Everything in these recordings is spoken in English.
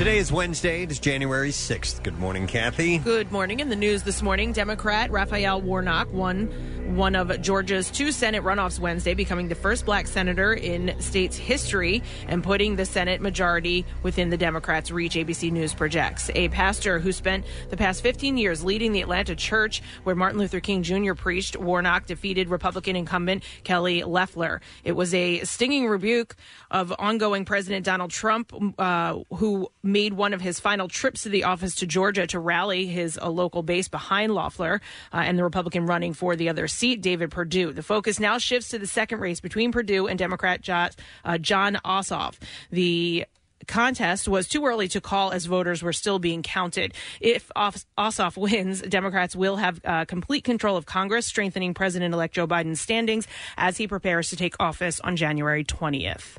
Today is Wednesday. It is January 6th. Good morning, Kathy. Good morning. In the news this morning, Democrat Raphael Warnock won one of Georgia's two Senate runoffs Wednesday, becoming the first black senator in state's history and putting the Senate majority within the Democrats' reach, ABC News projects. A pastor who spent the past 15 years leading the Atlanta church where Martin Luther King Jr. preached, Warnock defeated Republican incumbent Kelly Loeffler. It was a stinging rebuke of ongoing President Donald Trump, uh, who made one of his final trips to the office to Georgia to rally his uh, local base behind Loeffler uh, and the Republican running for the other seat, David Perdue. The focus now shifts to the second race between Perdue and Democrat Jon, uh, Jon Ossoff. The contest was too early to call as voters were still being counted. If Ossoff wins, Democrats will have uh, complete control of Congress, strengthening President elect Joe Biden's standings as he prepares to take office on January 20th.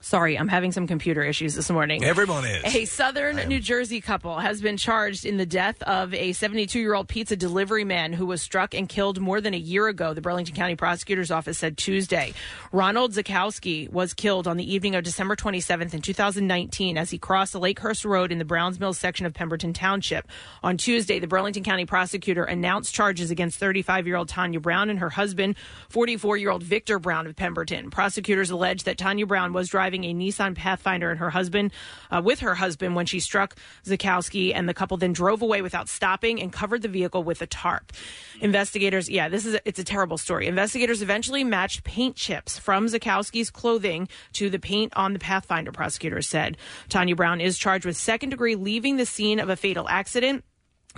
Sorry, I'm having some computer issues this morning. Everyone is. A southern New Jersey couple has been charged in the death of a 72 year old pizza delivery man who was struck and killed more than a year ago, the Burlington County Prosecutor's Office said Tuesday. Ronald Zakowski was killed on the evening of December 27th in 2019 as he crossed the Lakehurst Road in the Browns Mills section of Pemberton Township. On Tuesday, the Burlington County Prosecutor announced charges against 35 year old Tanya Brown and her husband, 44 year old Victor Brown of Pemberton. Prosecutors allege that Tanya Brown was driving driving a Nissan Pathfinder and her husband uh, with her husband when she struck Zakowski, and the couple then drove away without stopping and covered the vehicle with a tarp. Investigators, yeah, this is a, it's a terrible story. Investigators eventually matched paint chips from Zakowski's clothing to the paint on the Pathfinder. Prosecutors said Tanya Brown is charged with second degree leaving the scene of a fatal accident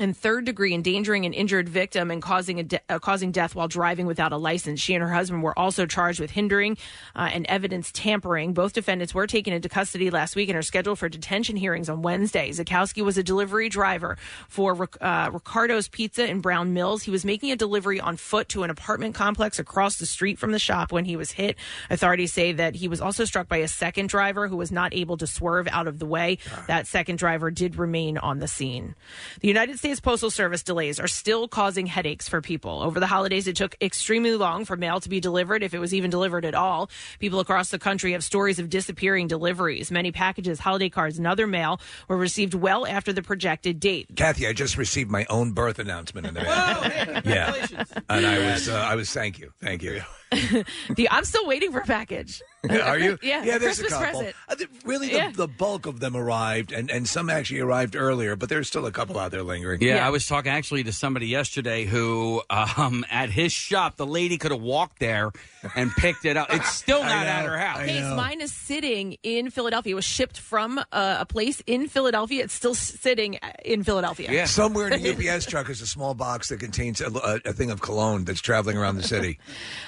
and third degree endangering an injured victim and causing a de- uh, causing death while driving without a license. She and her husband were also charged with hindering uh, and evidence tampering. Both defendants were taken into custody last week and are scheduled for detention hearings on Wednesday. Zakowski was a delivery driver for uh, Ricardo's Pizza in Brown Mills. He was making a delivery on foot to an apartment complex across the street from the shop when he was hit. Authorities say that he was also struck by a second driver who was not able to swerve out of the way. That second driver did remain on the scene. The United States Postal Service delays are still causing headaches for people. Over the holidays, it took extremely long for mail to be delivered, if it was even delivered at all. People across the country have stories of disappearing deliveries. Many packages, holiday cards, and other mail were received well after the projected date. Kathy, I just received my own birth announcement in the mail. yeah, and I was, uh, I was, thank you, thank you. the, I'm still waiting for a package. Are you? Yeah, yeah. There's Christmas a couple. present. Uh, th- really, the, Yeah. the bulk of them arrived, and, and some actually arrived earlier, but there's still a couple out there lingering. Yeah, I was talking actually to somebody yesterday who, um, at his shop, the lady could have walked there and picked it up. It's still not at her house. Case mine is sitting in Philadelphia. It was shipped from uh, a place in Philadelphia. It's still sitting in Philadelphia. Yeah, Somewhere in a UPS truck is a small box that contains a, a, a thing of cologne that's traveling around the city.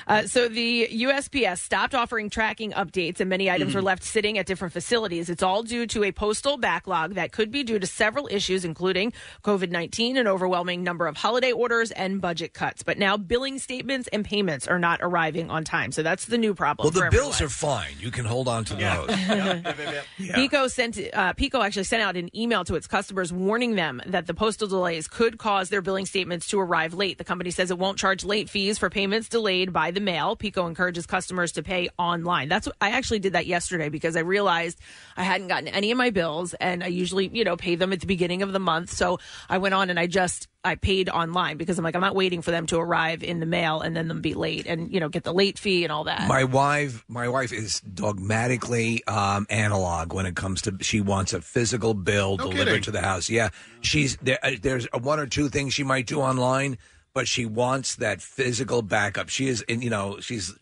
Uh, so the USPS stopped offering tracking updates, and many items were left sitting at different facilities. It's all due to a postal backlog that could be due to several issues, including COVID nineteen, an overwhelming number of holiday orders, and budget cuts. But now billing statements and payments are not arriving on time. So that's the new problem. Well, the for bills everyone. are fine. You can hold on to those. PECO sent uh, PECO actually sent out an email to its customers warning them that the postal delays could cause their billing statements to arrive late. The company says it won't charge late fees for payments delayed by the mail. PECO encourages customers to pay online. That's what, I actually did that yesterday because I realized I hadn't gotten any of my bills, and I usually you know pay them at the beginning of the month. So I went on and I just I paid online because I'm like I'm not waiting for them to arrive in the mail and then them be late and you know get the late fee and all that. My wife, my wife is dogmatically um, analog when it comes to. She wants a physical bill No delivered kidding. to the house. Yeah, she's there. uh, There's one or two things she might do online, but she wants that physical backup. She is, and you know, she's.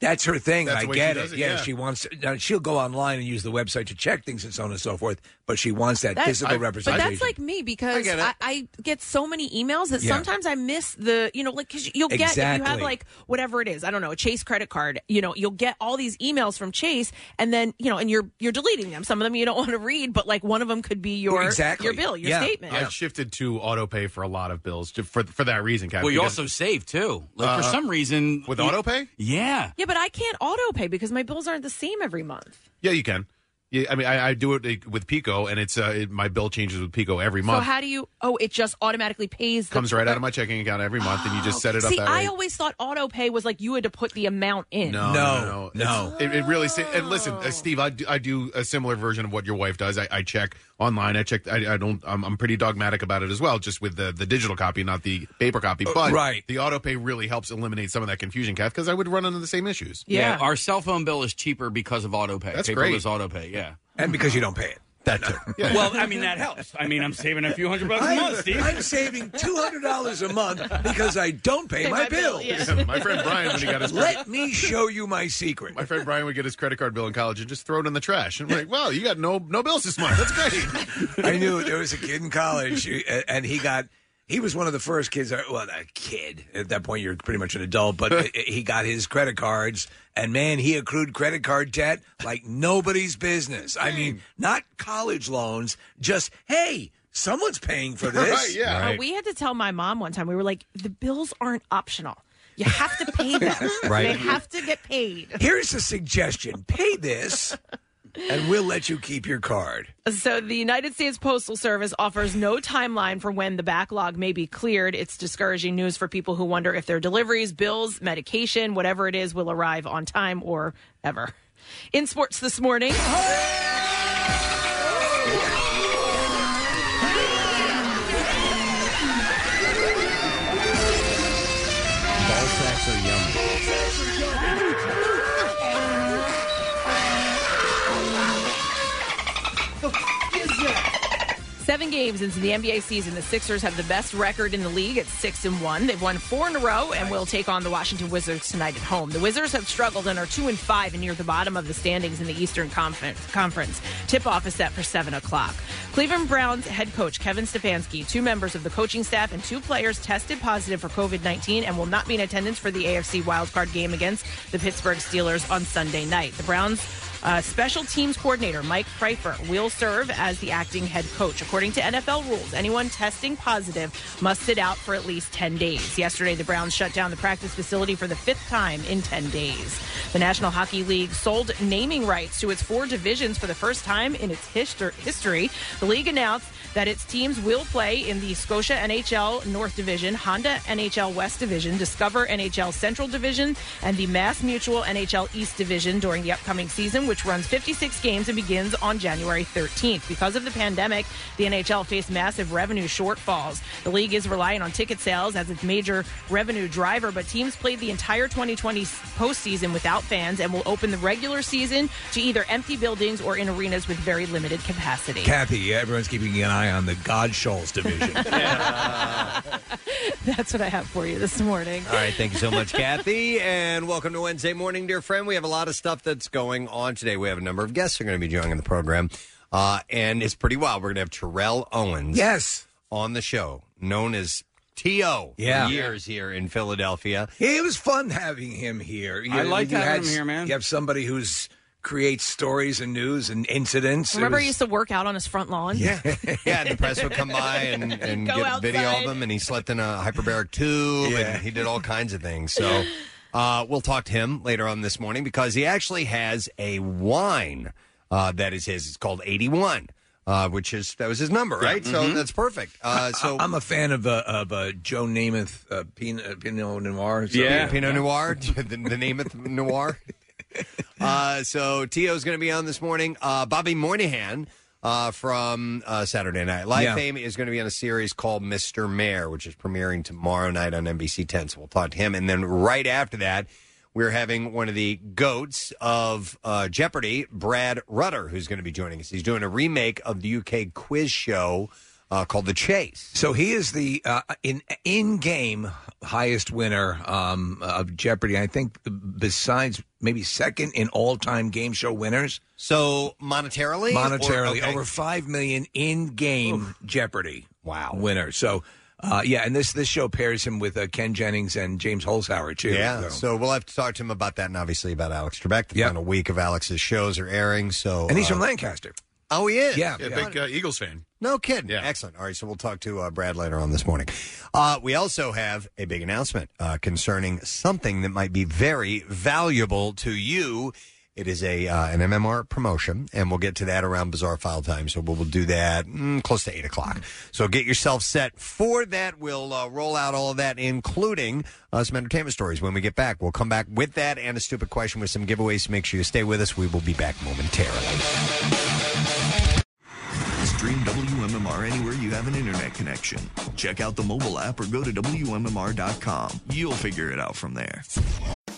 That's her thing. That's I way get she it. does it, Yeah, yeah. she wants. Now, she'll go online and use the website to check things and so on and so forth. But she wants that, That- physical But representation. that's like me because I get it. I, I get so many emails that Yeah. sometimes I miss the, you know, like, cause you'll get, if you have Exactly. like whatever it is, I don't know, a Chase credit card, you know, you'll get all these emails from Chase and then, you know, and you're, you're deleting them. Some of them you don't want to read, but like one of them could be your, Exactly. your bill, your Yeah. statement. I've shifted to auto pay for a lot of bills ju- for for that reason, Kathy. Well, you also save too. Like for Uh, some reason with you- auto pay. Yeah. Yeah, but but I can't auto pay because my bills aren't the same every month. Yeah, you can. Yeah, I mean, I, I do it with PECO, and it's uh, it, my bill changes with PECO every month. So month. how do you? Oh, it just automatically pays. The, Comes right out of my checking account every month, and you just set it up See, that I way. always thought auto pay was like you had to put the amount in. No, No, no, no. It's- It, it really. sa- And listen, Oh. uh, Steve, I do, I do a similar version of what your wife does. I, I check online. I check. I, I don't. I'm, I'm pretty dogmatic about it as well, just with the the digital copy, not the paper copy. Uh, but right. the auto pay really helps eliminate some of that confusion, Kath, because I would run into the same issues. Yeah. our cell phone bill is cheaper because of auto pay. That's Paperless great. auto pay, yeah. and because you don't pay it. That too. Well, I mean that helps. I mean, I'm saving a few hundred bucks a month, Steve. I'm saving two hundred dollars a month because I don't pay, Pay my, my bill, bills. yeah. My friend Brian, when he got his credit, Let me show you my secret. my friend Brian would get his credit card bill in college and just throw it in the trash. And I'm like, well, you got no no bills this month. That's great. I knew there was a kid in college, uh, and he got. He was one of the first kids. Well, a kid at that point, you're pretty much an adult, but he got his credit cards, and man, he accrued credit card debt like nobody's business. I mean, not college loans, just hey, someone's paying for this. right? Yeah. Uh, we had to tell my mom one time. We were like, the bills aren't optional. You have to pay them. Right. They have to get paid. Here's a suggestion: pay this, and we'll let you keep your card. So, the United States Postal Service offers no timeline for when the backlog may be cleared. It's discouraging news for people who wonder if their deliveries, bills, medication, whatever it is, will arrive on time or ever. In sports this morning, seven games into the NBA season, the Sixers have the best record in the league at six and one. They've won four in a row and will take on the Washington Wizards tonight at home. The Wizards have struggled and are two and five and near the bottom of the standings in the Eastern Conference. Conference. Tip off is set for seven o'clock. Cleveland Browns head coach Kevin Stefanski, two members of the coaching staff, and two players tested positive for COVID 19 and will not be in attendance for the AFC wildcard game against the Pittsburgh Steelers on Sunday night. The Browns uh, special teams coordinator Mike Priefer will serve as the acting head coach. According to NFL rules, anyone testing positive must sit out for at least 10 days. Yesterday, the Browns shut down the practice facility for the fifth time in 10 days. The National Hockey League sold naming rights to its four divisions for the first time in its history. The league announced that its teams will play in the Scotia NHL North Division, Honda NHL West Division, Discover NHL Central Division, and the Mass Mutual NHL East Division during the upcoming season, which runs 56 games and begins on January 13th. Because of the pandemic, the NHL faced massive revenue shortfalls. The league is relying on ticket sales as its major revenue driver, but teams played the entire 2020 postseason without fans and will open the regular season to either empty buildings or in arenas with very limited capacity. Kathy, everyone's keeping an eye on the God Shoals division. That's what I have for you this morning. All right, thank you so much, Kathy, and welcome to Wednesday morning, dear friend. We have a lot of stuff that's going on today. We have a number of guests who are going to be joining the program, uh, and it's pretty wild. We're going to have Terrell Owens, yes, on the show, known as T.O. Yeah. for years here in Philadelphia. it was fun having him here. You- I like you having had- him here, man. You have somebody who's creates stories and news and incidents. It Remember, was- he used to work out on his front lawn? Yeah, yeah. The press would come by and, and Go get video of him, and he slept in a hyperbaric tube, Yeah. and he did all kinds of things. So uh, we'll talk to him later on this morning because he actually has a wine uh, that is his. It's called eighty one. Uh, which is that was his number, right? So that's perfect. Uh, so I'm a fan of uh, of uh, Joe Namath uh, Pinot, Pinot Noir. So- Yeah. Pinot Noir, the, the Namath Noir. Uh, so T.O.'s going to be on this morning. Uh, Bobby Moynihan uh, from uh, Saturday Night Live Yeah. fame is going to be on a series called Mr. Mayor, which is premiering tomorrow night on NBC 10. So we'll talk to him. And then right after that, we're having one of the goats of uh, Jeopardy, Brad Rutter, who's going to be joining us. He's doing a remake of the UK quiz show uh, called The Chase. So he is the uh, in in game highest winner um, of Jeopardy. I think besides maybe second in all time game show winners. So monetarily, monetarily Or- okay. over five million in game Jeopardy. Wow. winner. So. Uh, yeah, and this this show pairs him with uh, Ken Jennings and James Holzhauer too. Yeah, so. so we'll have to talk to him about that, and obviously about Alex Trebek. The Yeah. final week of Alex's shows are airing. So, and he's uh, from Lancaster. Oh, he is. Yeah, Yeah, yeah. big uh, Eagles fan. No kidding. Excellent. All right, so we'll talk to uh, Brad later on this morning. Uh, we also have a big announcement uh, concerning something that might be very valuable to you. It is a uh, an MMR promotion, and we'll get to that around Bizarre File time. So we'll, we'll do that mm, close to eight o'clock. So get yourself set for that. We'll uh, roll out all of that, including uh, some entertainment stories when we get back. We'll come back with that and a stupid question with some giveaways. Make sure you stay with us. We will be back momentarily. Stream WMMR anywhere you have an internet connection. Check out the mobile app or go to WMMR.com. You'll figure it out from there.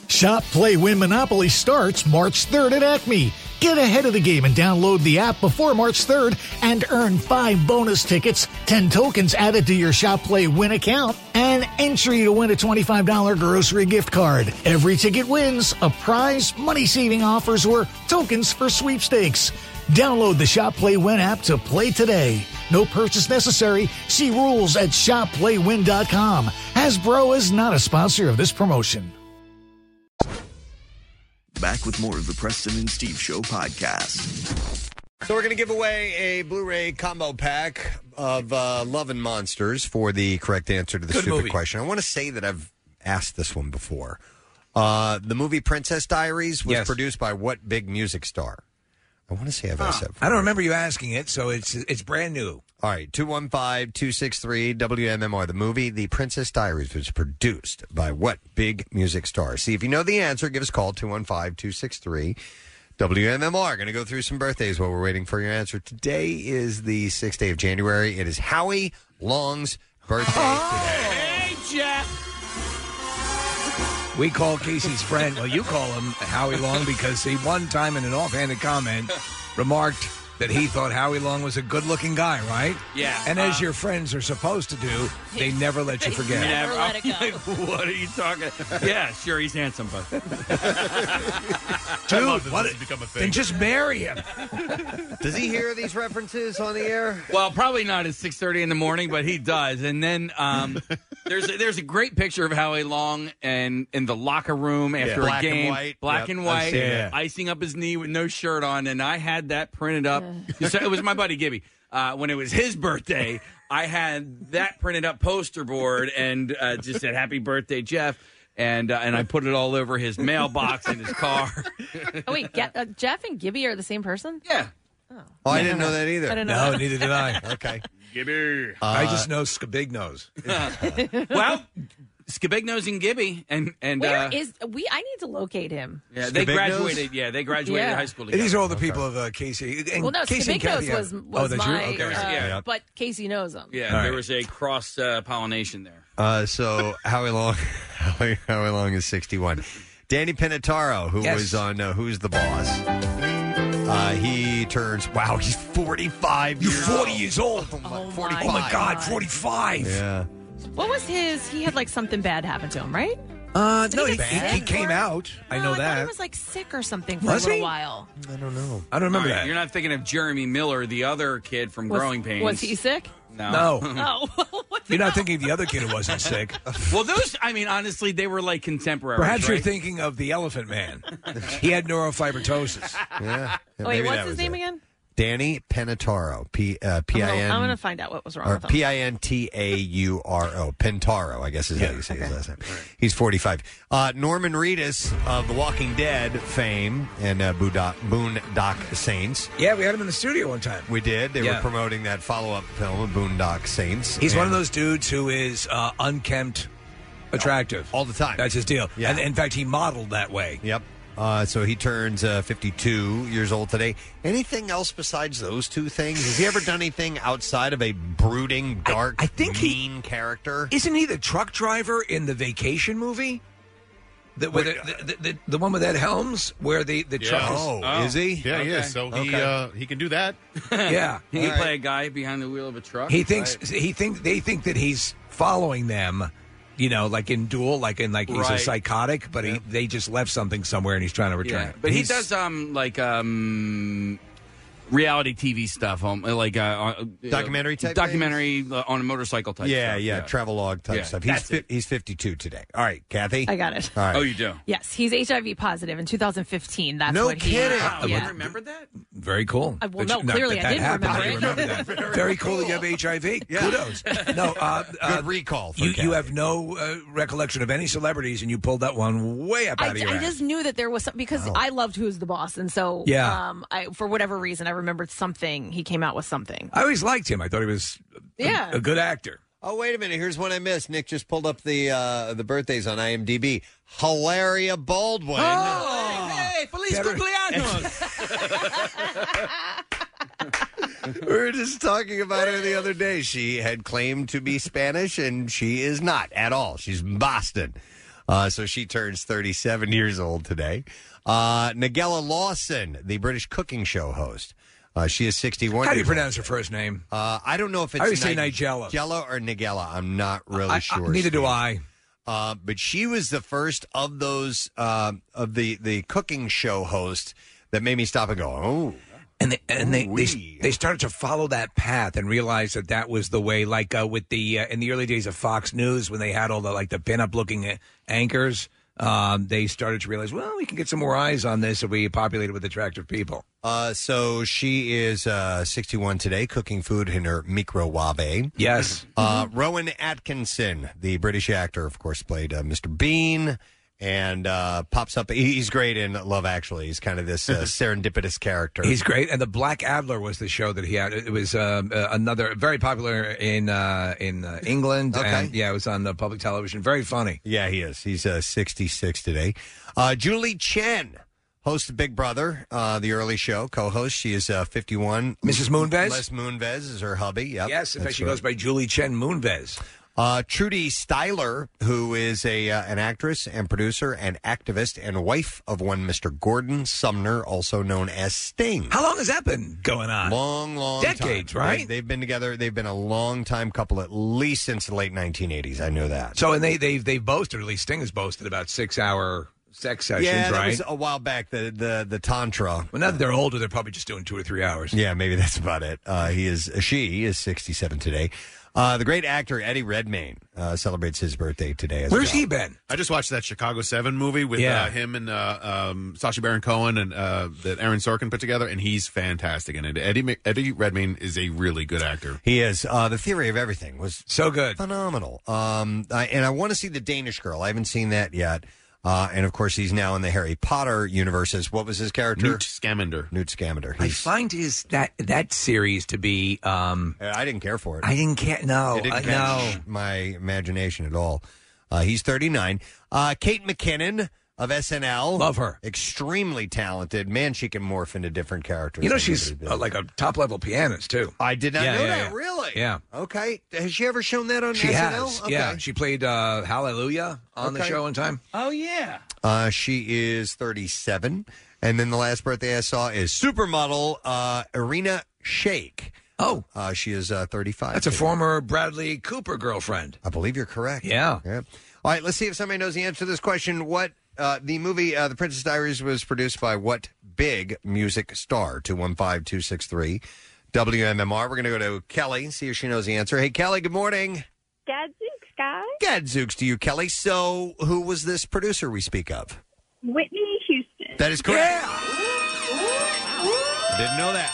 Shop, Play, Win Monopoly starts March 3rd at Acme. Get ahead of the game and download the app before March 3rd and earn five bonus tickets, 10 tokens added to your Shop, Play, Win account, and entry to win a $25 grocery gift card. Every ticket wins a prize, money saving offers, or tokens for sweepstakes. Download the Shop, Play, Win app to play today. No purchase necessary. See rules at shopplaywin.com. Hasbro is not a sponsor of this promotion. Back with more of the Preston and Steve Show podcast. So we're going to give away a Blu-ray combo pack of uh, Love and Monsters for the correct answer to the Good stupid movie. question. I want to say that I've asked this one before. Uh, the movie Princess Diaries was Yes. produced by what big music star? I want to say I've asked that. I don't remember you asking it, so it's it's brand new. All right, 215 263 WMMR. The movie The Princess Diaries was produced by what big music star? See, if you know the answer, give us a call 215 263 WMMR. Going to go through some birthdays while we're waiting for your answer. Today is the 6th day of January. It is Howie Long's birthday oh! today. Hey, Jeff. We call Casey's friend, well, you call him Howie Long because he one time in an offhanded comment remarked that he thought Howie Long was a good looking guy, right? Yeah, And as uh, your friends are supposed to do, they never let you forget. Never let it go. Like, what are you talking? Yeah, sure, he's handsome, but Dude, love that what this has become a thing. then just marry him. Does he hear these references on the air? well, probably not at six thirty in the morning, but he does. And then um, there's a, there's a great picture of Howie Long and in the locker room after Black a and game, white. black Yep, and I've white, seen that. icing up his knee with no shirt on, and I had that printed up. So it was my buddy Gibby. Uh, when it was his birthday, I had that printed up poster board and uh, just said "Happy Birthday, Jeff." And, uh, and I put it all over his mailbox in his car. Oh wait, Ge- uh, Jeff and Gibby are the same person? Yeah. Oh, I didn't know that either. I didn't know. No, neither did I. Okay. Gibby. I just know Scabignos. well, Skibignos and Gibby, and and Where uh, is we? I need to locate him. yeah, they Skibignos? graduated. Yeah, they graduated Yeah. high school together. these are all the people of uh, Casey. And Well, no, Casey and Kathy Skibignos have- was oh, was that's my, you? Okay. uh, Yeah. but Casey knows him. yeah, All there right. was a cross uh, pollination there. Uh, so Howie Long, Howie, Howie Long is 61. Danny Pinataro, who Yes. was on uh, Who's the Boss, uh, he turns. Wow, he's 45 You're 40 years old. Oh, my 45. Oh my God, God. 45. Yeah. What was his? He had like something bad happen to him, right? Uh, no, he he, he, he came or- out. I know I thought that. he was like sick or something for Was a little he? while. I don't know. I don't remember All right, that. You're not thinking of Jeremy Miller, the other kid from Was, Growing Pains. was he sick? No. no. Oh, what the You're not hell? thinking of the other kid who wasn't sick. well, those. I mean, honestly, they were like contemporaries. Perhaps you're right? thinking of the Elephant Man. he had neurofibromatosis. Yeah. Yeah, Wait, what's his name it. again? Danny Pinataro. P uh, P I'm gonna, N. I'm gonna find out what was wrong or with him. P I N T A U R O. Pentaro, I guess is how you say his last name. He's 45. Uh, Norman Reedus of The Walking Dead fame and uh, Boondock, Boondock Saints. Yeah, we had him in the studio one time. We did. They Yeah. were promoting that follow up film of Boondock Saints. He's one of And- those dudes who is uh, unkempt, attractive. all the time. That's his deal. Yeah. And in fact, he modeled that way. Yep. Uh, so he turns uh, 52 years old today. Anything else besides those two things? Has he ever done anything outside of a brooding, dark, I think he- mean character? Isn't he the truck driver in the Vacation movie? The, with the, the, the, the one with Ed Helms, where the, the Yeah. truck is. Oh, is he? Yeah, he is. So he Okay. uh, he can do that. Yeah. He can play a guy behind the wheel of a truck. He thinks he think they think that he's following them, you know, like in Duel, like in like he's a Right. psychotic, but he they just left something somewhere and he's trying to return Yeah, it. but he He's- does um like um reality TV stuff, um, like uh, uh, Documentary type documentary uh, on a motorcycle type. yeah, stuff. yeah, yeah, travelogue type Yeah, stuff. He's that's fi- he's 52 today. All right, Kathy. I got it. All right. Oh, you do. Yes, he's HIV positive in 2015. That's No what he, kidding. uh, Wow, yeah. remember that? Very cool. Uh, well, That no, you- clearly that I that didn't happened. remember You it. that. Very cool that you have HIV. Kudos. No, uh, uh, Good recall. For you, Kathy. you have no uh, recollection of any celebrities, and you pulled that one way up I, out of your I ass. just knew that there was some because I loved Who's the Boss, and so Yeah. um, I, for whatever reason, I remembered something. He came out with something. I always liked him. I thought he was a, Yeah. a good actor. Oh wait a minute! Here's one I missed. Nick just pulled up the uh, the birthdays on IMDb. Hilaria Baldwin. Hey, feliz Better- cumpleaños! we were just talking about her the other day. She had claimed to be Spanish, and she is not at all. She's Boston. Uh, so she turns 37 years old today. Uh, Nigella Lawson, the British cooking show host. Uh, she is 61. How do you pronounce her first name? Uh, I don't know if it's I always say Nigella. Nigella or Nigella. I'm not really I- I- sure. neither do Steve. I. Uh, but she was the first of those uh, of the the cooking show hosts that made me stop and go, oh. And they, and they, they they started to follow that path and realize that that was the way. Like uh, with the uh, in the early days of Fox News, when they had all the like the pinup looking uh, anchors, um, they started to realize, well, we can get some more eyes on this if we populate it with attractive people. Uh, so she is uh, 61 today, cooking food in her microwave. Yes. Uh, Rowan Atkinson, the British actor, of course, played uh, Mr. Bean and uh, pops up. he- He's great in Love Actually. He's kind of this uh, serendipitous character. He's great, and the Blackadder was the show that he had. It was um, uh, another very popular in uh, in uh, England, Okay. and yeah, it was on the public television. Very funny. Yeah, he is. He's uh, 66 today. Uh, Julie Chen, host of Big Brother, uh, the early show, co-host. She is uh, 51. Mrs. Moonves? Les Moonves is her hubby. Yep, yes, in fact, that's she right. goes by Julie Chen Moonves. Uh, Trudy Styler, who is a uh, an actress and producer and activist and wife of one Mr. Gordon Sumner, also known as Sting. How long has that been going on? Long, long Decades, time. right? They, they've been together. They've been a long time couple, at least since the late 1980s. I know that. So, and they they they boasted, at least Sting has boasted about six hour sex sessions, yeah, that right? was a while back. The the the tantra. well, now that they're older, they're probably just doing two or three hours. Yeah, maybe that's about it. Uh, he is she is 67 today. Uh, the great actor Eddie Redmayne uh, celebrates his birthday today. As Where's well. he been? I just watched that Chicago Seven movie with Yeah. uh, him and uh, um, Sacha Baron Cohen and uh, that Aaron Sorkin put together, and he's fantastic in it. Eddie Mc- Eddie Redmayne is a really good actor. He is. Uh, the Theory of Everything was So good. phenomenal. Um, I, and I want to see the Danish Girl. I haven't seen that yet. Uh, and of course, he's now in the Harry Potter universes. What was his character? Newt Scamander. Newt Scamander. I He's- find his that that series to be. um I didn't care for it. I didn't care. No, it didn't uh, catch no. my imagination at all. Uh, he's 39. Uh, Kate McKinnon of SNL. Love her. Extremely talented. Man, she can morph into different characters. You know she's Liberty uh, like a top level pianist too. I did not Yeah, know yeah, that. yeah. Really? Yeah. Okay. Has she ever shown that on She SNL? has. Okay. Yeah, she played uh, Hallelujah on the Okay. show one time. Oh yeah. Uh, she is 37. And then the last birthday I saw is supermodel uh, Irina Shayk. Oh, Uh, she is uh, 35. that's a today. former Bradley Cooper girlfriend. I believe you're correct. Yeah. Yeah. All right, let's see if somebody knows the answer to this question. What uh, the movie uh, The Princess Diaries was produced by what big music star? 215-263 WMMR. We're going to go to Kelly, see if she knows the answer. Hey, Kelly, good morning. Gadzooks, guys. Gadzooks to you, Kelly. So, who was this producer we speak of? Whitney Houston. That is correct. Didn't know that.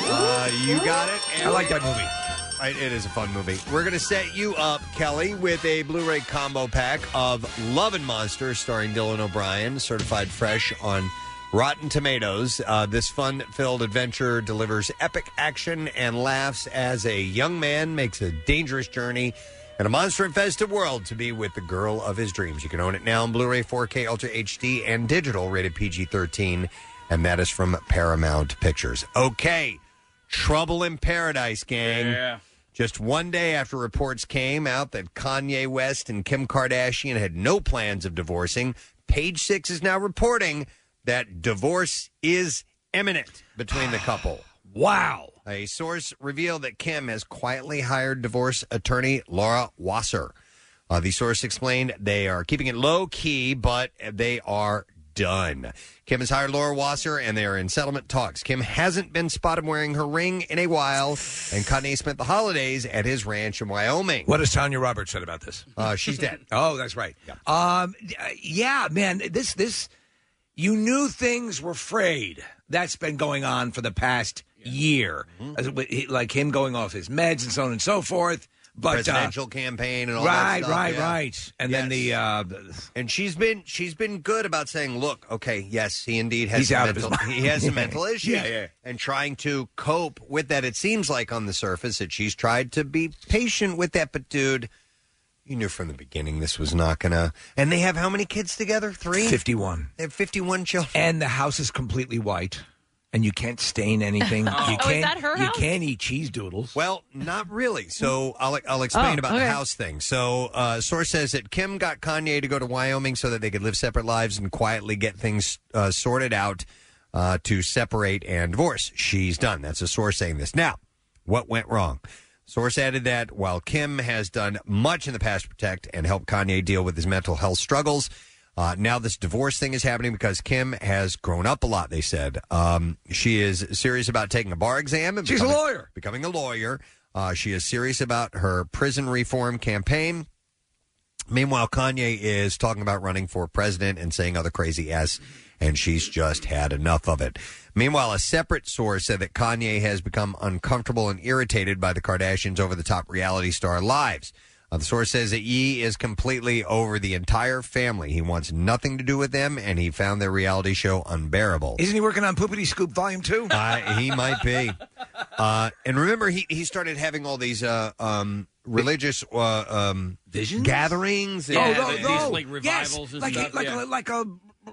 Uh, you got it. I like that movie. It is a fun movie. We're going to set you up, Kelly, with a Blu-ray combo pack of Love and Monsters, starring Dylan O'Brien, certified fresh on Rotten Tomatoes. Uh, this fun-filled adventure delivers epic action and laughs as a young man makes a dangerous journey in a monster-infested world to be with the girl of his dreams. You can own it now on Blu-ray, 4K, Ultra HD, and digital, rated PG-13, and that is from Paramount Pictures. Okay, Trouble in Paradise, gang. Yeah. Just one day after reports came out that Kanye West and Kim Kardashian had no plans of divorcing, Page Six is now reporting that divorce is imminent between the couple. Wow. A source revealed that Kim has quietly hired divorce attorney Laura Wasser. Uh, the source explained they are keeping it low key, but they are done. Kim has hired Laura Wasser, and they are in settlement talks. Kim hasn't been spotted wearing her ring in a while, and Kanye spent the holidays at his ranch in Wyoming. What has Tanya Roberts said about this? Uh, she's dead. oh, that's right. Um, uh, yeah, man. This this you knew things were frayed. That's been going on for the past year, Mm-hmm. As like him going off his meds and so on and so forth. But uh, Presidential campaign and all right, that stuff. right, yeah. right. And then the uh, and she's been she's been good about saying, "Look, okay, yes, he indeed has He's some out of his mental, mind. he has some Yeah. mental issues, Yeah, yeah. and trying to cope with that. It seems like on the surface that she's tried to be patient with that, but dude, you knew from the beginning this was not gonna. And they have how many kids together? Three, fifty-one. They have fifty-one children, and the house is completely white, and you can't stain anything. Oh. You Oh, can't. is that her you house? can't eat cheese doodles. Well, not really. So I'll I'll explain Oh, about okay. the house thing. So uh, source says that Kim got Kanye to go to Wyoming so that they could live separate lives and quietly get things uh, sorted out uh, to separate and divorce. She's done. That's a source saying this. Now, what went wrong? Source added that while Kim has done much in the past to protect and help Kanye deal with his mental health struggles, uh, now this divorce thing is happening because Kim has grown up a lot. They said um, she is serious about taking a bar exam. And She's a lawyer. becoming a lawyer. Uh, she is serious about her prison reform campaign. Meanwhile, Kanye is talking about running for president and saying other crazy ass, and she's just had enough of it. Meanwhile, a separate source said that Kanye has become uncomfortable and irritated by the Kardashians' over the top reality star lives. Uh, the source says that Ye is completely over the entire family. He wants nothing to do with them, and he found their reality show unbearable. Isn't he working on Poopity Scoop Volume Two? Uh, he might be. Uh, and remember, he he started having all these uh, um, religious uh, um, Visions? gatherings. and- oh, no, these, no. like, yes, and like stuff, a, like yeah. a like a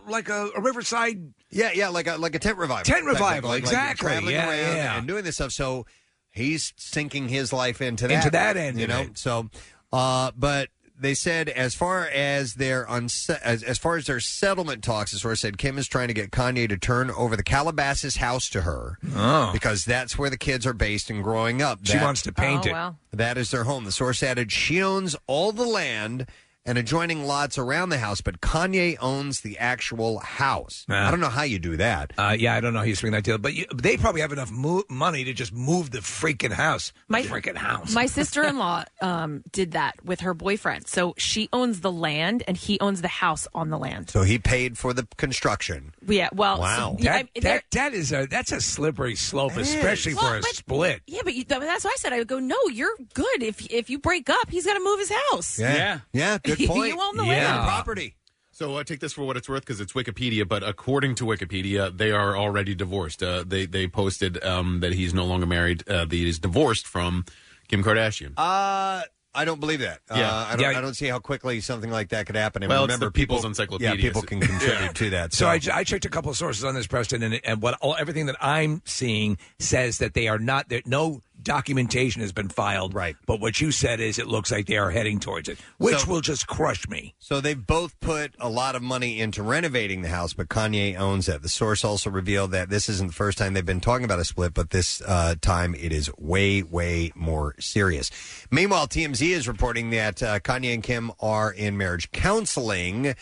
like a, a Riverside. Yeah, yeah, like a like a tent revival. Tent Type revival, like- like exactly. traveling Yeah, around yeah. and doing this stuff. So he's sinking his life into that Into that end you of know. it. So, uh, but they said as far as their unse- as, as far as their settlement talks, the source said Kim is trying to get Kanye to turn over the Calabasas house to her Oh. because that's where the kids are based and growing up. She That- wants to paint Oh, it. well. that is their home. The source added she owns all the land and adjoining lots around the house, but Kanye owns the actual house. I don't know how you do that. Uh, yeah, I don't know how you swing that deal, but you, they probably have enough mo- money to just move the freaking house. My freaking house. My sister in law um, did that with her boyfriend. So she owns the land and he owns the house on the land. So he paid for the construction. Yeah, well, Wow. so- yeah, that, I- there- that, that is a that's a slippery slope, especially Well, for a but- split. Yeah, but you, that's why I said I would go. No, you're good. If if you break up, he's got to move his house. Yeah. Yeah, good You point. own the Yeah. land. Property. So uh, take this for what it's worth because it's Wikipedia, but according to Wikipedia, they are already divorced. Uh, they they posted um, that he's no longer married. Uh, that he's divorced from Kim Kardashian. Uh, I don't believe that. Yeah. Uh, I, don't, Yeah. I don't see how quickly something like that could happen. And Well, it's remember, the People's people, Encyclopedia. Yeah, people can contribute to that. So I, I checked a couple of sources on this, Preston, and, and what all, everything that I'm seeing says that they are not. That no documentation has been filed. Right. But what you said is it looks like they are heading towards it, which So- will just crush me. So they've both put a lot of money into renovating the house, but Kanye owns it. The source also revealed that this isn't the first time they've been talking about a split, but this uh, time it is way, way more serious. Meanwhile, TMZ is reporting that uh, Kanye and Kim are in marriage counseling.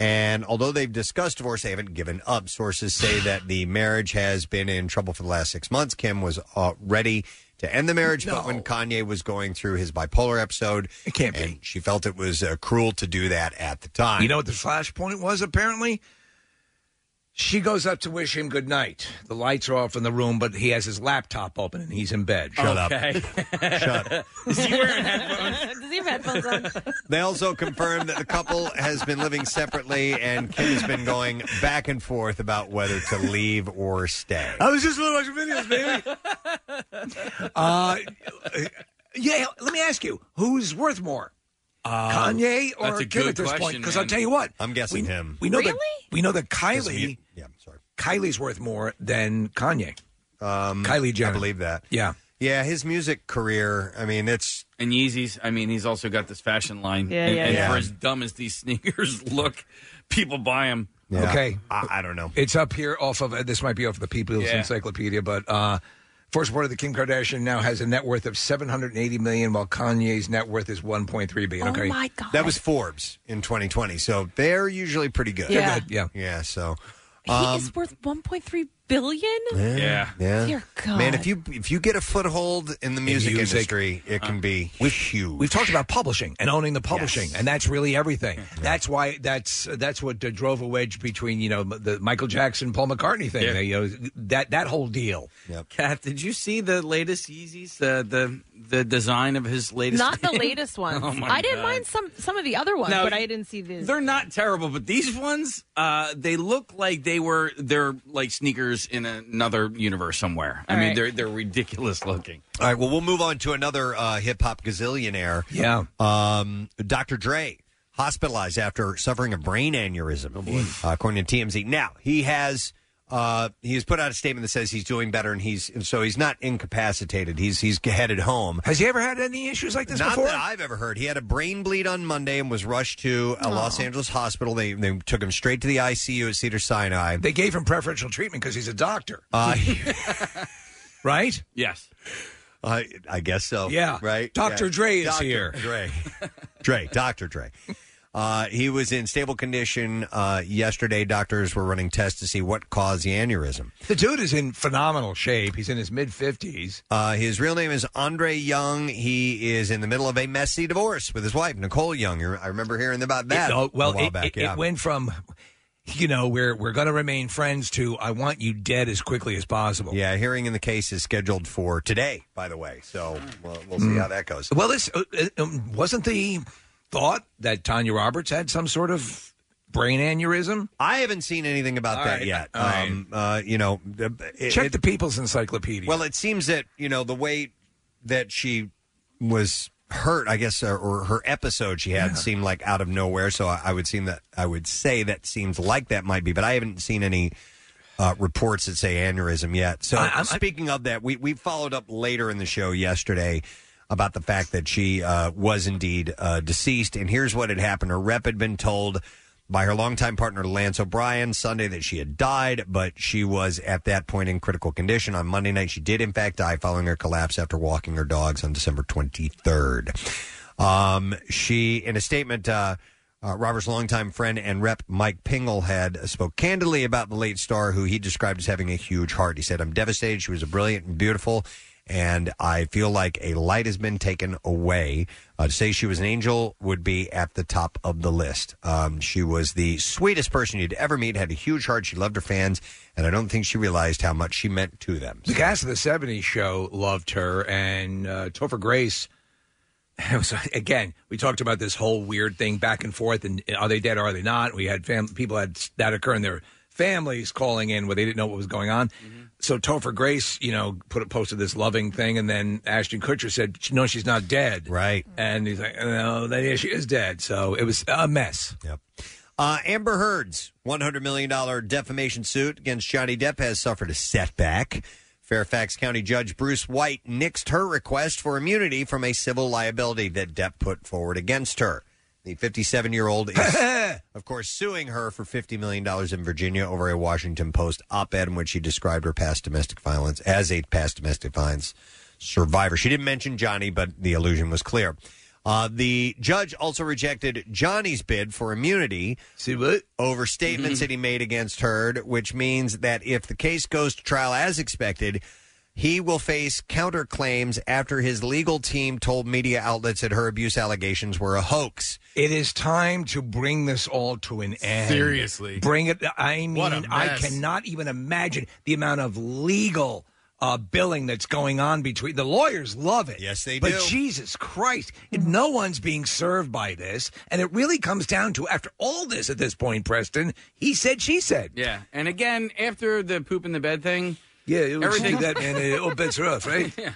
And although they've discussed divorce, they haven't given up. Sources say that the marriage has been in trouble for the last six months. Kim was uh, ready to end the marriage, but when Kanye was going through his bipolar episode, It can't be. she felt it was uh, cruel to do that at the time. You know what the flashpoint was? Apparently, she goes up to wish him good night. The lights are off in the room, but he has his laptop open and he's in bed. Shut up. Shut up. Is he wearing headphones? Does he have headphones on? They also confirmed that the couple has been living separately, and Kim has been going back and forth about whether to leave or stay. I was just watching videos, baby. uh, yeah, let me ask you, who's worth more? Kanye or that's a Kim good at this point? question, Because I'll man. tell you what, I'm guessing we, him. We know that Really? we know that Kylie, you- yeah, sorry. Kylie's worth more than Kanye. Um, Kylie Jenner. I believe that. Yeah. Yeah, his music career, I mean, it's. And Yeezys. I mean, he's also got this fashion line. Yeah, and, yeah, and yeah. for as dumb as these sneakers look, people buy them. yeah, Okay. I, I don't know. It's up here off of this might be off of the People's Yeah. Encyclopedia, but uh, Forbes reported that Kim Kardashian now has a net worth of 780 million, while Kanye's net worth is 1.3 billion. Okay, Oh god. That was Forbes in 2020, so they're usually pretty good. They're Yeah. good, yeah, yeah. So He um, is worth 1.3 billion. Yeah, yeah. Dear God. Man, if you if you get a foothold in the music, music, industry, it can be huge. We've talked about publishing and owning the publishing, and that's really everything. That's why that's that's what uh, drove a wedge between you know the Michael Jackson Paul McCartney thing. Yeah. They, you know, that that whole deal. Yep. Kath, did you see the latest Yeezys? Uh, the the design of his latest. Not the latest ones. Oh, my I didn't God. mind some some of the other ones, No, but I didn't see these. They're not terrible, but these ones, uh, they look like they were they're like sneakers in another universe somewhere. I All mean, right. they're they're ridiculous looking. All right, well, we'll move on to another uh, hip hop gazillionaire. Yeah. Um, Dr. Dre, hospitalized after suffering a brain aneurysm, oh boy. Uh, according to TMZ. Now, he has. Uh, he has put out a statement that says he's doing better, and he's so he's not incapacitated. He's he's headed home. Has he ever had any issues like this Not before? that I've ever heard. He had a brain bleed on Monday and was rushed to a Los Angeles hospital. They they took him straight to the ICU at Cedar Sinai. They gave him preferential treatment because he's a doctor, Uh, right? Yes. I I guess so. Yeah. Right. Dr. Yeah. Dre is Dr. here. Dre. Dre. Dr. Dre. Uh, he was in stable condition uh, yesterday. Doctors were running tests to see what caused the aneurysm. The dude is in phenomenal shape. He's in his mid fifties. Uh, his real name is Andre Young. He is in the middle of a messy divorce with his wife, Nicole Young. I remember hearing about that. oh, well, a while it, back. it- yeah. it went from, you know, we're we're going to remain friends to I want you dead as quickly as possible. Yeah, hearing in the case is scheduled for today, by the way. So we'll, we'll see Mm. how that goes. Well, this uh, uh, um, wasn't the thought that Tanya Roberts had some sort of brain aneurysm. I haven't seen anything about All that right, yet. all right. Um, uh, you know, it- Check it- the People's Encyclopedia. Well, it seems that you know the way that she was hurt, I guess, or, or her episode she had seemed like out of nowhere. So I, I would seem that I would say that seems like that might be, but I haven't seen any. Uh, reports that say aneurysm yet. So I- I'm- speaking of that, we we followed up later in the show yesterday about the fact that she uh, was indeed uh, deceased, and here's what had happened: her rep had been told by her longtime partner Lance O'Brien Sunday that she had died, but she was at that point in critical condition. On Monday night, she did in fact die following her collapse after walking her dogs on December 23rd. Um, she, in a statement, uh, uh, Robert's longtime friend and rep Mike Pingel had spoke candidly about the late star, who he described as having a huge heart. He said, "I'm devastated. She was a brilliant and beautiful." And I feel like a light has been taken away. Uh, to say she was an angel would be at the top of the list. Um, she was the sweetest person you'd ever meet, had a huge heart. She loved her fans, and I don't think she realized how much she meant to them. The cast of the '70s show loved her, and uh, Topher Grace. It was, again, we talked about this whole weird thing back and forth, and are they dead? Or are they not? We had fam- people had that occur in their families calling in where they didn't know what was going on. So Topher Grace, you know, put posted this loving thing, and then Ashton Kutcher said, "No, she's not dead." Right, and he's like, "No, then yeah, she is dead." So it was a mess. Yep. Uh, Amber Heard's $100 million defamation suit against Johnny Depp has suffered a setback. Fairfax County Judge Bruce White nixed her request for immunity from a civil liability that Depp put forward against her. The 57 year old is, of course, suing her for $50 million in Virginia over a Washington Post op ed in which she described her past domestic violence as a past domestic violence survivor. She didn't mention Johnny, but the illusion was clear. Uh, the judge also rejected Johnny's bid for immunity See what? over statements that he made against Heard, which means that if the case goes to trial as expected, he will face counterclaims after his legal team told media outlets that her abuse allegations were a hoax. It is time to bring this all to an end. Seriously. Bring it. I mean, I mess. cannot even imagine the amount of legal uh, billing that's going on between the lawyers. Love it. Yes, they do. but. Jesus Christ, no one's being served by this, and it really comes down to after all this at this point, Preston. He said, she said. Yeah, and again, after the poop in the bed thing, Yeah, it was everything that man. It all bets are off, right?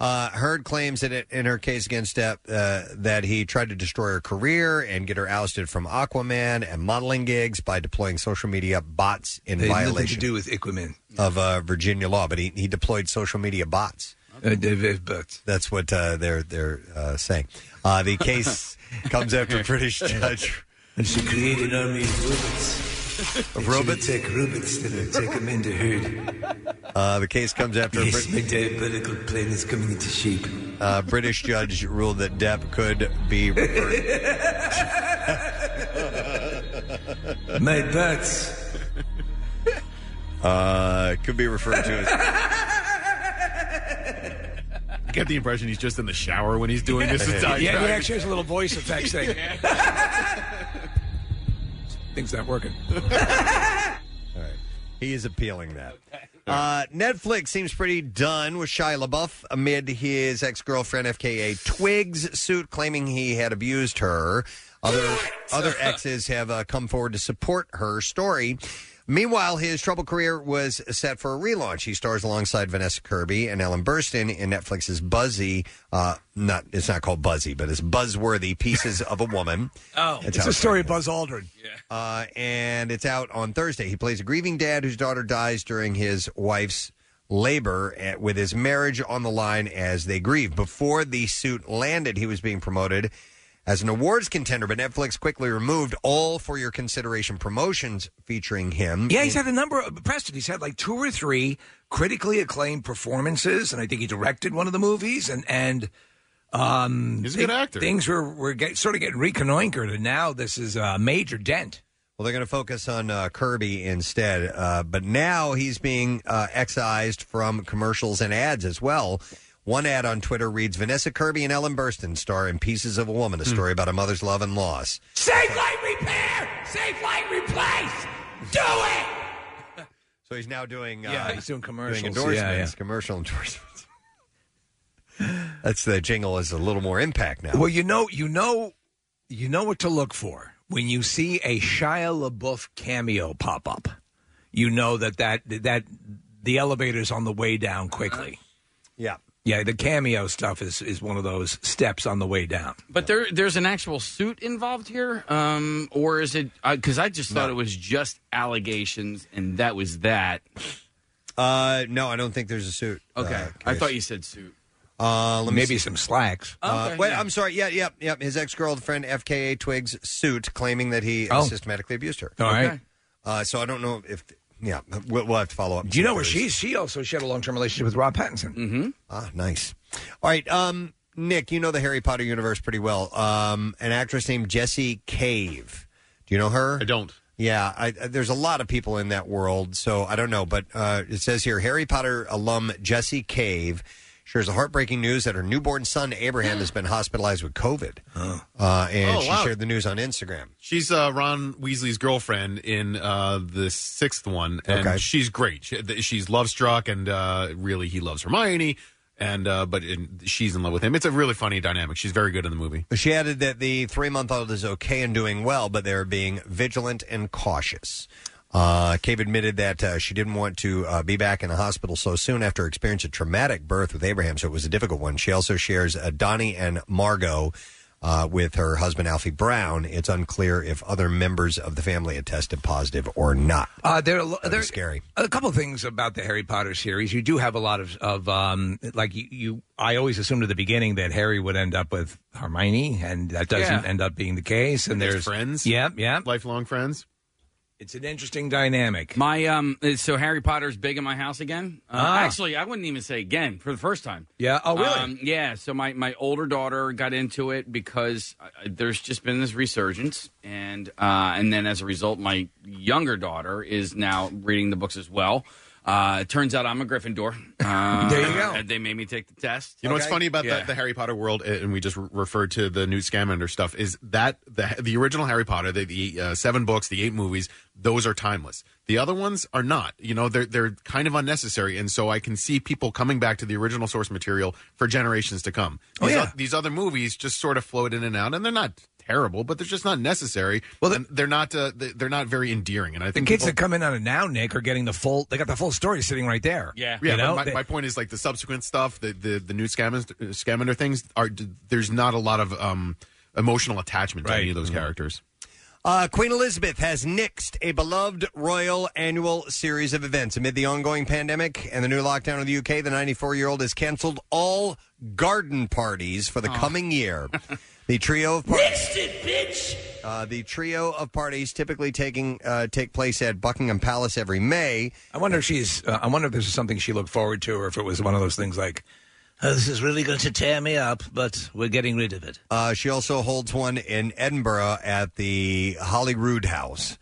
Uh, Heard claims that it, in her case against Depp uh, that he tried to destroy her career and get her ousted from Aquaman and modeling gigs by deploying social media bots in It had nothing to violation do with Iquaman. of uh, Virginia law. But he, he deployed social media bots. Uh, David, but That's what uh, they're they're uh, saying. Uh, the case comes after British judge and she created an army of bullets. Of robots. Take robots to take them into hood. Uh, the case comes after a Yes, Brit- my diabolical plan is coming into shape. uh, British judge ruled that Depp could be referred. My butts. Uh, could be referred to as. I get the impression he's just in the shower when he's doing this. Yeah, he actually has a little voice effects thing. Things not working. All right. He is appealing that. Uh, Netflix seems pretty done with Shia LaBeouf amid his ex girlfriend FKA Twigs suit claiming he had abused her. Other other exes have uh, come forward to support her story. Meanwhile, his troubled career was set for a relaunch. He stars alongside Vanessa Kirby and Ellen Burstyn in Netflix's Buzzy. Uh, not it's not called Buzzy, but it's buzzworthy Pieces of a Woman. Oh, That's it's how a story of Buzz Aldrin. uh, and it's out on Thursday. He plays a grieving dad whose daughter dies during his wife's labor at, with his marriage on the line as they grieve. Before the suit landed, he was being promoted as an awards contender, but Netflix quickly removed all for your consideration promotions featuring him. Yeah, he's had a number of Preston. He's had like two or three critically acclaimed performances, and I think he directed one of the movies. And and um, He's a good actor. Things were were get, sort of getting reconnoitered, and now this is a major dent. Well, they're going to focus on uh, Kirby instead. Uh, but now he's being uh, excised from commercials and ads as well. One ad on Twitter reads Vanessa Kirby and Ellen Burstyn star in Pieces of a Woman, a story about a mother's love and loss. Safe light repair, safe light replace. Do it. So he's now doing uh, Yeah, he's doing commercials. doing Yeah, endorsements, yeah. commercial endorsements. That's the jingle has a little more impact now. Well, you know, you know, you know what to look for when you see a Shia LaBeouf cameo pop up. You know that that that the elevator's on the way down quickly. Yeah. Yeah, the cameo stuff is, is one of those steps on the way down. But there, there's an actual suit involved here, um, or is it? Because I just thought it was just allegations, and that was that. Uh, no, I don't think there's a suit. Okay, uh, I case. thought you said suit. Uh, let me Maybe see. some slacks. Uh, Okay, wait, yeah. I'm sorry. Yeah, yeah, yeah. His ex girlfriend FKA Twigs suit claiming that he Oh. systematically abused her. All right. Okay. Uh, so I don't know if. Yeah, we'll, we'll have to follow up. Do you know where There's- she's? She also she had a long term relationship with Rob Pattinson. Mm-hmm. Ah, nice. All right, um, Nick, you know the Harry Potter universe pretty well. Um, an actress named Jessie Cave. Do you know her? I don't. Yeah, I, I- there's a lot of people in that world, so I don't know. But uh, it says here Harry Potter alum Jessie Cave shares the heartbreaking news that her newborn son Abraham has been hospitalized with COVID. Uh, and Oh, she wow. shared the news on Instagram. She's uh, Ron Weasley's girlfriend in uh, the sixth one, and Okay. she's great. She, th- she's love struck, and uh, really he loves Hermione, and uh, but in, she's in love with him. It's a really funny dynamic. She's very good in the movie. She added that the three month old is okay and doing well, but they're being vigilant and cautious. Uh, Cave admitted that uh, she didn't want to uh, be back in the hospital so soon after experiencing a traumatic birth with Abraham, so it was a difficult one. She also shares uh, Donnie and Margot uh, with her husband Alfie Brown. It's unclear if other members of the family had tested positive or not. Uh, there, are lo- That there scary. A couple of things about the Harry Potter series. You do have a lot of, of um, like you, you. I always assumed at the beginning that Harry would end up with Hermione, and that doesn't Yeah. end up being the case. And There's there's friends. Yeah, yeah. Lifelong friends. It's an interesting dynamic. My um, so Harry Potter's big in my house again. Uh, Ah. Actually, I wouldn't even say again for the first time. Yeah. Oh, really? Um, yeah. So my, my older daughter got into it because uh, there's just been this resurgence, and uh, and then as a result, my younger daughter is now reading the books as well. Uh, it turns out I'm a Gryffindor. Uh, There you go. and They made me take the test. You know what's Okay. funny about Yeah. the, the Harry Potter world, uh, and we just re- referred to the Newt Scamander stuff, is that the the original Harry Potter, the, the uh, seven books, the eight movies, those are timeless. The other ones are not. You know, they're they're kind of unnecessary, and so I can see people coming back to the original source material for generations to come. Oh, These, yeah. o- these other movies just sort of float in and out, and they're not terrible, but they're just not necessary. Well, Well, the- they're not uh, they- they're not very endearing, and I think the think kids people- that come in on it now, Nick, are getting the full. They got the full story sitting right there. Yeah. Yeah, You know, my, they- my point is like the subsequent stuff, the the the new Scamander, Scamander things are. There's not a lot of um, emotional attachment to Right. any of those characters. Uh, Queen Elizabeth has nixed a beloved royal annual series of events. Amid the ongoing pandemic and the new lockdown in the UK, the 94 year old has canceled all garden parties for the coming year. The trio of parties. Uh, the trio of parties typically taking uh, take place at Buckingham Palace every May. I wonder if she's. Uh, I wonder if this is something she looked forward to, or if it was one of those things like, oh, "This is really going to tear me up, but we're getting rid of it." Uh, she also holds one in Edinburgh at the Holyrood House.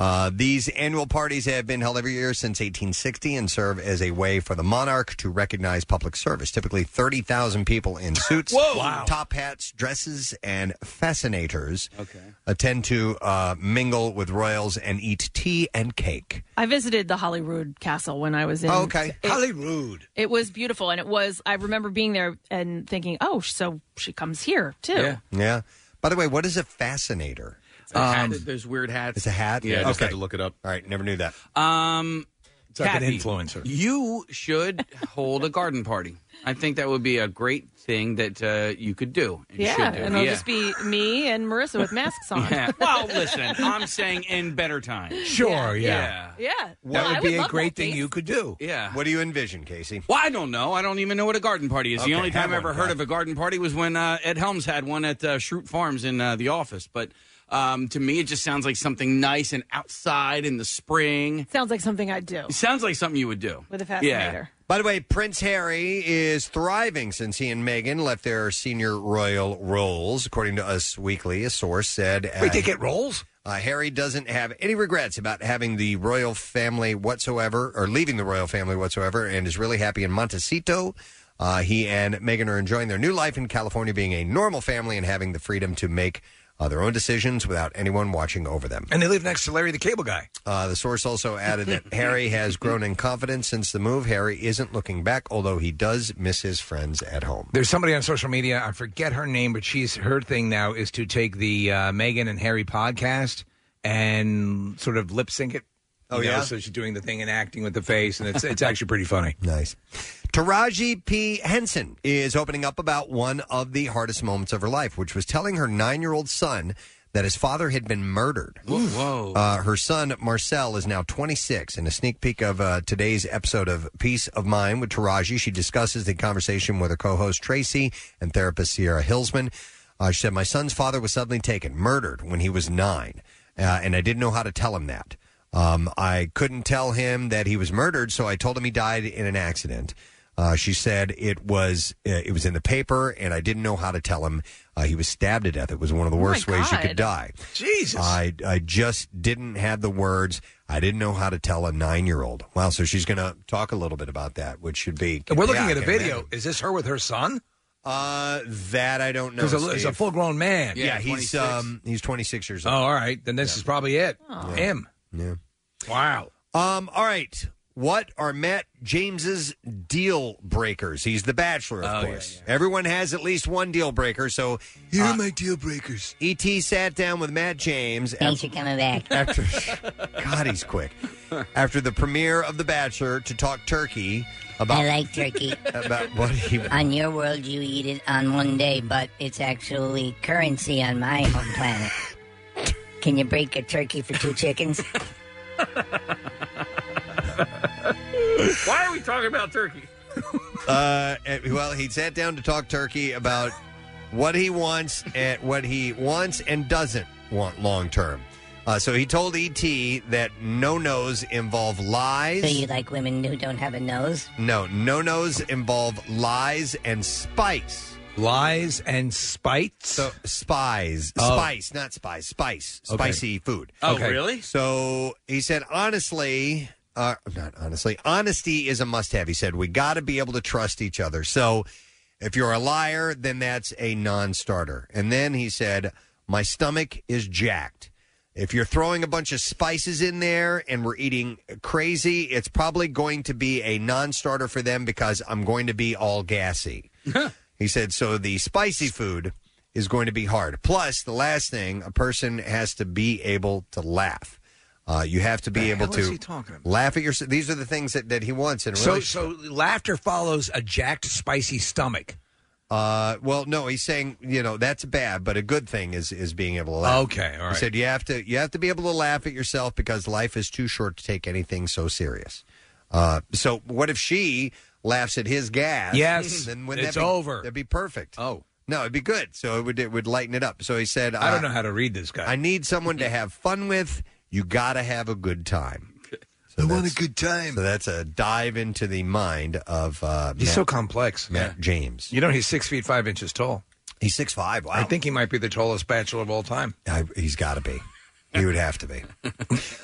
Uh, these annual parties have been held every year since 1860 and serve as a way for the monarch to recognize public service. Typically, 30,000 people in suits, Whoa! Wow. top hats, dresses, and fascinators Okay. attend to uh, mingle with royals and eat tea and cake. I visited the Holyrood Castle when I was in. Oh, okay. It, Holyrood. it was beautiful, and it was. I remember being there and thinking, "Oh, so she comes here too." Yeah. Yeah. By the way, what is a fascinator? It's a hat. There's weird hats. It's a hat? Yeah. I just Okay. had to look it up. All right, never knew that. Um, It's like an Kathy, influencer. You should hold a garden party. I think that would be a great thing that uh, you could do. And Yeah, should do. and it'll yeah. just be me and Marissa with masks on. Yeah. Well, listen, I'm saying in better times. Sure, Yeah. Yeah, That No, I would be a love great that thing you could do. Yeah. What do you envision, Casey? Well, I don't know. I don't even know what a garden party is. Okay, the only time have I ever one, heard Pat. of a garden party was when uh, Ed Helms had one at uh, Schrute Farms in uh, the office. But um, to me, it just sounds like something nice and outside in the spring. Sounds like something I'd do It sounds like something you would do. with a Yeah. fascinator. By the way, Prince Harry is thriving since he and Meghan left their senior royal roles. According to Us Weekly, a source said uh, Wait, they get roles? uh, Harry doesn't have any regrets about having the royal family whatsoever, or leaving the royal family whatsoever, and is really happy in Montecito. Uh, he and Meghan are enjoying their new life in California, being a normal family and having the freedom to make uh, their own decisions without anyone watching over them. And they live next to Larry the Cable Guy. Uh, the source also added that Harry has grown in confidence since the move. Harry isn't looking back, although he does miss his friends at home. There's somebody on social media. I forget her name, but she's her thing now is to take the uh, Meghan and Harry podcast and sort of lip sync it. Oh, You know, yeah? so she's doing the thing and acting with the face, and it's it's actually pretty funny. Nice. Taraji P. Henson is opening up about one of the hardest moments of her life, which was telling her nine year old son that his father had been murdered. Whoa. Uh, her son, Marcel, is now 26. In a sneak peek of uh, today's episode of Peace of Mind with Taraji, she discusses the conversation with her co host, Tracy, and therapist, Sierra Hillsman. Uh, she said, My son's father was suddenly taken, murdered, when he was nine, uh, and I didn't know how to tell him that. Um, I couldn't tell him that he was murdered, so I told him he died in an accident. Uh, she said it was uh, it was in the paper, and I didn't know how to tell him uh, he was stabbed to death. It was one of the Oh, worst ways you could die. Jesus. I I just didn't have the words. I didn't know how to tell a nine year old. Wow. So she's going to talk a little bit about that, which should be. We're looking Yeah, at a can video. imagine. is this her with her son? Uh, that I don't know. Because it's a Steve. full grown man. yeah, Yeah, he's 26. um he's twenty six years Oh, old. all right. Then this is probably it. Him. Yeah. Wow. Um. All right. What are Matt James's deal breakers? He's the Bachelor, of Oh, yeah, course. Everyone has at least one deal breaker. So Here uh, are my deal breakers. ET sat down with Matt James Thanks for coming back. after God, he's quick. After the premiere of The Bachelor to talk turkey about I like turkey. about what he On your world, you eat it on one day, but it's actually currency on my home planet. Can you break a turkey for two chickens? Why are we talking about turkey? uh and- well he sat down to talk turkey about what he wants and what he wants and doesn't want long term. Uh, so he told ET that no nos involve lies. So you like women who don't have a nose? no, no nos involve lies and spice. Lies and spites. So spies, Oh. spice, not spice, spice, Okay. spicy food. Oh, Okay. really? So he said, honestly, uh, not honestly, honesty is a must have. He said, we got to be able to trust each other. So if you're a liar, then that's a non starter. And then he said, my stomach is jacked. If you're throwing a bunch of spices in there and we're eating crazy, it's probably going to be a non starter for them because I'm going to be all gassy. he said, so the spicy food is going to be hard. Plus, the last thing, a person has to be able to laugh. Uh, you have to be The able hell is to he talking about? laugh at yourself. These are the things that, that he wants in a So, relationship. so laughter follows a jacked, spicy stomach. Uh, well, no, he's saying you know that's bad, but a good thing is is being able to laugh. Okay, all right. He said you have to you have to be able to laugh at yourself because life is too short to take anything so serious. Uh, so what if she laughs at his gas? Yes, then wouldn't it's that be, over. That'd be perfect. Oh. No, it'd be good. So it would it would lighten it up. So he said, I don't uh, know how to read this guy. I need someone to have fun with. You got to have a good time. So I want a good time. So that's a dive into the mind of. Uh, He's Matt- so complex. Matt James. You know, he's six feet five inches tall. He's six five. Wow. I think he might be the tallest bachelor of all time. I, he's got to be. He would have to be.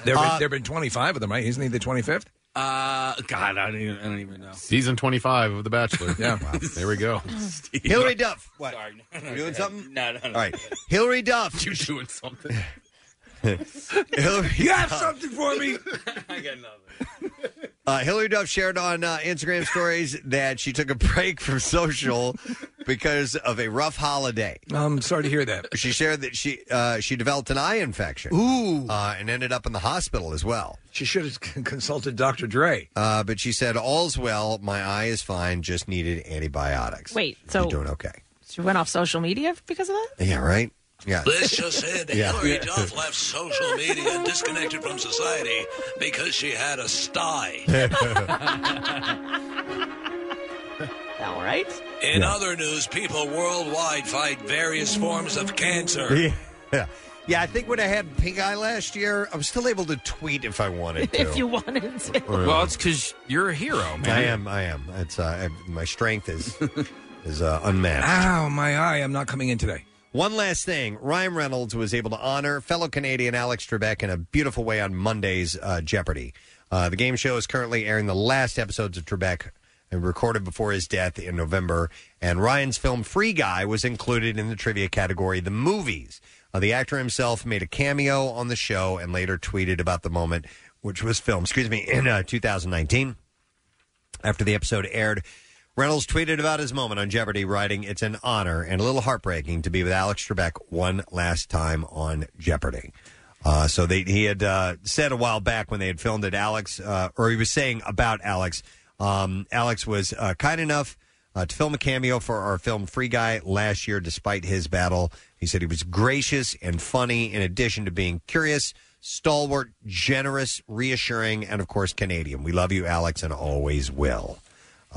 There have Uh, been, been 25 of them, right? Isn't he the 25th? Uh, God, I don't even, I don't even know. Season 25 of The Bachelor. yeah. There we go. Hilary Duff. What? Sorry. No, You doing something? No, no, no. All right. Hilary Duff. You doing something? Hilary You have Duff. something for me? I got nothing. Uh, Hilary Duff shared on uh, Instagram stories that she took a break from social because of a rough holiday. I'm sorry to hear that. She shared that she uh, she developed an eye infection. Ooh. Uh, and ended up in the hospital as well. She should have c- consulted Dr. Dre. Uh, but she said, "All's well. My eye is fine. Just needed antibiotics." Wait, so You're doing okay? she went off social media because of that? Yeah, right. Yeah. This just said Yeah. Hilary Duff left social media and disconnected from society because she had a sty. All right. In Yeah. other news, people worldwide fight various forms of cancer. Yeah. Yeah, I think when I had pink eye last year, I was still able to tweet if I wanted to. if you wanted to. Well, it's because you're a hero, man. I am. I am. It's uh, I- my strength is is uh, unmatched. Ow, my eye. I'm not coming in today. One last thing: Ryan Reynolds was able to honor fellow Canadian Alex Trebek in a beautiful way on Monday's uh, Jeopardy. Uh, the game show is currently airing the last episodes of Trebek, and recorded before his death in November. And Ryan's film Free Guy was included in the trivia category, the movies. Uh, the actor himself made a cameo on the show and later tweeted about the moment, which was filmed, excuse me, in uh, 2019. After the episode aired, Reynolds tweeted about his moment on Jeopardy, writing, It's an honor and a little heartbreaking to be with Alex Trebek one last time on Jeopardy. Uh, so they, he had uh, said a while back when they had filmed it, Alex, uh, or he was saying about Alex, um, Alex was uh, kind enough uh, to film a cameo for our film Free Guy last year, despite his battle. He said he was gracious and funny, in addition to being curious, stalwart, generous, reassuring, and of course, Canadian. We love you, Alex, and always will.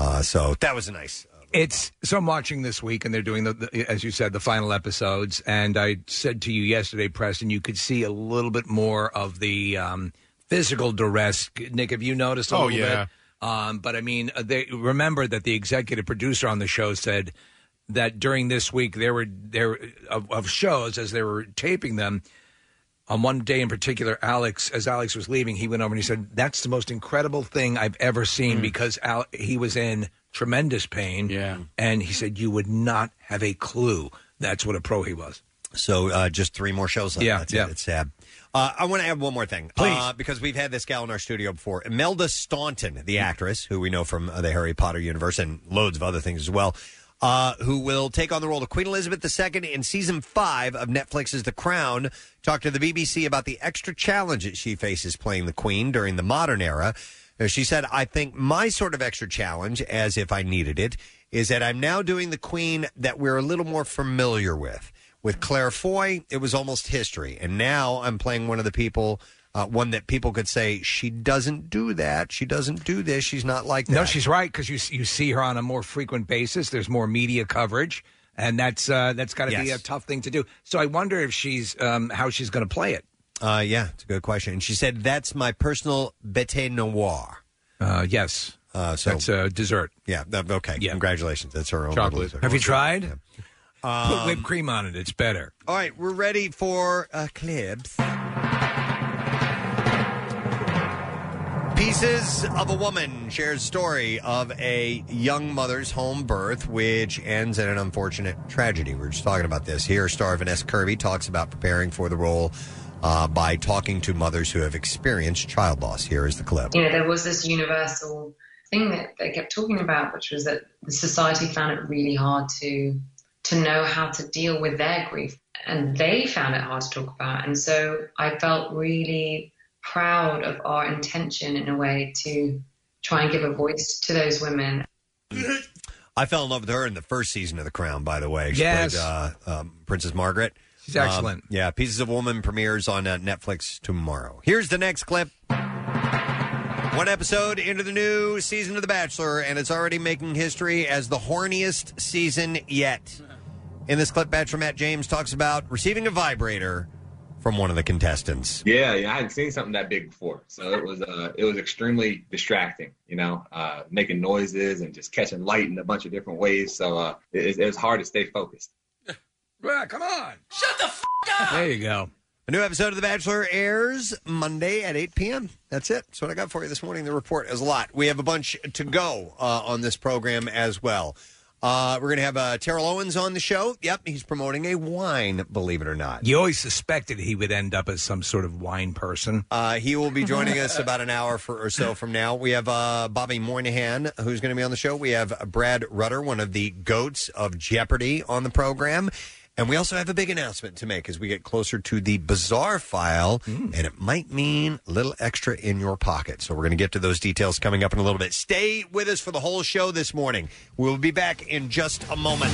Uh, so that was a nice. It's so I'm watching this week, and they're doing the, the, as you said, the final episodes. And I said to you yesterday, Preston, you could see a little bit more of the um, physical duress. Nick, have you noticed? A Oh, little yeah. Bit? Um, but I mean, uh, they remember that the executive producer on the show said that during this week there were there of, of shows as they were taping them. On one day in particular, Alex, as Alex was leaving, he went over and he said, "That's the most incredible thing I've ever seen because Al- he was in tremendous pain." Yeah. and he said you would not have a clue. That's what a pro he was. So uh, just three more shows left. Yeah, That's yeah. it. It's sad. Uh, I want to add one more thing, Please. uh, because we've had this gal in our studio before, Imelda Staunton, the actress who we know from uh, the Harry Potter universe and loads of other things as well, uh, who will take on the role of Queen Elizabeth II in season five of Netflix's The Crown. Talked to the BBC about the extra challenges she faces playing the Queen during the modern era. Uh, She said, I think my sort of extra challenge, as if I needed it, is that I'm now doing the Queen that we're a little more familiar with. With Claire Foy, it was almost history. And now I'm playing one of the people, uh, one that people could say, she doesn't do that. She doesn't do this. She's not like that. No, she's right because you you see her on a more frequent basis. There's more media coverage, and that's uh, that's got to be a Yes. tough thing to do. So I wonder if she's um, how she's going to play it. Uh, yeah, it's a good question. And she said, that's my personal bete noir. Uh, yes. Uh, so That's a dessert. Yeah. that- Okay. Yeah. Congratulations. That's her own Chocolate. little- Have you tried? Put Um, whipped cream on it. It's better. All right, we're ready for uh, clips. Pieces of a Woman shares story of a young mother's home birth, which ends in an unfortunate tragedy. We are just talking about this. Here, star Vanessa Kirby talks about preparing for the role uh, by talking to mothers who have experienced child loss. Here is the clip. know, there was this universal thing that they kept talking about, which was that the society found it really hard to to know how to deal with their grief, and they found it hard to talk about. And so I felt really proud of our intention in a way to try and give a voice to those women. I fell in love with her in the first season of The Crown, by the way. She Yes. played uh, um, Princess Margaret. She's excellent. Um, yeah, Pieces of Woman premieres on uh, Netflix tomorrow. Here's the next clip. One episode into the new season of The Bachelor, and it's already making history as the horniest season yet. In this clip, Bachelor Matt James talks about receiving a vibrator from one of the contestants. Yeah, yeah, I hadn't seen something that big before, so it was uh, it was extremely distracting. You know, uh, making noises and just catching light in a bunch of different ways. So uh, it, it was hard to stay focused. Yeah, come on. Shut the f- up! There you go. A new episode of The Bachelor airs Monday at 8 p.m. That's it. That's what I got for you this morning. The report is a lot. We have a bunch to go uh, on this program as well. Uh, we're going to have uh, Terrell Owens on the show. Yep, he's promoting a wine, believe it or not. You always suspected he would end up as some sort of wine person. Uh, he will be joining us about an hour for, or so from now. We have uh, Bobby Moynihan, who's going to be on the show. We have Brad Rutter, one of the goats of Jeopardy, on the program. And we also have a big announcement to make as we get closer to the bizarre file, hmm. and it might mean a little extra in your pocket. So we're going to get to those details coming up in a little bit. Stay with us for the whole show this morning. We'll be back in just a moment.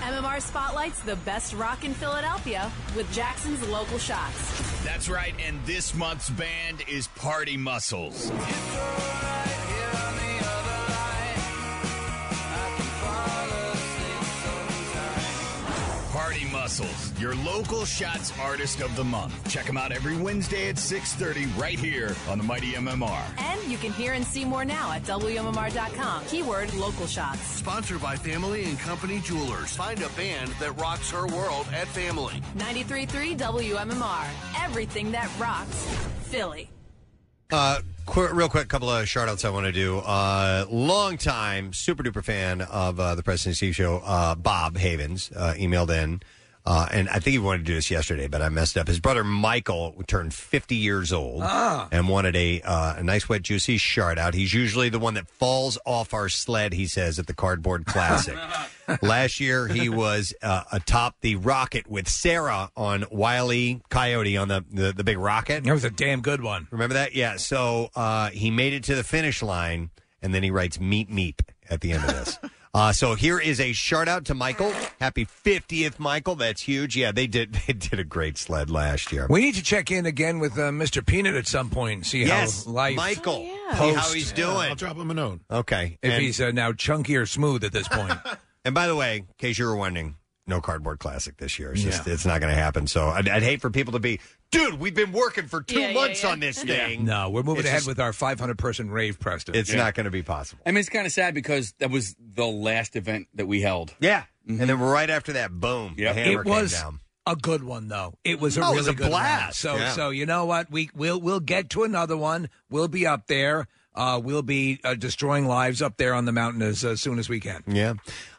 MMR spotlights the best rock in Philadelphia with Jackson's local shots. That's right, and this month's band is Party Muscles. Party Muscles, your local shots artist of the month. Check them out every Wednesday at 6:30 right here on the Mighty MMR. And you can hear and see more now at WMMR.com. Keyword local shots. Sponsored by Family and Company Jewelers. Find a band that rocks her world at Family. 93.3 WMMR. Everything that rocks Philly. Uh, qu- real quick, couple of shout outs I want to do. Uh, long time super duper fan of uh, the Preston Steve Show, uh, Bob Havens, uh, emailed in. Uh, and I think he wanted to do this yesterday, but I messed up. His brother Michael turned 50 years old Ah. and wanted a uh, a nice wet juicy shard out. He's usually the one that falls off our sled. He says at the Cardboard Classic. Last year he was uh, atop the rocket with Sarah on Wiley Coyote on the, the the big rocket. That was a damn good one. Remember that? Yeah. So uh, he made it to the finish line, and then he writes "meep meep" at the end of this. Uh, so here is a shout out to Michael. Happy 50th, Michael. That's huge. Yeah, they did they did a great sled last year. We need to check in again with uh, Mr. Peanut at some point and see Yes, how life. Michael. See post- how he's doing. I'll drop him a note. Okay. If And- he's uh, now chunky or smooth at this point. And by the way, in case you were wondering, no cardboard classic this year. It's just Yeah. it's not going to happen. So I'd, I'd hate for people to be, dude. We've been working for two Yeah, yeah, months yeah. on this thing. No, we're moving It's ahead just- with our 500 person rave, Preston. It's not going to be possible. I mean, it's kind of sad because that was the last event that we held. Yeah. And then right after that, boom, the hammer It was came down. a good one, though. It was a Oh, it really was a good one. blast. So, Yeah. so you know what? We we'll we'll get to another one. We'll be up there. Uh, we'll be uh, destroying lives up there on the mountain as uh, soon as we can. Yeah.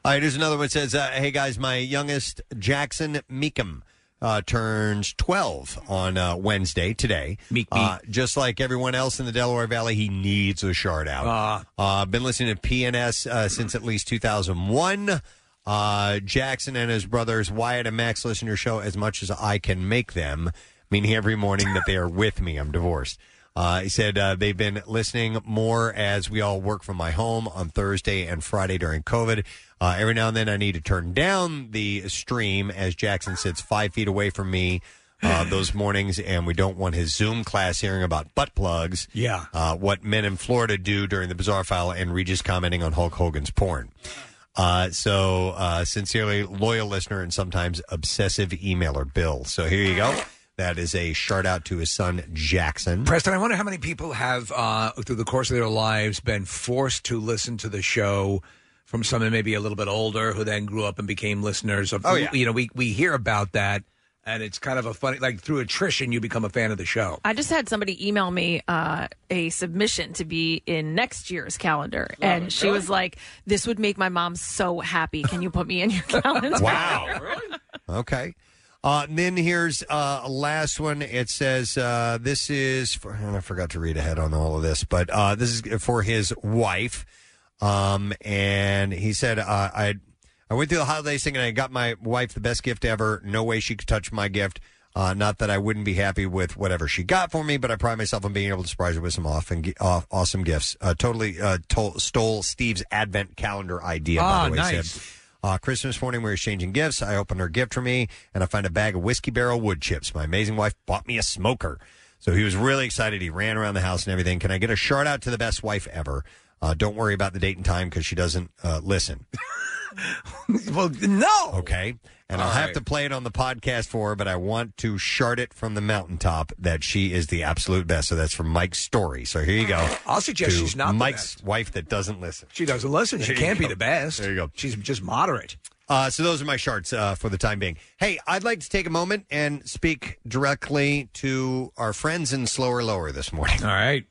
All right, here's another one. It says, uh, Hey, guys, my youngest, Jackson Meekum, uh, turns 12 on uh, Wednesday, today. Meek Uh, just like everyone else in the Delaware Valley, he needs a shard out. Ah. Uh, been listening to PNS uh, since at least 2001. Uh, Jackson and his brothers Wyatt and Max listen to your show as much as I can make them, meaning every morning that they are with me. I'm divorced. Uh, he said uh, they've been listening more as we all work from my home on Thursday and Friday during COVID. Uh, every now and then I need to turn down the stream as Jackson sits five feet away from me uh, those mornings, and we don't want his Zoom class hearing about butt plugs. Yeah. Uh, what men in Florida do during the bizarre file, and Regis commenting on Hulk Hogan's porn. Uh, so, uh, sincerely loyal listener and sometimes obsessive emailer, Bill. So here you go. That is a shout out to his son Jackson. Preston, I wonder how many people have, uh, through the course of their lives, been forced to listen to the show from someone maybe a little bit older who then grew up and became listeners of. Oh, yeah. You know, we we hear about that, and it's kind of a funny, like through attrition, you become a fan of the show. I just had somebody email me uh, a submission to be in next year's calendar, and she was like, "This would make my mom so happy. Can you put me in your calendar?" Wow. Okay. Uh, and then here's uh, a last one. It says uh, this is for, and I forgot to read ahead on all of this, but uh, this is for his wife. Um, and he said, uh, I I went through the holiday holidays thinking I got my wife the best gift ever. No way she could touch my gift. Uh, not that I wouldn't be happy with whatever she got for me, but I pride myself on being able to surprise her with some off and, off, awesome gifts. Uh, totally uh, to- stole Steve's advent calendar idea. Ah, by the way, nice. said. Uh, Christmas morning, we were exchanging gifts. I opened her gift for me, and I find a bag of whiskey barrel wood chips. My amazing wife bought me a smoker. So he was really excited. He ran around the house and everything. Can I get a shout out to the best wife ever? Uh, don't worry about the date and time because she doesn't uh, listen. well, no. Okay. And I'll All have to play it on the podcast for her, but I want to shart it from the mountaintop that she is the absolute best. So that's from Mike's story. So here you go. I'll suggest to she's not the Mike's wife that doesn't listen. She doesn't listen. She There you can't be go. the best. There you go. She's just moderate. Uh, so those are my sharts uh, for the time being. Hey, I'd like to take a moment and speak directly to our friends in Slower Lower this morning. All right.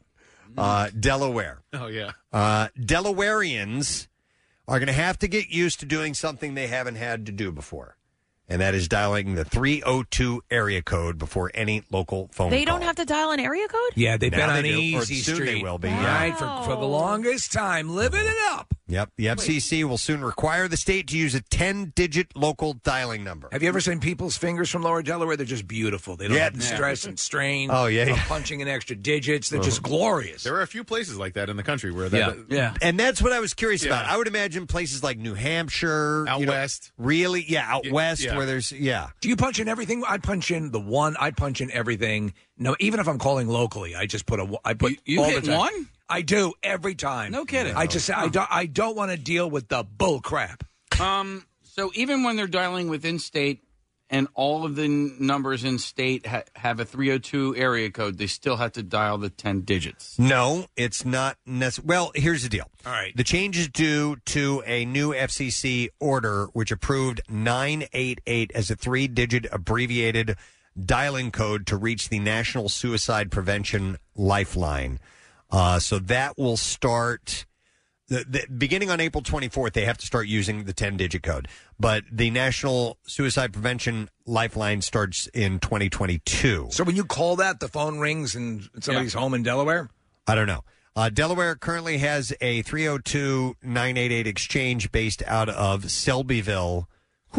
Uh, Delaware. Oh yeah. Uh, Delawareans are going to have to get used to doing something they haven't had to do before, and that is dialing the 302 area code before any local phone They call. don't have to dial an area code? Yeah, they've Now been on they do, or easy soon they street. will be, Right, yeah. for, for the longest time, living it up. Yep. The FCC will soon require the state to use a 10 digit local dialing number. Have you ever seen people's fingers from Lower Delaware? They're just beautiful. They don't Yeah. have the stress and strain. Oh, yeah, of yeah. punching in extra digits. They're Uh-huh. just glorious. There are a few places like that in the country where that, Yeah. And that's what I was curious Yeah. about. I would imagine places like New Hampshire, Out you know, west. really, yeah, out Y- west yeah. where there's, yeah, Do you punch in everything? I punch in the one. I punch in everything. No, even if I'm calling locally, I just put a. I put You- you all hit the time. one? I do every time. No kidding. I just I don't I don't want to deal with the bull crap. Um, so even when they're dialing within state and all of the n- numbers in state ha- have a 302 area code, they still have to dial the 10 digits. No, it's not necessary. Well, here's the deal. All right. The change is due to a new FCC order which approved 988 as a three digit abbreviated dialing code to reach the National Suicide Prevention Lifeline. Uh, so that will start. The, the, beginning on April 24th, they have to start using the 10 digit code. But the National Suicide Prevention Lifeline starts in 2022. So when you call that, the phone rings and somebody's home in Delaware. I don't know. Uh, Delaware currently has a 302 988 exchange based out of Selbyville.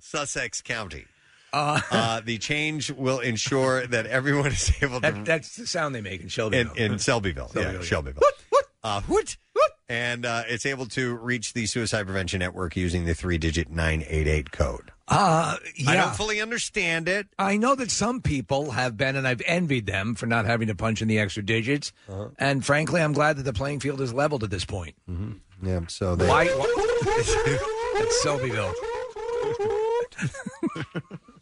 Sussex County. Uh, the change will ensure that everyone is able to That, that's the sound they make in in, Shelbyville. in Selbyville. yeah, Selbyville, yeah. Shelbyville. Uh, what? And uh, it's able to reach the suicide prevention network using the three-digit 988 code. Uh, yeah. I don't fully understand it. I know that some people have been, and I've envied them for not having to punch in the extra digits. Uh-huh. And frankly, I'm glad that the playing field is leveled at this point. Mm-hmm. Yeah, so they Why? It's Selbyville.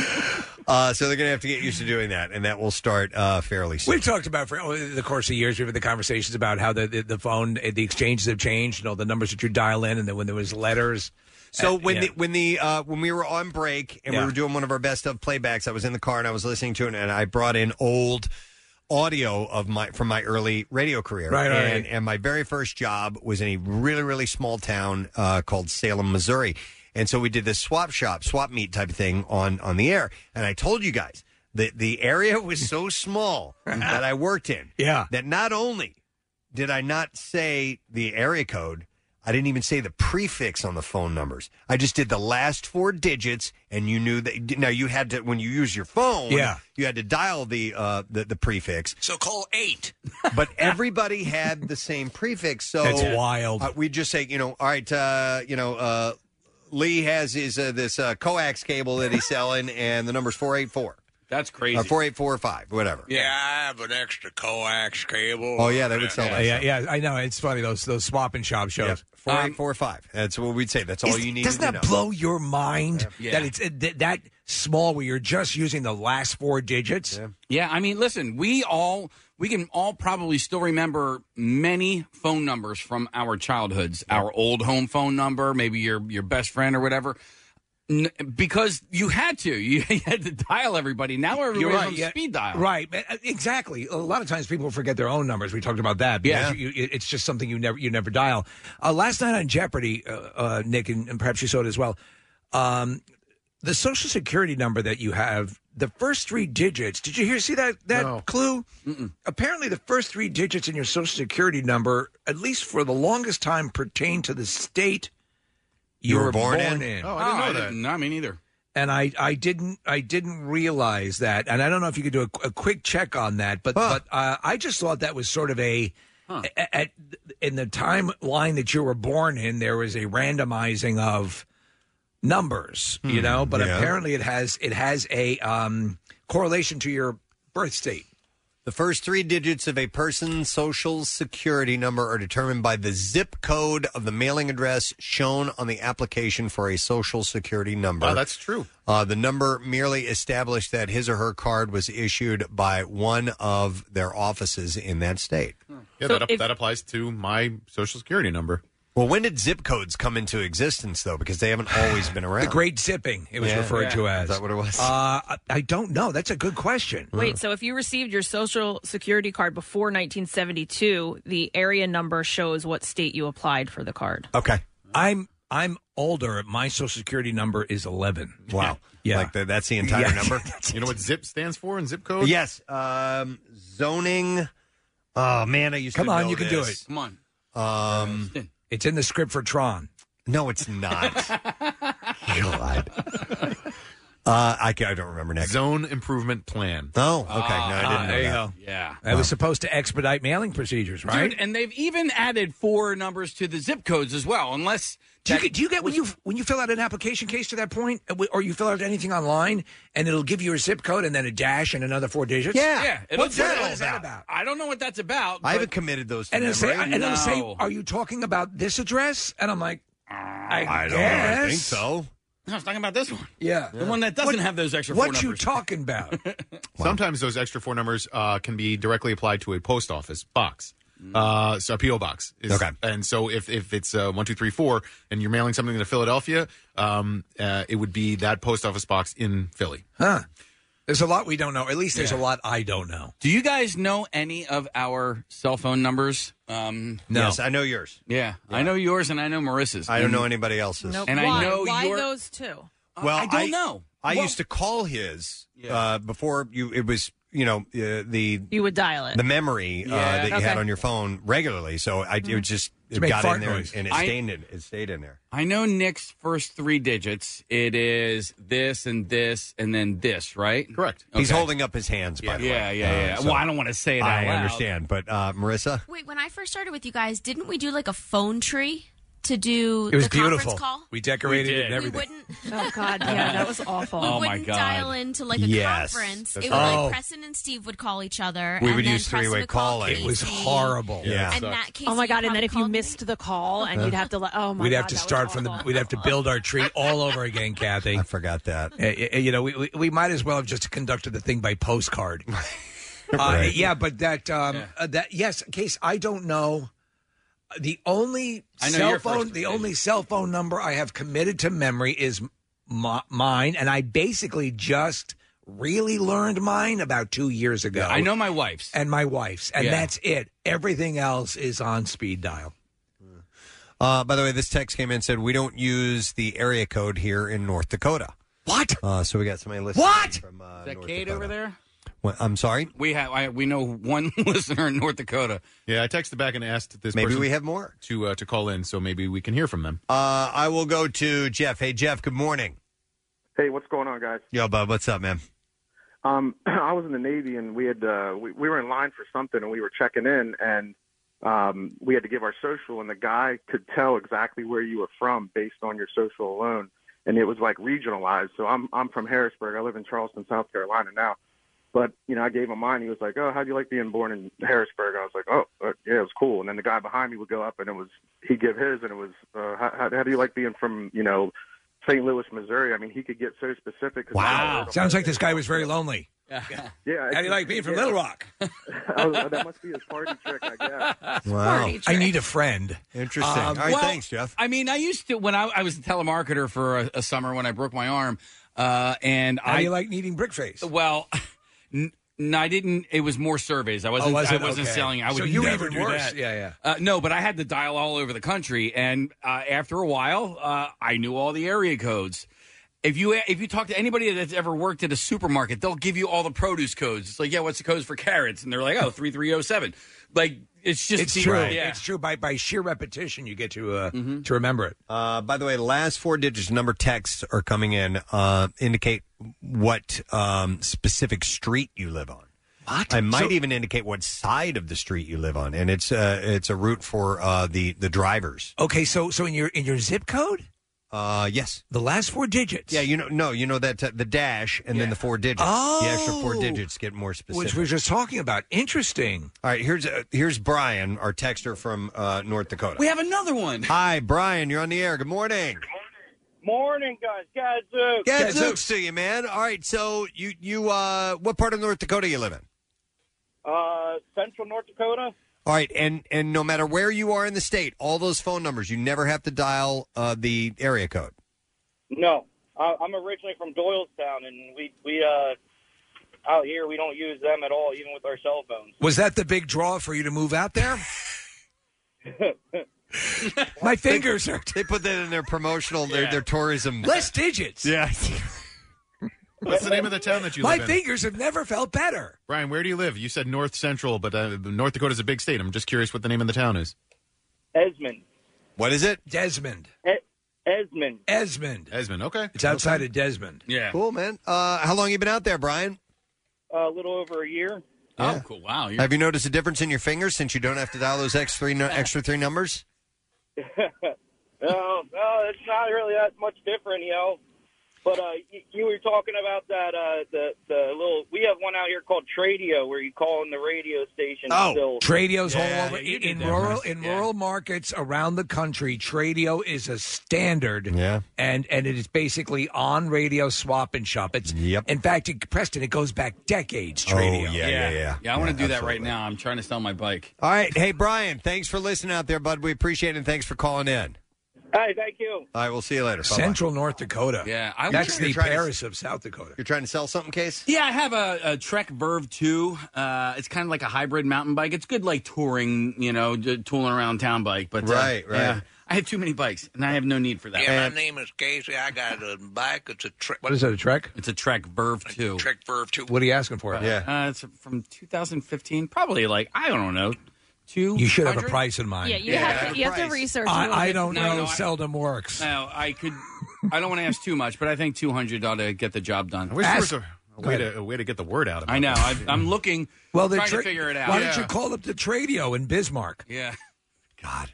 Uh, so they're going to have to get used to doing that, and that will start uh, fairly soon. We've talked about for over the course of years. We've had the conversations about how the the, the phone, uh, the exchanges have changed. You know, the numbers that you dial in, and then when there was letters. So Uh, when the when the uh, when we were on break and we were doing one of our best of playbacks, I was in the car and I was listening to it, and I brought in old audio of my from my early radio career. Right, right. and, and my very first job was in a really really small town uh, called Salem, Missouri, and so we did this swap shop, swap meet type thing on on the air. And I told you guys that the area was so small that I worked in, Yeah. that not only did I not say the area code. I didn't even say the prefix on the phone numbers. I just did the last four digits, and you knew that. Now you had to when you use your phone. Yeah. you had to dial the uh, the, the prefix. So call eight. But everybody had the same prefix, so That's wild. Uh, we'd just say, you know, all right, uh, you know, uh, Lee has his uh, this uh, coax cable that he's selling, and the number's four eight four That's crazy. or four eight four five, whatever. Yeah, I have an extra coax cable. Oh yeah, they would sell that. yeah, yeah, I know. It's funny those those swap and shop shows. Four eight four five. That's what we'd say. That's all Is- you need. Doesn't to that know. blow your mind Yeah. that it's uh, th- that small where you're just using the last four digits? Yeah, I mean, listen, we all we can all probably still remember many phone numbers from our childhoods. Our old home phone number, maybe your your best friend or whatever. N- because you had to, you had to dial everybody. Now everybody's on yeah. speed dial. Right, uh, exactly. A lot of times people forget their own numbers. We talked about that. because Yeah. you, you- it's just something you never you never dial. Uh, last night on Jeopardy, uh, uh, Nick, and, and perhaps you saw it as well. Um, the social security number that you have, the first three digits. Did you hear? See that that No. clue? Apparently, the first three digits in your social security number, at least for the longest time, pertain to the state you, were born in? in. Oh, I didn't know I that. didn't- No, me neither. and I, I didn't I didn't realize that, and I don't know if you could do a, a quick check on that, but but uh, I just thought that was sort of a a- at, in the timeline that you were born in, there was a randomizing of numbers, you know, but yeah. apparently it has it has a um, correlation to your birth state. The first three digits of a person's social security number are determined by the zip code of the mailing address shown on the application for a social security number. Oh, that's true. Uh, the number merely established that his or her card was issued by one of their offices in that state. Yeah, that, that applies to my social security number. Well, when did zip codes come into existence, though? Because they haven't always been around. The Great Zipping, it was Yeah. referred Yeah. to as. Is that what it was? Uh, I- I don't know. That's a good question. Wait, so if you received your social security card before 1972, the area number shows what state you applied for the card. Okay. I'm I'm older. My social security number is 11. Wow. Yeah. Like the, that's the entire Yeah. number? You know what zip stands for in zip code? Yes. Um, zoning. Oh, man, I used to know. Come on, know you can do this. it. Come on. Um, It's in the script for Tron. No, it's not. God. Uh, I, ca- I don't remember next. Zone improvement plan. Oh, okay. No, I didn't Ah, know there you that. go. Yeah. That was supposed to expedite mailing procedures, right? Dude, and they've even added four numbers to the zip codes as well, unless. Do you, get, do you get when you when you fill out an application case to that point, uh, or you fill out anything online, and it'll give you a zip code and then a dash and another four digits? Yeah. it'll What's say- that all about? about? I don't know what that's about. I haven't committed those to And it'll say, memory. and it'll say, No. "Are you talking about this address?" And I'm like, I, I don't guess. think so. I was talking about this one. Yeah, The one that doesn't have those extra What four you numbers. talking about? Sometimes those extra four numbers uh, can be directly applied to a post office box. Uh, so a PO box. Is, Okay. And so if, if it's uh, one two three four and you're mailing something to Philadelphia, um, uh, it would be that post office box in Philly. Huh? There's a lot we don't know. At least there's a lot I don't know. Do you guys know any of our cell phone numbers? Um, Yes, I know yours. Yeah, I know yours and I know Marissa's. I don't know anybody else's. Nope. And I know Why your- those two? Well, I don't know. I Well- used to call his uh, before you. It was you know uh, the You would dial it. the memory uh, Yeah. that you had Okay. on your phone regularly. So I it just it make got fart in there noise. and it I- stayed in it stayed in there. I know Nick's first three digits. It is this and this and then this, right? Correct. He's holding up his hands. By the way. Yeah, yeah, yeah. Uh, so well, I don't want to say it out I loud. understand, but uh, Marissa, Wait, when I first started with you guys, didn't we do like a phone tree to do It was the conference beautiful. call? We decorated We it did. and We wouldn't. Oh God, yeah, that was awful. We Oh, my wouldn't God. dial into like a Yes. conference. That's It was right. like Oh. Preston and Steve would call each other. We and would then use Preston three-way would call calling. It was Casey, horrible. Yeah. And sucked. that Casey Oh my God! And then if you called me. missed the call, and you'd have to let. Oh my god. We'd God, have to that was start from the. We'd have to build our tree all over again, Kathy. I forgot that. Uh, you know, we, we we might as well have just conducted the thing by postcard. uh, Right. Yeah, but that um, uh, that yes, case I don't know. The only I know cell your phone, first the digit. only cell phone number I have committed to memory is m- mine, and I basically just really learned mine about two years ago. I know my wife's. and my wife's, and Yeah. that's it. Everything else is on speed dial. Uh, by the way, this text came in and said we don't use the area code here in North Dakota. What? Uh, so we got somebody listening What? from uh, Is that North Kate Dakota. over there? What- I'm sorry. We have. I, we know one listener in North Dakota. Yeah, I texted back and asked this Maybe person we have more. to uh, to call in, so maybe we can hear from them. Uh, I will go to Jeff. Hey, Jeff. Good morning. Hey, what's going on, guys? Yo, bud. What's up, man? Um, I was in the Navy, and we had uh, we, we were in line for something, and we were checking in, and um, we had to give our social, and the guy could tell exactly where you were from based on your social alone, and it was like regionalized. So I'm I'm from Harrisburg. I live in Charleston, South Carolina now. But you know, I gave him mine. He was like, "Oh, how'd you like being born in Harrisburg?" I was like, "Oh, uh, yeah, it was cool." And then the guy behind me would go up, and it was he'd give his, and it was, uh, how, how, "How do you like being from you know St. Louis, Missouri?" I mean, he could get so specific. 'cause I was- Sounds like this guy was very lonely. Yeah. How do you like being from yeah. Little Rock? I that must be his party trick, I guess. Wow. I need a friend. Interesting. Um, All right, well, thanks, Jeff. I mean, I used to when I, I was a telemarketer for a, a summer when I broke my arm, uh, and How I do you like needing brick face? well. N- no, I didn't. It was more surveys. I wasn't. Oh, was I wasn't Okay. selling. I would So you never even do worse. that. Yeah, yeah. Uh, no, but I had to dial all over the country, and uh, after a while, uh, I knew all the area codes. If you if you talk to anybody that's ever worked at a supermarket, they'll give you all the produce codes. It's like, yeah, what's the codes for carrots? And they're like, oh, three three zero seven. Like it's just it's the- true. Yeah. It's true. By by sheer repetition, you get to uh, Mm-hmm. to remember it. Uh, by the way, the last four digits number texts are coming in uh, indicate what um, specific street you live on. What? I might So- even indicate what side of the street you live on, and it's uh, it's a route for uh, the the drivers. Okay, so so in your in your zip code, Uh, yes. The last four digits. Yeah, you know, no, you know that uh, the dash and then the four digits. Oh. The extra four digits get more specific. Which we were just talking about. Interesting. All right, here's uh, here's Brian, our texter from uh, North Dakota. We have another one. Hi, Brian. You're on the air. Good morning. Morning, guys. Gadzooks. Gadzooks to you, man. All right, so you you uh, what part of North Dakota you live in? Uh, Central North Dakota. All right, and and no matter where you are in the state, all those phone numbers, you never have to dial uh, the area code. No, I, I'm originally from Doylestown, and we we uh out here we don't use them at all, even with our cell phones. Was that the big draw for you to move out there? My fingers they, hurt. They put that in their promotional, their, their tourism. Less digits. Yeah. What's the name of the town that you My live in? fingers have never felt better. Brian, where do you live? You said North Central, but uh, North Dakota's a big state. I'm just curious what the name of the town is. Esmond. What is it? Desmond. Esmond. Esmond. Esmond. Okay. It's outside of Desmond. Yeah. Cool, man. Uh, how long you been out there, Brian? a little over a year. Oh, cool. Wow. You're- Have you noticed a difference in your fingers since you don't have to dial those extra three, nu- extra three numbers? no, no, it's not really that much different, you know. But uh, you, you were talking about that uh, the the little. We have one out here called Tradio, where you call in the radio station. still. Tradios Yeah, all over you in, did in that, rural Russ. in Yeah. rural markets around the country. Tradio is a standard. Yeah, and and it is basically on radio swap and shop. It's yep. In fact, it, Preston, it goes back decades. Oh, Tradio. yeah, yeah, yeah. Yeah, I want to Yeah, do that right now. I'm trying to sell my bike. All right. Hey, Brian, thanks for listening out there, bud. We appreciate it, and thanks for calling in. Hey, thank you. All right, we'll see you later. Bye-bye. Central North Dakota. Yeah, I that's was- the You're trying to- Paris of South Dakota. You're trying to sell something, Case? Yeah, I have a, a Trek Verve 2. Uh, it's kind of like a hybrid mountain bike. It's good, like touring, you know, j- tooling around town bike. But uh, Right, right. yeah, I have too many bikes, and I have no need for that. Yeah, my name is Casey. I got a bike. It's a Trek. What is that? A Trek? It's a Trek Verve 2. Trek Verve 2. What are you asking for? Uh, it's from 2015. Probably like I don't know, two. You should have a price in mind. Yeah, you have to, you have to research. a little I, I bit. don't No, know. no, I- seldom works. No, I could. I don't want to ask too much, but I think 200 ought to get the job done. I wish there was a, a way to a way to get the word out. About I know. I, I'm looking. Well, the trying tra- to figure it out. Why don't you call up the Tradio in Bismarck? Yeah. God.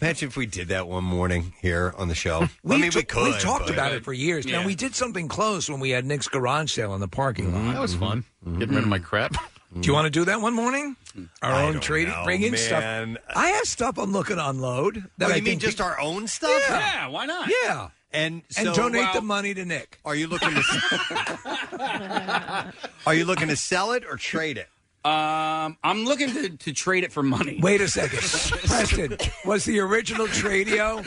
Imagine if we did that one morning here on the show. We I mean, we t- could. We've talked but- about it for years. Now Yeah. we did something close when we had Nick's garage sale in the parking lot. Mm-hmm. That was fun. Mm-hmm. Getting rid of my crap. Do you want to do that one morning? Our I own don't trading, know, bring in man. stuff. I have stuff I'm looking to unload. That Oh, I you mean think just pe- our own stuff? Yeah. Yeah, why not? Yeah, And and so, donate well, the money to Nick. Are you looking to? are you looking to sell it or trade it? Um, I'm looking to, to trade it for money. Wait a second, Preston. Was the original Tradio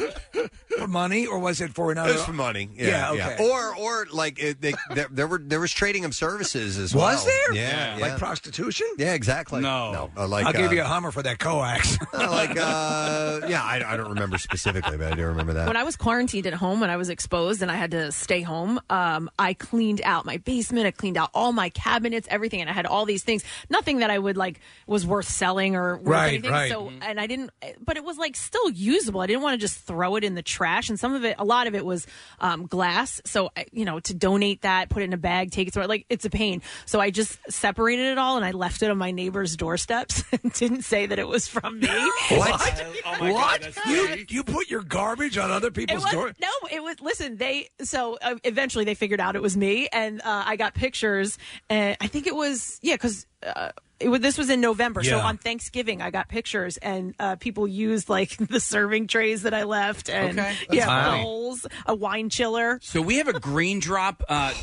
for money, or was it for another? It was for money. Yeah, Yeah, okay. yeah. Or or like it, they, there, there were there was trading of services as well. Was there? Yeah, Like yeah. prostitution? Yeah, exactly. No. no, uh, like I'll give uh, you a Hummer for that coax. uh, like uh, yeah, I, I don't remember specifically, but I do remember that. When I was quarantined at home, when I was exposed and I had to stay home, um, I cleaned out my basement. I cleaned out all my cabinets, everything, and I had all these things. Nothing that I would like was worth selling or worth Right, anything. right. So, and I didn't, but it was like still usable. I didn't want to just throw it in the trash. And some of it, a lot of it was um, glass. So, you know, to donate that, put it in a bag, take it somewhere, like it's a pain. So I just separated it all and I left it on my neighbor's doorsteps and didn't say that it was from me. What? Oh my God, what? you great. you put your garbage on other people's was, door? no, it was. Listen, they so uh, eventually they figured out it was me, and uh, I got pictures, and I think it was yeah, because. Uh, it this was in November, so on Thanksgiving I got pictures, and uh, people used like the serving trays that I left, and Okay. yeah, Wow. bowls, a wine chiller. So we have a green drop. Uh,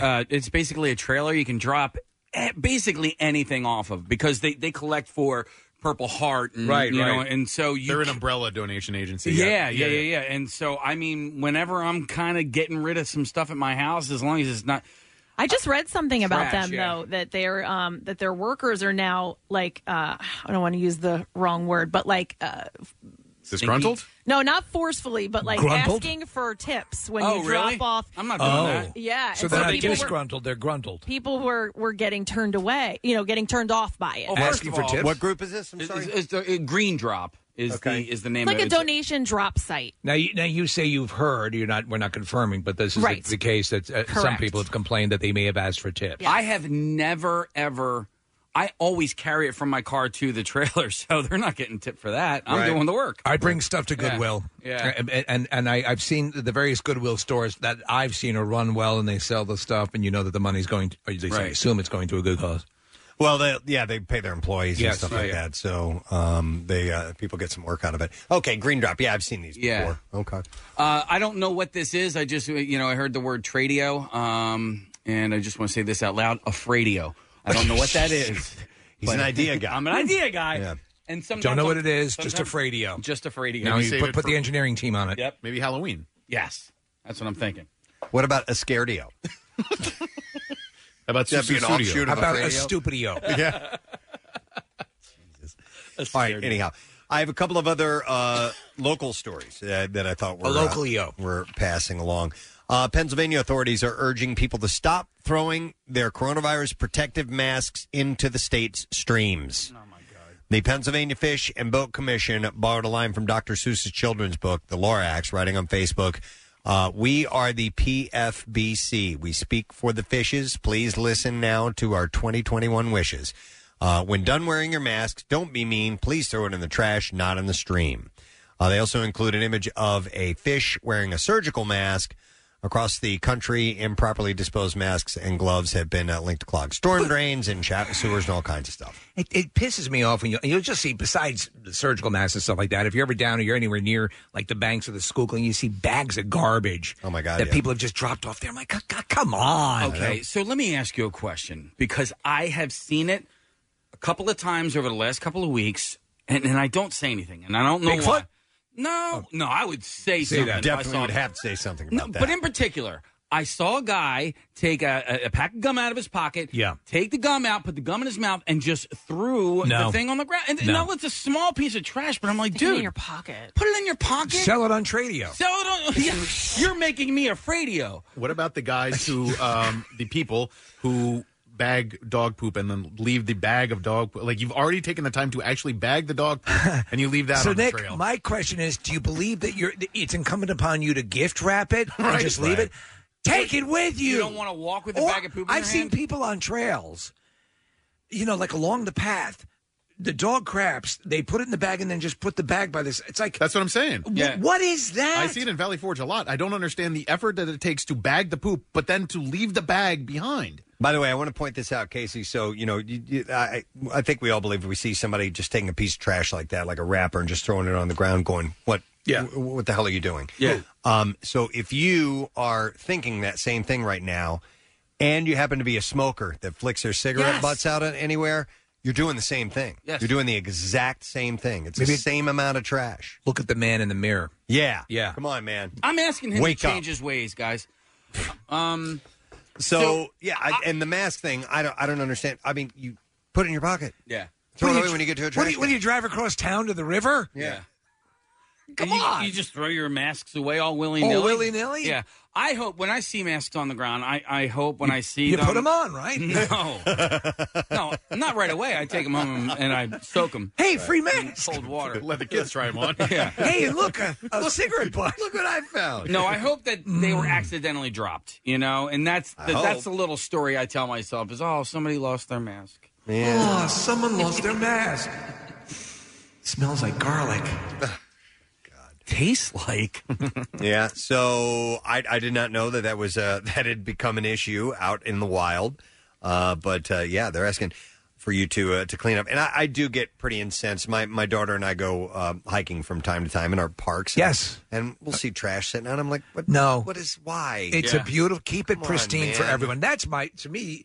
uh, it's basically a trailer you can drop eh, basically anything off of because they, they collect for Purple Heart, and, Right, You know, right. and so you They're an umbrella donation agency. Yeah, yeah, yeah, yeah. And so, I mean, whenever I'm kind of getting rid of some stuff at my house, as long as it's not. I just read something about Trash, them yeah. though that their um that their workers are now like uh I don't want to use the wrong word, but like uh Disgruntled? no, not forcefully, but like Grumbled? asking for tips when Oh, you really? drop off. I'm not doing Oh. that. Yeah, So and they're not people were- disgruntled; they're gruntled. people were were getting turned away, you know, getting turned off by it. Oh, Asking for all, tips? what group is this? I'm sorry. it's the uh, Green Drop is Okay. the is the name like of a it. Donation drop site. Now, you, now you say you've heard. You're not. We're not confirming, but this is Right. the, the case that uh, some Correct. people have complained that they may have asked for tips. I have never ever I always carry it from my car to the trailer, so they're not getting tipped for that. I'm Right. doing the work. I bring stuff to Yeah. Goodwill. Yeah. and and, and I, I've seen the various Goodwill stores that I've seen are run well, and they sell the stuff, and you know that the money's going. to or they Right. assume it's going to a good cause. Well, they, yeah, they pay their employees Yes, and stuff yeah, like yeah. that. So um, they uh, people get some work out of it. Okay, Green Drop. Yeah, I've seen these Yeah. before. Okay. Uh, I don't know what this is. I just, you know, I heard the word tradio, um, and I just want to say this out loud: afradio. I don't know what that is. He's an idea guy. I'm an idea guy. Yeah. And sometimes Don't know what I'll- it is. Just a sometimes- radio. Just a radio. Now you put, put the engineering team on it. Yep. Maybe Halloween. Yes, that's what I'm thinking. What about a scardio? How about That'd be an Sussudio? offshoot How of about a radio? stupidio? yeah. All right. Anyhow, I have a couple of other uh, local stories uh, that I thought were A localio. uh, were passing along. Uh, Pennsylvania authorities are urging people to stop throwing their coronavirus protective masks into the state's streams. Oh my God! The Pennsylvania Fish and Boat Commission borrowed a line from Dr. Seuss's children's book, The Lorax, writing on Facebook. Uh, we are the PFBC. We speak for the fishes. Please listen now to our 2021 wishes. Uh, when done wearing your mask, don't be mean. Please throw it in the trash, not in the stream. Uh, they also include an image of a fish wearing a surgical mask. Across the country, improperly disposed masks and gloves have been uh, linked to clogged storm drains and chat sewers and all kinds of stuff. It, it pisses me off when you you'll just see besides the surgical masks and stuff like that. If you're ever down or you're anywhere near like the banks of the Schuylkill, and you see bags of garbage. Oh my God! That yeah. people have just dropped off there. I'm like, "C- c- come on. Okay, so let me ask you a question because I have seen it a couple of times over the last couple of weeks, and, and I don't say anything, and I don't know Bigfoot? Why. No, no, I would say, Say something. that. if I Definitely saw would have to say something No, about that. But in particular, I saw a guy take a, a, a pack of gum out of his pocket, Yeah. take the gum out, put the gum in his mouth, and just threw No. the thing on the ground. And No. no, it's a small piece of trash, but I'm like, Stick it dude, in your pocket. put it in your pocket. Sell it on Tradio. Sell it on. Yeah, you're making me afraidio. What about the guys who, um, the people who bag dog poop and then leave the bag of dog poop? Like you've already taken the time to actually bag the dog poop and you leave that so on Nick, the trail. my question is: Do you believe that you're? that It's incumbent upon you to gift wrap it and Right. just leave Right. it. Take it with you. You don't want to walk with a Or bag of poop in I've your seen hand? people on trails, you know, like along the path. The dog craps. They put it in the bag and then just put the bag by this. It's like That's what I'm saying. wh- what is that? I see it in Valley Forge a lot. I don't understand the effort that it takes to bag the poop, but then to leave the bag behind. By the way, I want to point this out, Casey. So you know, you, you, I, I think we all believe we see somebody just taking a piece of trash like that, like a wrapper, and just throwing it on the ground, going, "What? Yeah. w- what the hell are you doing?" Yeah. Um. So if you are thinking that same thing right now, and you happen to be a smoker that flicks their cigarette Yes. butts out anywhere, you're doing the same thing. Yes. You're doing the exact same thing. It's Maybe- the same amount of trash. Look at the man in the mirror. Yeah. Yeah. Come on, man. I'm asking him Wake to up. change his ways, guys. Um, So, So, yeah, I, and the mask thing, I don't, I don't understand. I mean, you put it in your pocket. yeah. Throw it away you- when you get to a What trash. do you, when you drive across town to the river? Yeah. Come you, on. You just throw your masks away all willy nilly. Oh, willy-nilly? Yeah. I hope when I see masks on the ground, I, I hope when I see You them. put them on, right? No. no, not right away. I take them home and, and I soak them. Hey, free mask. Cold water. Let the kids try them on. Yeah. Hey, look, a, a cigarette butt. Look what I found. No, I hope that they were mm. accidentally dropped, you know, and that's the, that's hope. the little story I tell myself is, oh, somebody lost their mask. Man. Oh, someone lost their mask. Smells like garlic. Tastes like. Yeah. So I, I did not know that that was uh, that had become an issue out in the wild. Uh, but uh, yeah, they're asking for you to uh, to clean up, and I, I do get pretty incensed. My my daughter and I go uh, hiking from time to time in our parks. Yes. and we'll see trash sitting out. I'm like, what? No. What is why? It's Yeah. a beautiful. Keep it Come on, pristine for man. everyone. That's my to me.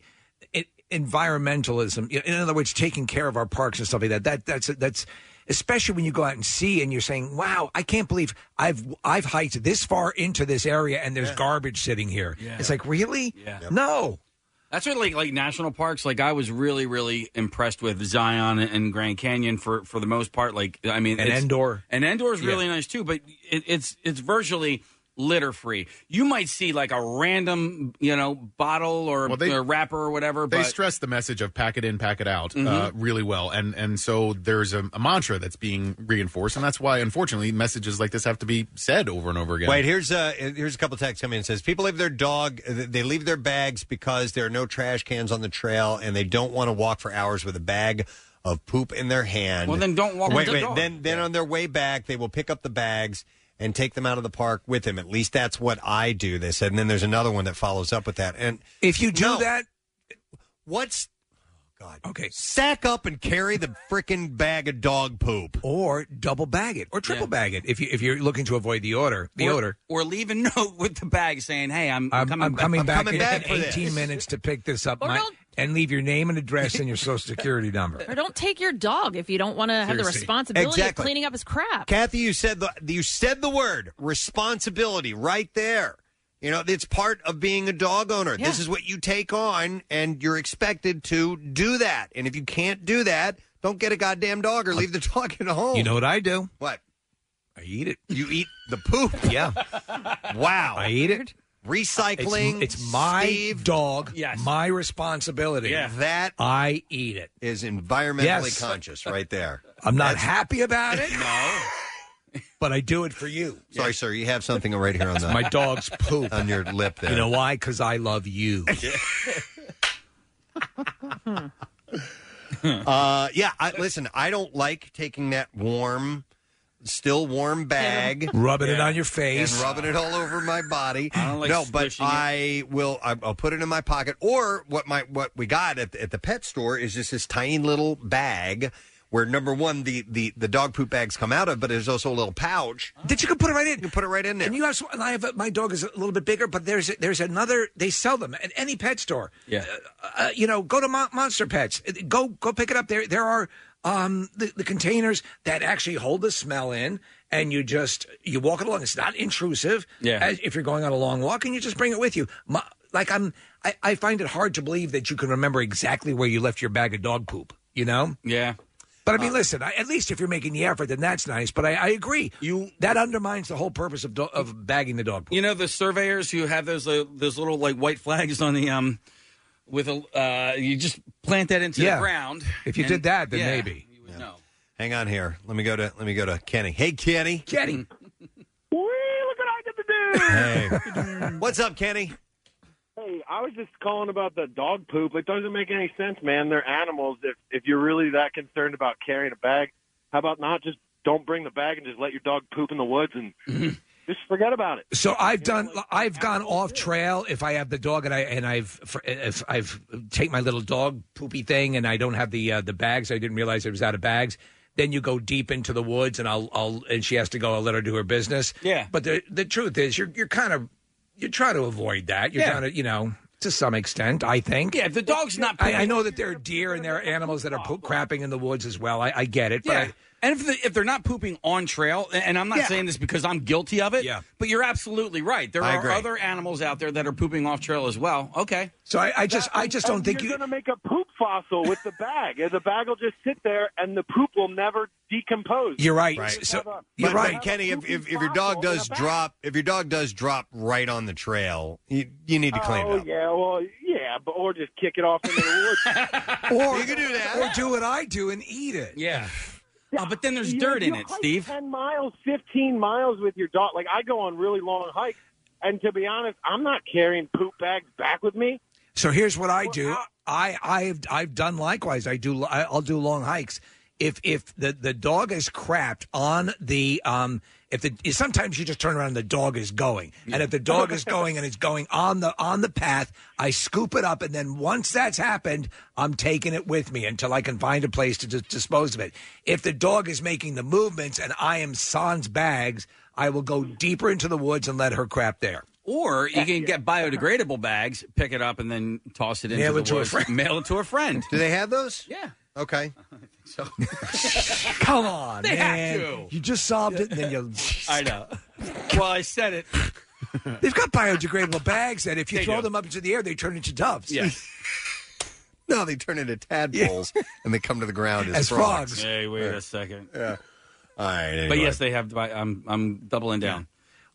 It, environmentalism. you know, In other words, taking care of our parks and stuff like that. That that's that's especially when you go out and see and you're saying, "Wow, I can't believe I've I've hiked this far into this area and there's garbage sitting here." Yeah. It's like really? Yeah. No. That's what like like national parks. Like I was really really impressed with Zion and Grand Canyon for for the most part. Like I mean, And it's- Endor. and Endor is Yeah. really nice too. But it, it's it's virtually litter free. You might see like a random, you know, bottle or, Well, they- or wrapper or whatever. They but stress the message of pack it in, pack it out uh, Mhm. really well, and and so there's a, a mantra that's being reinforced, and that's why unfortunately messages like this have to be said over and over again. Wait, here's uh here's a couple texts coming in. It says people leave their dog they leave their bags because there are no trash cans on the trail and they don't want to walk for hours with a bag of poop in their hand. Well, then don't walk Wait, with the wait. dog. Then then on their way back they will pick up the bags and take them out of the park with him. At least that's what I do. They said, and then there's another one that follows up with that. And if you do No. that, what's oh God? Okay, sack up and carry the freaking bag of dog poop, or double bag it, or triple bag it if you if you're looking to avoid the odor. The or, odor. Or leave a note with the bag saying, "Hey, I'm, I'm, coming, I'm coming back. back, in, in 18 minutes to pick this up, Or my- don't- and leave your name and address and your social security number. Or don't take your dog if you don't want to have the Seriously. responsibility Exactly. of cleaning up his crap. Kathy, you said the you said the word responsibility right there. You know, it's part of being a dog owner. This is what you take on, and you're expected to do that. And if you can't do that, don't get a goddamn dog or leave the dog at home. You know what I do? What? I eat it. You eat the poop? Yeah. wow. I eat it. Recycling. It's, it's my Steve. dog. Yes. My responsibility. Yeah. That I eat it. is environmentally Yes. conscious right there. I'm not happy about it. no. But I do it for you. Sorry, sir. You have something right here on the My dog's poop. on your lip there. You know why? Because I love you. uh, yeah, I, listen, I don't like taking that warm, still warm bag, Rubbing it on your face. and rubbing it all over my body. I don't like no, but squishing it. I will. I- I'll put it in my pocket. Or what my what we got at the, at the pet store is just this tiny little bag. Where number one, the, the, the dog poop bags come out of, but there's also a little pouch. That you can put it right in. You can put it right in there. And you have, and I have a, my dog is a little bit bigger, but there's there's another. They sell them at any pet store. Yeah. uh, you know, go to Mon- Monster Pets. Go go pick it up. There there are um, the, the containers that actually hold the smell in, and you just you walk it along. It's not intrusive. Yeah. As, if you're going on a long walk, and you just bring it with you. My, like I'm, I, I find it hard to believe that you can remember exactly where you left your bag of dog poop. You know. Yeah. But I mean, listen. I, at least if you're making the effort, then that's nice. But I, I agree. You that undermines the whole purpose of do, of bagging the dog poop. You know the surveyors who have those uh, those little like white flags on the um with a uh you just plant that into Yeah. the ground. If you and- did that, then yeah, maybe. you would know. Hang on here. Let me go to let me go to Kenny. Hey, Kenny. Kenny. look what I get to do. Hey. What's up, Kenny? Hey, I was just calling about the dog poop. It doesn't make any sense, man. They're animals. If if you're really that concerned about carrying a bag, how about not just don't bring the bag and just let your dog poop in the woods and just forget about it. So I've done. I've gone off trail if I have the dog and I and I've if I've take my little dog poopy thing and I don't have the uh, the bags. I didn't realize it was out of bags. Then you go deep into the woods and I'll I'll and she has to go. I'll let her do her business. Yeah. But the the truth is, you're you're kind of you try to avoid that. You're Yeah. trying to you know to some extent. I think. Yeah, if the dog's not. I, I know that there are deer and there are animals that are poop, crapping in the woods as well. I, I get it. But Yeah. I, and if, the, if they're not pooping on trail, and I'm not Yeah. saying this because I'm guilty of it, Yeah. but you're absolutely right. There I are agree. other animals out there that are pooping off trail as well. Okay. so I, I just I just don't think you're you. going to make a poop fossil with the bag. The bag will just sit there, and the poop will never decompose. You're right. Right. So a- you're But, right. but Kenny, if, if, if your dog does drop, if your dog does drop right on the trail, you, you need to clean oh it up. yeah, well yeah, but or just kick it off into the woods. Or You can do that. Or do what I do and eat it. Yeah. Oh, but then there's You- dirt in it, Steve. Ten miles, fifteen miles with your dog. Like I go on really long hikes, and to be honest, I'm not carrying poop bags back with me. So here's what I do. I I've I've done likewise. I do I'll do long hikes. If if the the dog is crapped on the um if the sometimes you just turn around and the dog is going and if the dog is going and it's going on the on the path I scoop it up and then once that's happened I'm taking it with me until I can find a place to dis- dispose of it. If the dog is making the movements and I am sans bags I will go deeper into the woods and let her crap there. Or you can get biodegradable bags, pick it up, and then toss it into Mail the it to a woods. friend. Mail it to a friend. Do they have those? Yeah. Okay. So Come on, They man. have to. You just solved it and then you I know. Well, I said it. They've got biodegradable bags that if you They throw do. them up into the air, they turn into doves. Yeah. No, they turn into tadpoles and they come to the ground as, As frogs. Hey, wait a second. Yeah. All right. But anyway. yes, they have. I'm I'm doubling down.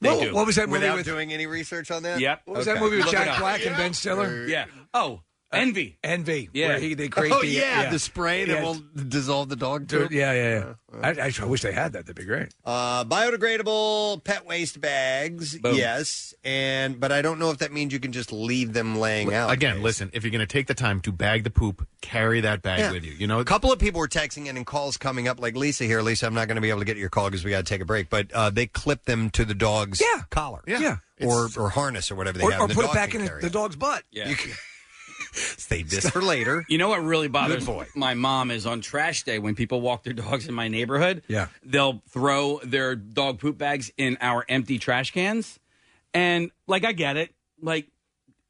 They What- do. what was that movie Without with- doing any research on that? Yep. What was that movie with Look it Jack up. Black and Ben Stiller? Yeah. Oh, Envy. Envy. Yeah. Where he, they create Oh the, yeah, the spray that Yeah. will dissolve the dog Dude, poop. yeah, yeah, yeah. I, I, I wish they had that. That'd be great. Uh, biodegradable pet waste bags, Boom. yes, and but I don't know if that means you can just leave them laying out. Again, listen, if you're going to take the time to bag the poop, carry that bag Yeah. with you. You know, A couple of people were texting in and calls coming up, like Lisa here. Lisa, I'm not going to be able to get your call because we got to take a break. But uh, they clip them to the dog's collar, Yeah. or or harness or whatever they Or, have. or and the put it dog back can in carry the dog's butt. Yeah. You can- Save this for later. You know what really bothers boy. my mom is on trash day when people walk their dogs in my neighborhood. Yeah. They'll throw their dog poop bags in our empty trash cans. And like I get it. Like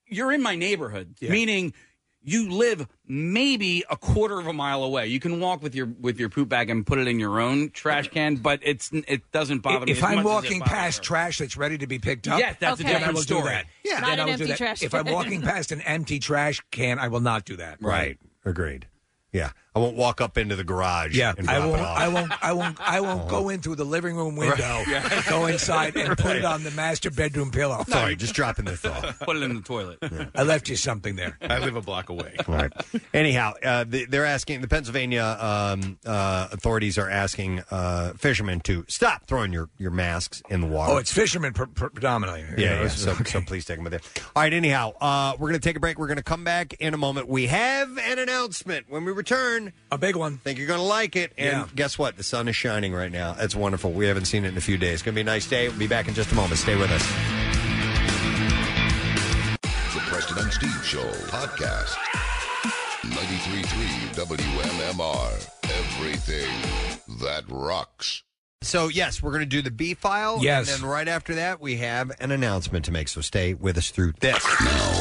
you're in my neighborhood, meaning you live maybe a quarter of a mile away. You can walk with your with your poop bag and put it in your own trash can, but it's it doesn't bother me. If as I'm much as it walking past her. trash that's ready to be picked up, Yes, that's a then I different will do story. that. Yeah. Not then an I will do empty that. trash If I'm walking past an empty trash can, I will not do that. Right. Agreed. Yeah, I won't walk up into the garage. Yeah, and I drop won't. It off. I won't. I won't. I won't go in through the living room window. Go inside and put it on the master bedroom pillow. Sorry, just dropping the thought. Put it in the toilet. I left you something there. I live a block away. Right. Anyhow, uh, the, they're asking the Pennsylvania um, uh, authorities are asking uh, fishermen to stop throwing your, your masks in the water. Oh, it's fishermen pr- pr- predominantly. yeah, You know, yeah. So, so please take them with you. All right. Anyhow, uh, we're going to take a break. We're going to come back in a moment. We have an announcement when we return. A big one. Think you're going to like it. And Yeah. guess what? The sun is shining right now. It's wonderful. We haven't seen it in a few days. It's going to be a nice day. We'll be back in just a moment. Stay with us. The Preston and Steve Show podcast. 93.3 WMMR. Everything that rocks. So yes, we're going to do the B file. Yes. And then right after that, we have an announcement to make. So stay with us through this. Now,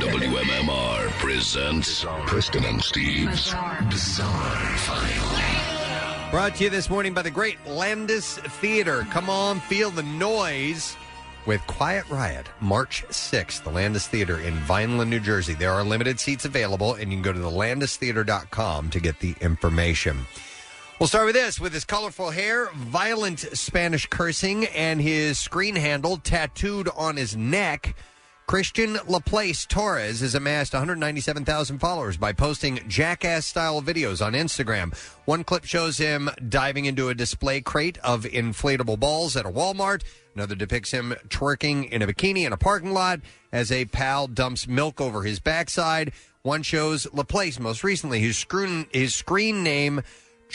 WMMR presents Preston and Steve's Bizarre, File. Brought to you this morning by the great Landis Theater. Come on, feel the noise with Quiet Riot, March 6th, the Landis Theater in Vineland, New Jersey. There are limited seats available, and you can go to thelandistheater.com to get the information. We'll start with this with his colorful hair, violent Spanish cursing, and his screen handle tattooed on his neck. Christian Laplace Torres has amassed 197,000 followers by posting jackass style videos on Instagram. One clip shows him diving into a display crate of inflatable balls at a Walmart. Another depicts him twerking in a bikini in a parking lot as a pal dumps milk over his backside. One shows Laplace most recently, whose screen, his screen name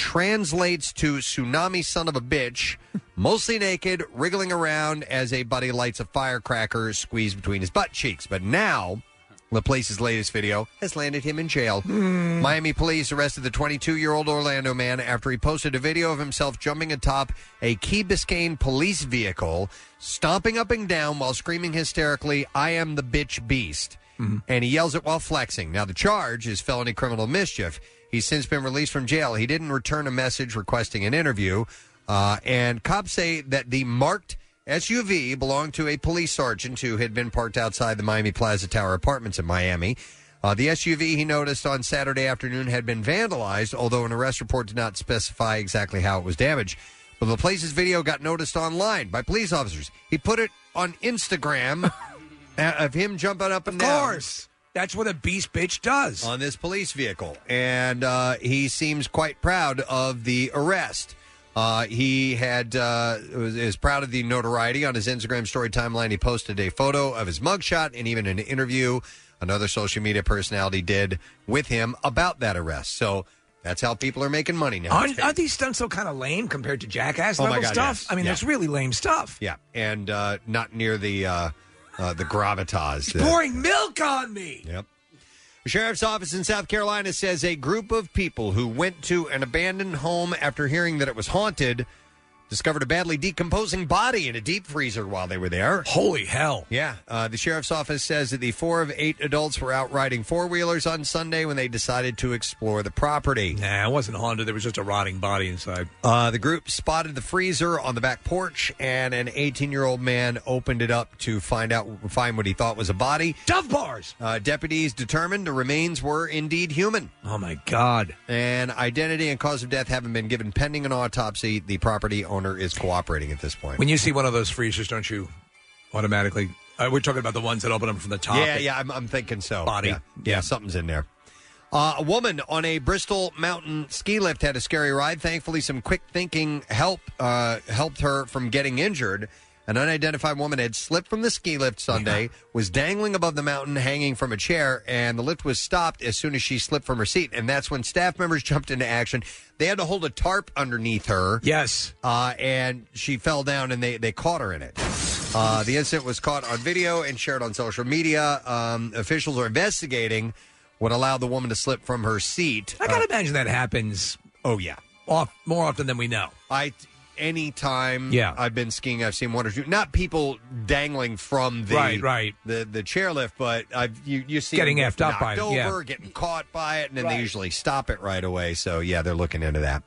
translates to tsunami son of a bitch, mostly naked, wriggling around as a buddy lights a firecracker squeezed between his butt cheeks. But now, Laplace's latest video has landed him in jail. Hmm. Miami police arrested the 22 year old Orlando man after he posted a video of himself jumping atop a Key Biscayne police vehicle, stomping up and down while screaming hysterically, I am the bitch beast. Hmm. And he yells it while flexing. Now, the charge is felony criminal mischief. He's since been released from jail. He didn't return a message requesting an interview. Uh, and cops say that the marked SUV belonged to a police sergeant who had been parked outside the Miami Plaza Tower apartments in Miami. Uh, the SUV he noticed on Saturday afternoon had been vandalized, although an arrest report did not specify exactly how it was damaged. But Laplace's video got noticed online by police officers. He put it on Instagram uh, of him jumping up and Of down. course. That's what a beast bitch does. On this police vehicle. And uh, he seems quite proud of the arrest. Uh, he had uh, was, is proud of the notoriety on his Instagram story timeline. He posted a photo of his mugshot and even an interview another social media personality did with him about that arrest. So that's how people are making money now. Aren't, aren't these stunts so kind of lame compared to jackass Oh, my level God, stuff? yes. I mean, Yeah. that's really lame stuff. Yeah, and uh, not near the uh, uh, the gravitas. that- Pouring milk on me. Yep. The sheriff's office in South Carolina says a group of people who went to an abandoned home after hearing that it was haunted discovered a badly decomposing body in a deep freezer while they were there. Holy hell. Yeah. Uh, the sheriff's office says that the four of eight adults were out riding four wheelers on Sunday when they decided to explore the property. Nah, it wasn't haunted. There was just a rotting body inside. Uh, the group spotted the freezer on the back porch, and an 18 year old man opened it up to find out find what he thought was a body. Dove bars. Uh, deputies determined the remains were indeed human. Oh my God! And identity and cause of death haven't been given pending an autopsy. The property owner owner is cooperating at this point. When you see one of those freezers, don't you automatically? Uh, we're talking about the ones that open them from the top. Yeah, yeah, I'm, I'm thinking so. Body. Yeah, yeah, something's in there. Uh, a woman on a Bristol mountain ski lift had a scary ride. Thankfully, some quick thinking help uh, helped her from getting injured. An unidentified woman had slipped from the ski lift Sunday, was dangling above the mountain, hanging from a chair, and the lift was stopped as soon as she slipped from her seat. And that's when staff members jumped into action. They had to hold a tarp underneath her. Yes. Uh, and she fell down, and they, they caught her in it. Uh, the incident was caught on video and shared on social media. Um, officials are investigating what allowed the woman to slip from her seat. I gotta imagine that happens. Oh yeah, off more often than we know. I anytime Yeah. I've been skiing, I've seen one or two. Not people dangling from the Right, right. the the chairlift, but I've you you see Getting them effed up by knocked it, yeah. over, getting caught by it, and then they usually stop it right away. So yeah, they're looking into that.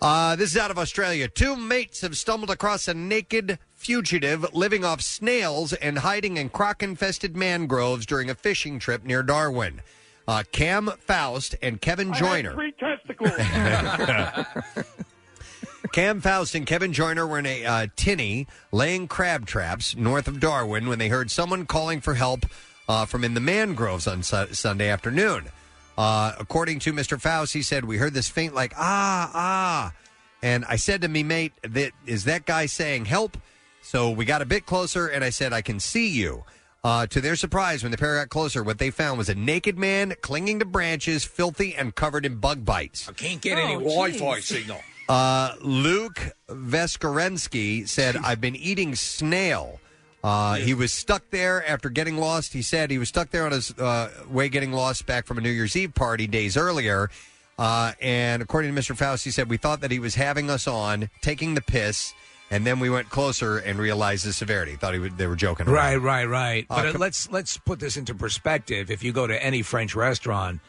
Uh, this is out of Australia. Two mates have stumbled across a naked fugitive living off snails and hiding in croc infested mangroves during a fishing trip near Darwin. Uh, Cam Faust and Kevin Joyner. Three testicles. Cam Faust and Kevin Joyner were in a uh, tinny laying crab traps north of Darwin when they heard someone calling for help uh, from in the mangroves on su- Sunday afternoon. Uh, according to Mr. Faust, he said, We heard this faint, like, ah, ah. And I said to me, mate, that, is that guy saying help? So we got a bit closer, and I said, I can see you. Uh, to their surprise, when the pair got closer, what they found was a naked man clinging to branches, filthy and covered in bug bites. I can't get any Wi-Fi signal. Uh, Luke Veskorensky said, I've been eating snail. Uh, he was stuck there after getting lost. He said he was stuck there on his uh, way getting lost back from a New Year's Eve party days earlier. Uh, and according to Mr. Faust, he said, We thought that he was having us on, taking the piss. And then we went closer and realized the severity. Thought he would, they were joking around. Right, right, right. Uh, But uh, com- let's let's put this into perspective. If you go to any French restaurant,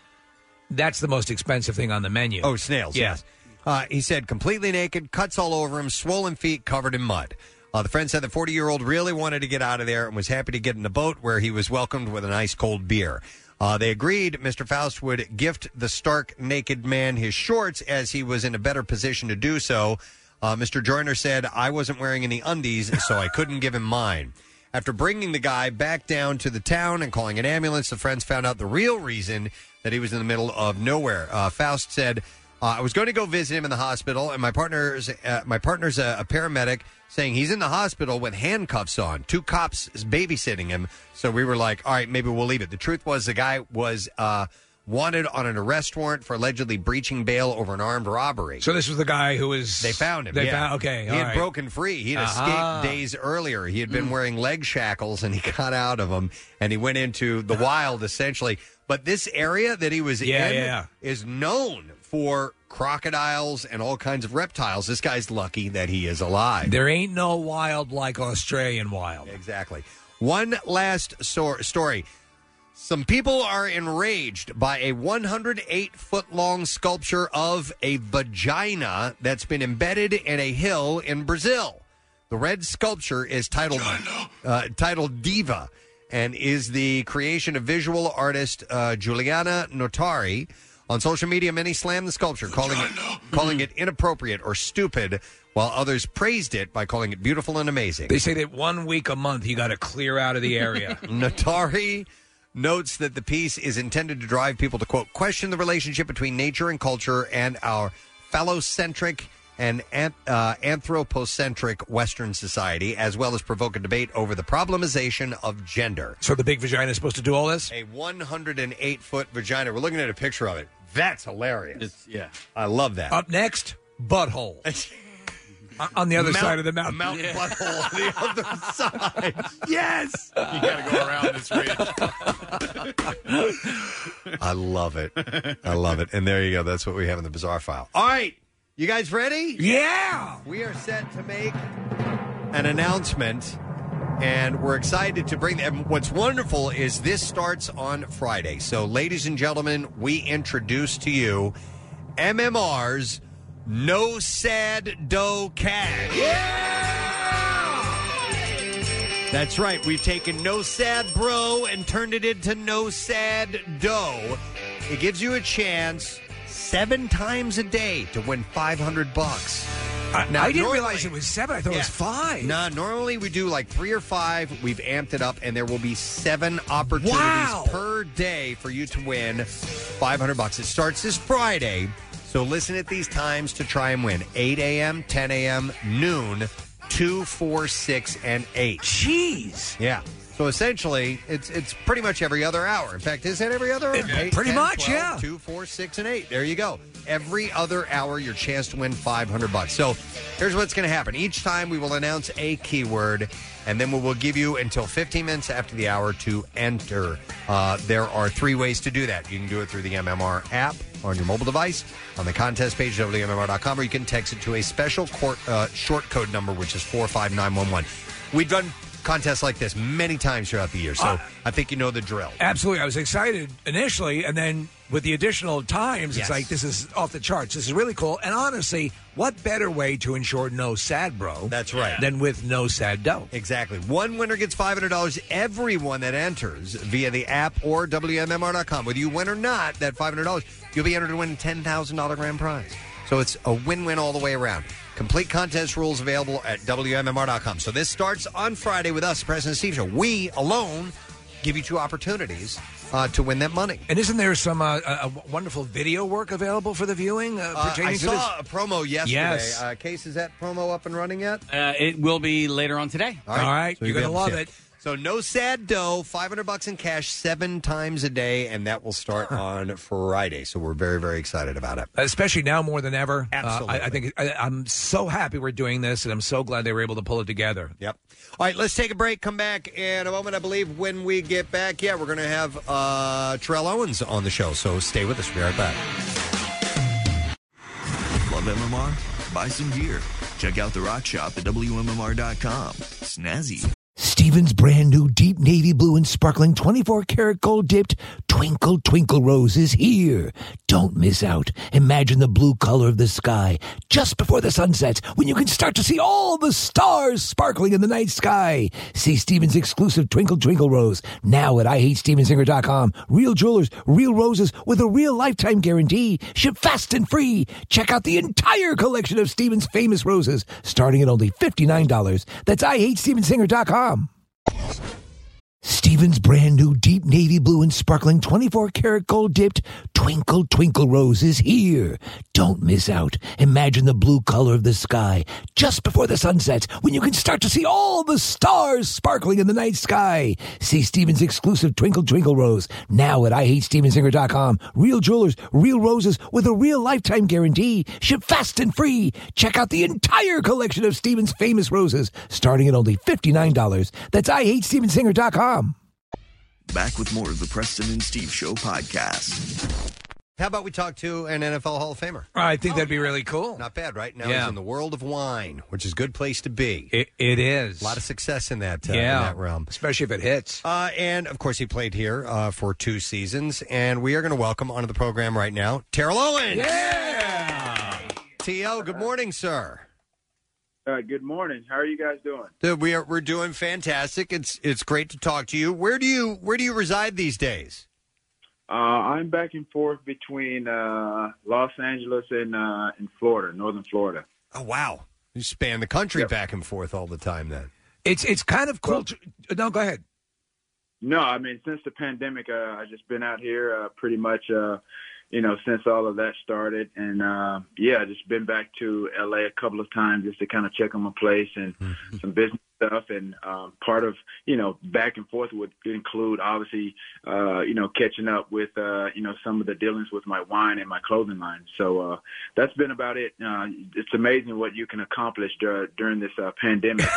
that's the most expensive thing on the menu. Oh, snails. Yes. Uh, he said completely naked, cuts all over him, swollen feet, covered in mud. Uh, the friend said the 40 year old really wanted to get out of there and was happy to get in a boat where he was welcomed with an ice cold beer. Uh, they agreed Mr. Faust would gift the stark naked man his shorts as he was in a better position to do so. Uh, Mr. Joyner said, I wasn't wearing any undies, so I couldn't give him mine. After bringing the guy back down to the town and calling an ambulance, the friends found out the real reason that he was in the middle of nowhere. Uh, Faust said, uh, "I was going to go visit him in the hospital, and my partner's uh, my partner's a, a paramedic, saying he's in the hospital with handcuffs on. Two cops is babysitting him. So we were like, all right, maybe we'll leave it. The truth was, the guy was." Uh, Wanted on an arrest warrant for allegedly breaching bail over an armed robbery. So this was the guy who was. They found him. They yeah. found. Okay, he all had right. broken free. He had Uh-huh. escaped days earlier. He had been Mm. wearing leg shackles, and he got out of them, and he went into the wild essentially. But this area that he was Yeah, in yeah. is known for crocodiles and all kinds of reptiles. This guy's lucky that he is alive. There ain't no wild like Australian wild. Exactly. One last sor- story. Some people are enraged by a 108 foot long sculpture of a vagina that's been embedded in a hill in Brazil. The red sculpture is titled uh, titled Diva and is the creation of visual artist uh, Juliana Notari. On social media, many slammed the sculpture, calling it calling it inappropriate or stupid, while others praised it by calling it beautiful and amazing. They say that one week a month you got to clear out of the area. Notari notes that the piece is intended to drive people to quote question the relationship between nature and culture and our phallocentric and an- uh, anthropocentric Western society, as well as provoke a debate over the problemization of gender. so the big vagina is supposed to do all this? A 108 foot vagina. We're looking at a picture of it. That's hilarious. yeah. I love that. Up next, butthole. On- on the other Mount- side of the mountain. Mount Butthole on the other side. Yes. You got to go around this ridge. I love it. I love it. And there you go. That's what we have in the bizarre file. All right. You guys ready? Yeah. We are set to make an announcement. And we're excited to bring them. What's wonderful is this starts on Friday. So, ladies and gentlemen, we introduce to you MMR's No Sad Dough Cash. That's right. We've taken No Sad Bro and turned it into No Sad Dough. It gives you a chance seven times a day to win 500 bucks. I, Now, I didn't normally- realize it was seven. I thought it was five. No, normally we do like three or five. We've amped it up, and there will be seven opportunities Wow. per day for you to win 500 bucks. It starts this Friday, so listen at these times to try and win 8 a.m., 10 a.m., noon, 2, 4, 6, and 8. Jeez. Yeah. So essentially, it's it's pretty much every other hour. In fact, is that every other hour? Pretty 10, much, 12, yeah. Two, four, six, and eight. There you go. Every other hour, your chance to win 500 bucks. So here's what's going to happen. Each time we will announce a keyword, and then we will give you until 15 minutes after the hour to enter. Uh, there are three ways to do that. You can do it through the MMR app on your mobile device, on the contest page at WMMR.com, or you can text it to a special court, uh, short code number, which is 45911. We've done contests like this many times throughout the year, so Uh, I think you know the drill. Absolutely. I was excited initially, and then with the additional times, Yes. it's like, this is off the charts. This is really cool. And honestly, what better way to ensure no sad, bro? That's right. Than with no sad dough. Exactly. One winner gets $500. Everyone that enters via the app or WMMR.com, whether you win or not, that $500, you'll be entered to win a $10,000 grand prize. So it's a win win all the way around. Complete contest rules available at WMMR.com. So this starts on Friday with us, Preston and Steve Show. We alone give you two opportunities uh, to win that money. And isn't there some uh, a, a wonderful video work available for the viewing uh, Uh, pertaining I to saw this? a promo yesterday. Yes. Uh, Case, is that promo up and running yet? Uh, it will be later on today. All right, you're you'll be gonna able love see it. So no sad dough, five hundred bucks in cash, seven times a day, and that will start on Friday. So we're very, very excited about it. Especially now more than ever. Uh, Absolutely. I, I think I, I'm so happy we're doing this, and I'm so glad they were able to pull it together. Yep. All right, let's take a break. Come back in a moment. I believe when we get back, yeah, we're going to have uh, Terrell Owens on the show. So stay with us. We'll be right back. Love MMR? Buy some gear. Check out the rock shop at WMMR.com. Snazzy. Steven's brand new deep navy blue and sparkling 24 karat gold dipped Twinkle Twinkle Rose is here. Don't miss out. Imagine the blue color of the sky just before the sun sets when you can start to see all the stars sparkling in the night sky. See Steven's exclusive Twinkle Twinkle Rose now at IHateStevensinger.com. Real jewelers, real roses with a real lifetime guarantee. Ship fast and free. Check out the entire collection of Steven's famous roses starting at only $59. That's IHateStevensinger.com. www.thebeatmaker.com. Steven's brand new deep navy blue and sparkling 24 karat gold dipped Twinkle Twinkle Rose is here. Don't miss out. Imagine the blue color of the sky just before the sun sets when you can start to see all the stars sparkling in the night sky. See Steven's exclusive Twinkle Twinkle Rose now at IHateStevensinger.com. Real jewelers, real roses with a real lifetime guarantee. Ship fast and free. Check out the entire collection of Steven's famous roses starting at only $59. That's IHateStevensinger.com. Back with more of the Preston and Steve Show podcast. How about we talk to an NFL Hall of Famer? I think that'd be really cool. Not bad, right? Now Yeah. he's in the world of wine, which is a good place to be. It, it is. A lot of success in that, uh, yeah, in that realm. especially if it hits. Uh, and of course, he played here uh, for two seasons, and we are going to welcome onto the program right now Terrell Owens. Yeah. TL, good morning, sir. Uh, good morning. How are you guys doing? Dude, we are we're doing fantastic. It's it's great to talk to you. Where do you where do you reside these days? Uh, I'm back and forth between uh, Los Angeles and uh, and Florida, northern Florida. Oh wow, you span the country back and forth all the time. Then It's it's kind of cool. to, no, go ahead. No, I mean since the pandemic, uh, I just been out here uh, pretty much, uh, you know, since all of that started, and uh, yeah, just been back to LA a couple of times just to kind of check on my place and some business stuff, and um, part of you know back and forth would include obviously, uh, you know, catching up with uh, you know some of the dealings with my wine and my clothing line. So uh, that's been about it. Uh, it's amazing what you can accomplish dur- during this uh, pandemic.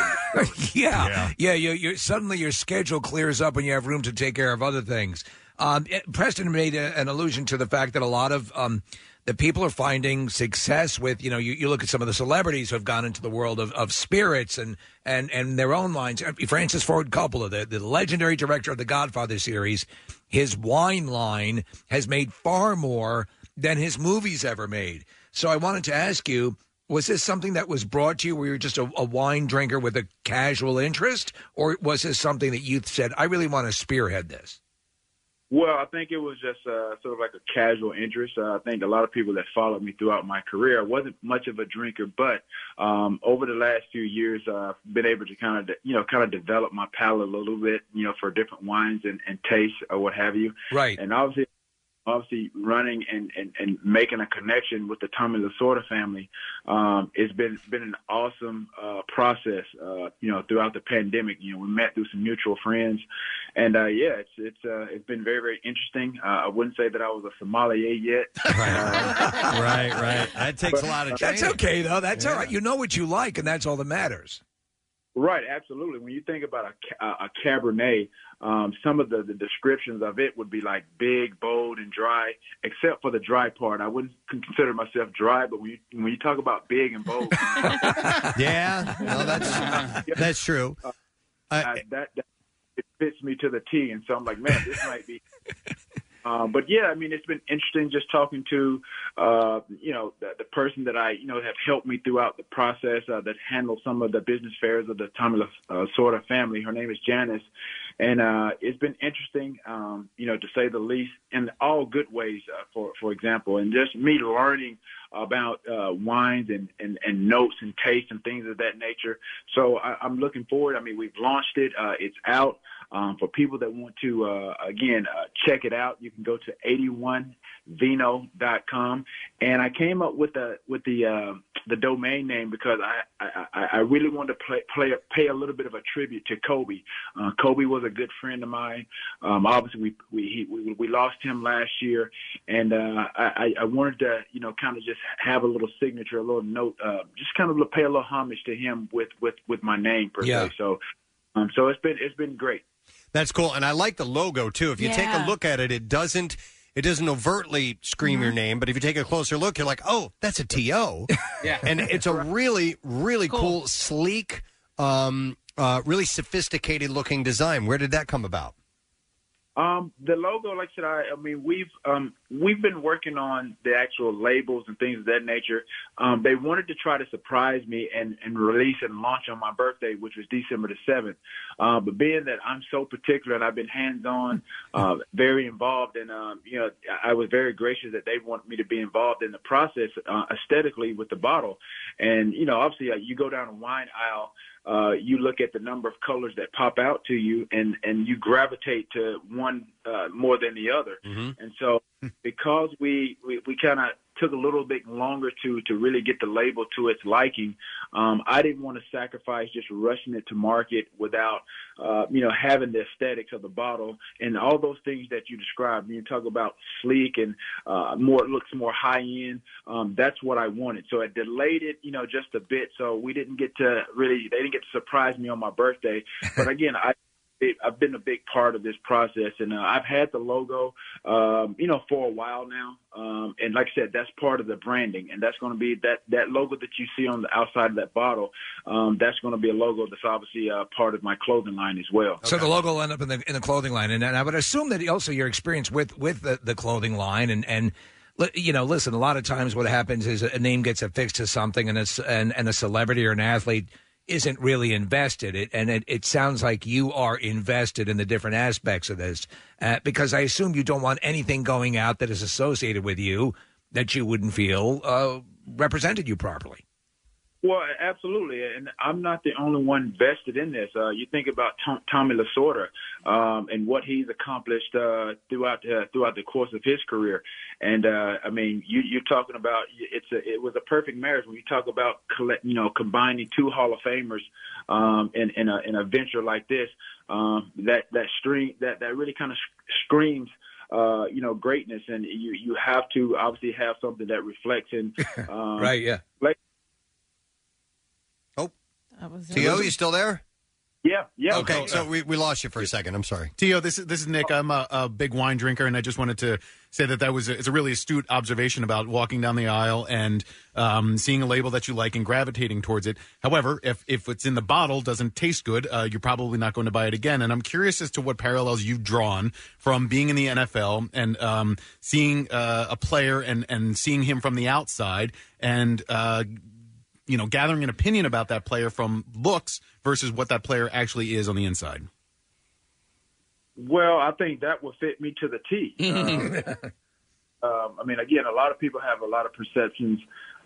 Yeah, yeah. you, you suddenly your schedule clears up and you have room to take care of other things. Um, eh, Preston made a, an allusion to the fact that a lot of um, the people are finding success with you know you, you look at some of the celebrities who have gone into the world of, of spirits and and and their own lines. Uh, Francis Ford Coppola, the, the legendary director of the Godfather series, his wine line has made far more than his movies ever made. So I wanted to ask you. Was this something that was brought to you where you're just a, a wine drinker with a casual interest? Or was this something that you said, I really want to spearhead this? Well, I think it was just uh, sort of like a casual interest. Uh, I think a lot of people that followed me throughout my career I wasn't much of a drinker, but um, over the last few years, uh, I've been able to kind of, de- you know, kind of develop my palate a little bit, you know, for different wines and, and tastes or what have you. Right. And obviously, obviously running and, and, and making a connection with the Tommy Lasorda family, um, it's been been an awesome uh, process. Uh, you know, throughout the pandemic, you know, we met through some mutual friends, and uh, yeah, it's it's uh, it's been very very interesting. Uh, I wouldn't say that I was a sommelier yet. right, right. That takes a lot of That's okay though. That's all right. You know what you like, and that's all that matters. Right, absolutely. When you think about a, ca- a Cabernet, um, some of the, the descriptions of it would be like big, bold, and dry, except for the dry part. I wouldn't consider myself dry, but when you, when you talk about big and bold, yeah, no, that's that's true. uh, that, that it fits me to the T, and so I'm like, man, this might be. Um, but yeah, I mean, it's been interesting just talking to, uh, you know, the, the person that I, you know, have helped me throughout the process uh, that handles some of the business affairs of the Tommy uh, Sorta family. Her name is Janice, and uh, it's been interesting, um, you know, to say the least, in all good ways. Uh, for for example, and just me learning about uh, wines and, and, and notes and tastes and things of that nature. So I, I'm looking forward. I mean, we've launched it. Uh, it's out. Um, for people that want to, uh, again, uh, check it out, you can go to 81vino.com. And I came up with the, with the, uh, the domain name because I, I, I really wanted to play, play, pay a little bit of a tribute to Kobe. Uh, Kobe was a good friend of mine. Um, obviously we, we, he, we, we lost him last year and, uh, I, I wanted to, you know, kind of just have a little signature, a little note, uh, just kind of pay a little homage to him with, with, with my name per Yeah. se. So, um, so it's been, it's been great. That's cool, and I like the logo too. If you take a Yeah. look at it, it doesn't it doesn't overtly scream your name, but if you take a closer look, you're like, oh, that's a to. Yeah, and it's a really really cool, sleek, um, uh, really sophisticated looking design. Where did that come about? Um, the logo, like I said, I, I mean, we've um, we've been working on the actual labels and things of that nature. Um, they wanted to try to surprise me and, and release and launch on my birthday, which was December the seventh. Uh, but being that I'm so particular and I've been hands on, uh, very involved, and um, you know, I I was very gracious that they wanted me to be involved in the process uh, aesthetically with the bottle. And you know, obviously, uh, you go down a wine aisle uh, you look at the number of colors that pop out to you and, and you gravitate to one uh, more than the other. And so because we, we, we kind of took a little bit longer to, to really get the label to its liking, um, I didn't want to sacrifice just rushing it to market without, uh, you know, having the aesthetics of the bottle and all those things that you described. You talk about sleek and uh, more, it looks more high end. Um, that's what I wanted. So it delayed it, you know, just a bit. So we didn't get to really, they didn't get to surprise me on my birthday. But again, I, it, I've been a big part of this process, and uh, I've had the logo, um, you know, for a while now. Um, and like I said, that's part of the branding, and that's going to be that that logo that you see on the outside of that bottle. Um, that's going to be a logo that's obviously uh, part of my clothing line as well. So the logo will end up in the in the clothing line, and, and I would assume that also your experience with with the, the clothing line and and you know, listen, a lot of times what happens is a name gets affixed to something, and it's and and a celebrity or an athlete isn't really invested. It and it, it sounds like you are invested in the different aspects of this, uh, because I assume you don't want anything going out that is associated with you that you wouldn't feel uh, represented you properly. Well, absolutely, and I'm not the only one vested in this. Uh, you think about Tom, Tommy Lasorda um, and what he's accomplished uh, throughout uh, throughout the course of his career, and uh, I mean, you, you're talking about it's a, it was a perfect marriage when you talk about collect, you know combining two Hall of Famers um, in in a in a venture like this. Um, that that stream that that really kind of screams uh, you know, greatness, and you you have to obviously have something that reflects in, um, Right, yeah. Like, T.O., you still there? Yeah, yeah. Okay, so we, we lost you for a second. I'm sorry. T.O., this is this is Nick. I'm a, a big wine drinker, and I just wanted to say that that was a, it's a really astute observation about walking down the aisle and um, seeing a label that you like and gravitating towards it. However, if if it's in the bottle, doesn't taste good, uh, you're probably not going to buy it again. And I'm curious as to what parallels you've drawn from being in the NFL and um, seeing uh, a player and and seeing him from the outside and. Uh, you know, gathering an opinion about that player from looks versus what that player actually is on the inside. Well, I think that will fit me to the T. Um, um, I mean, again, a lot of people have a lot of perceptions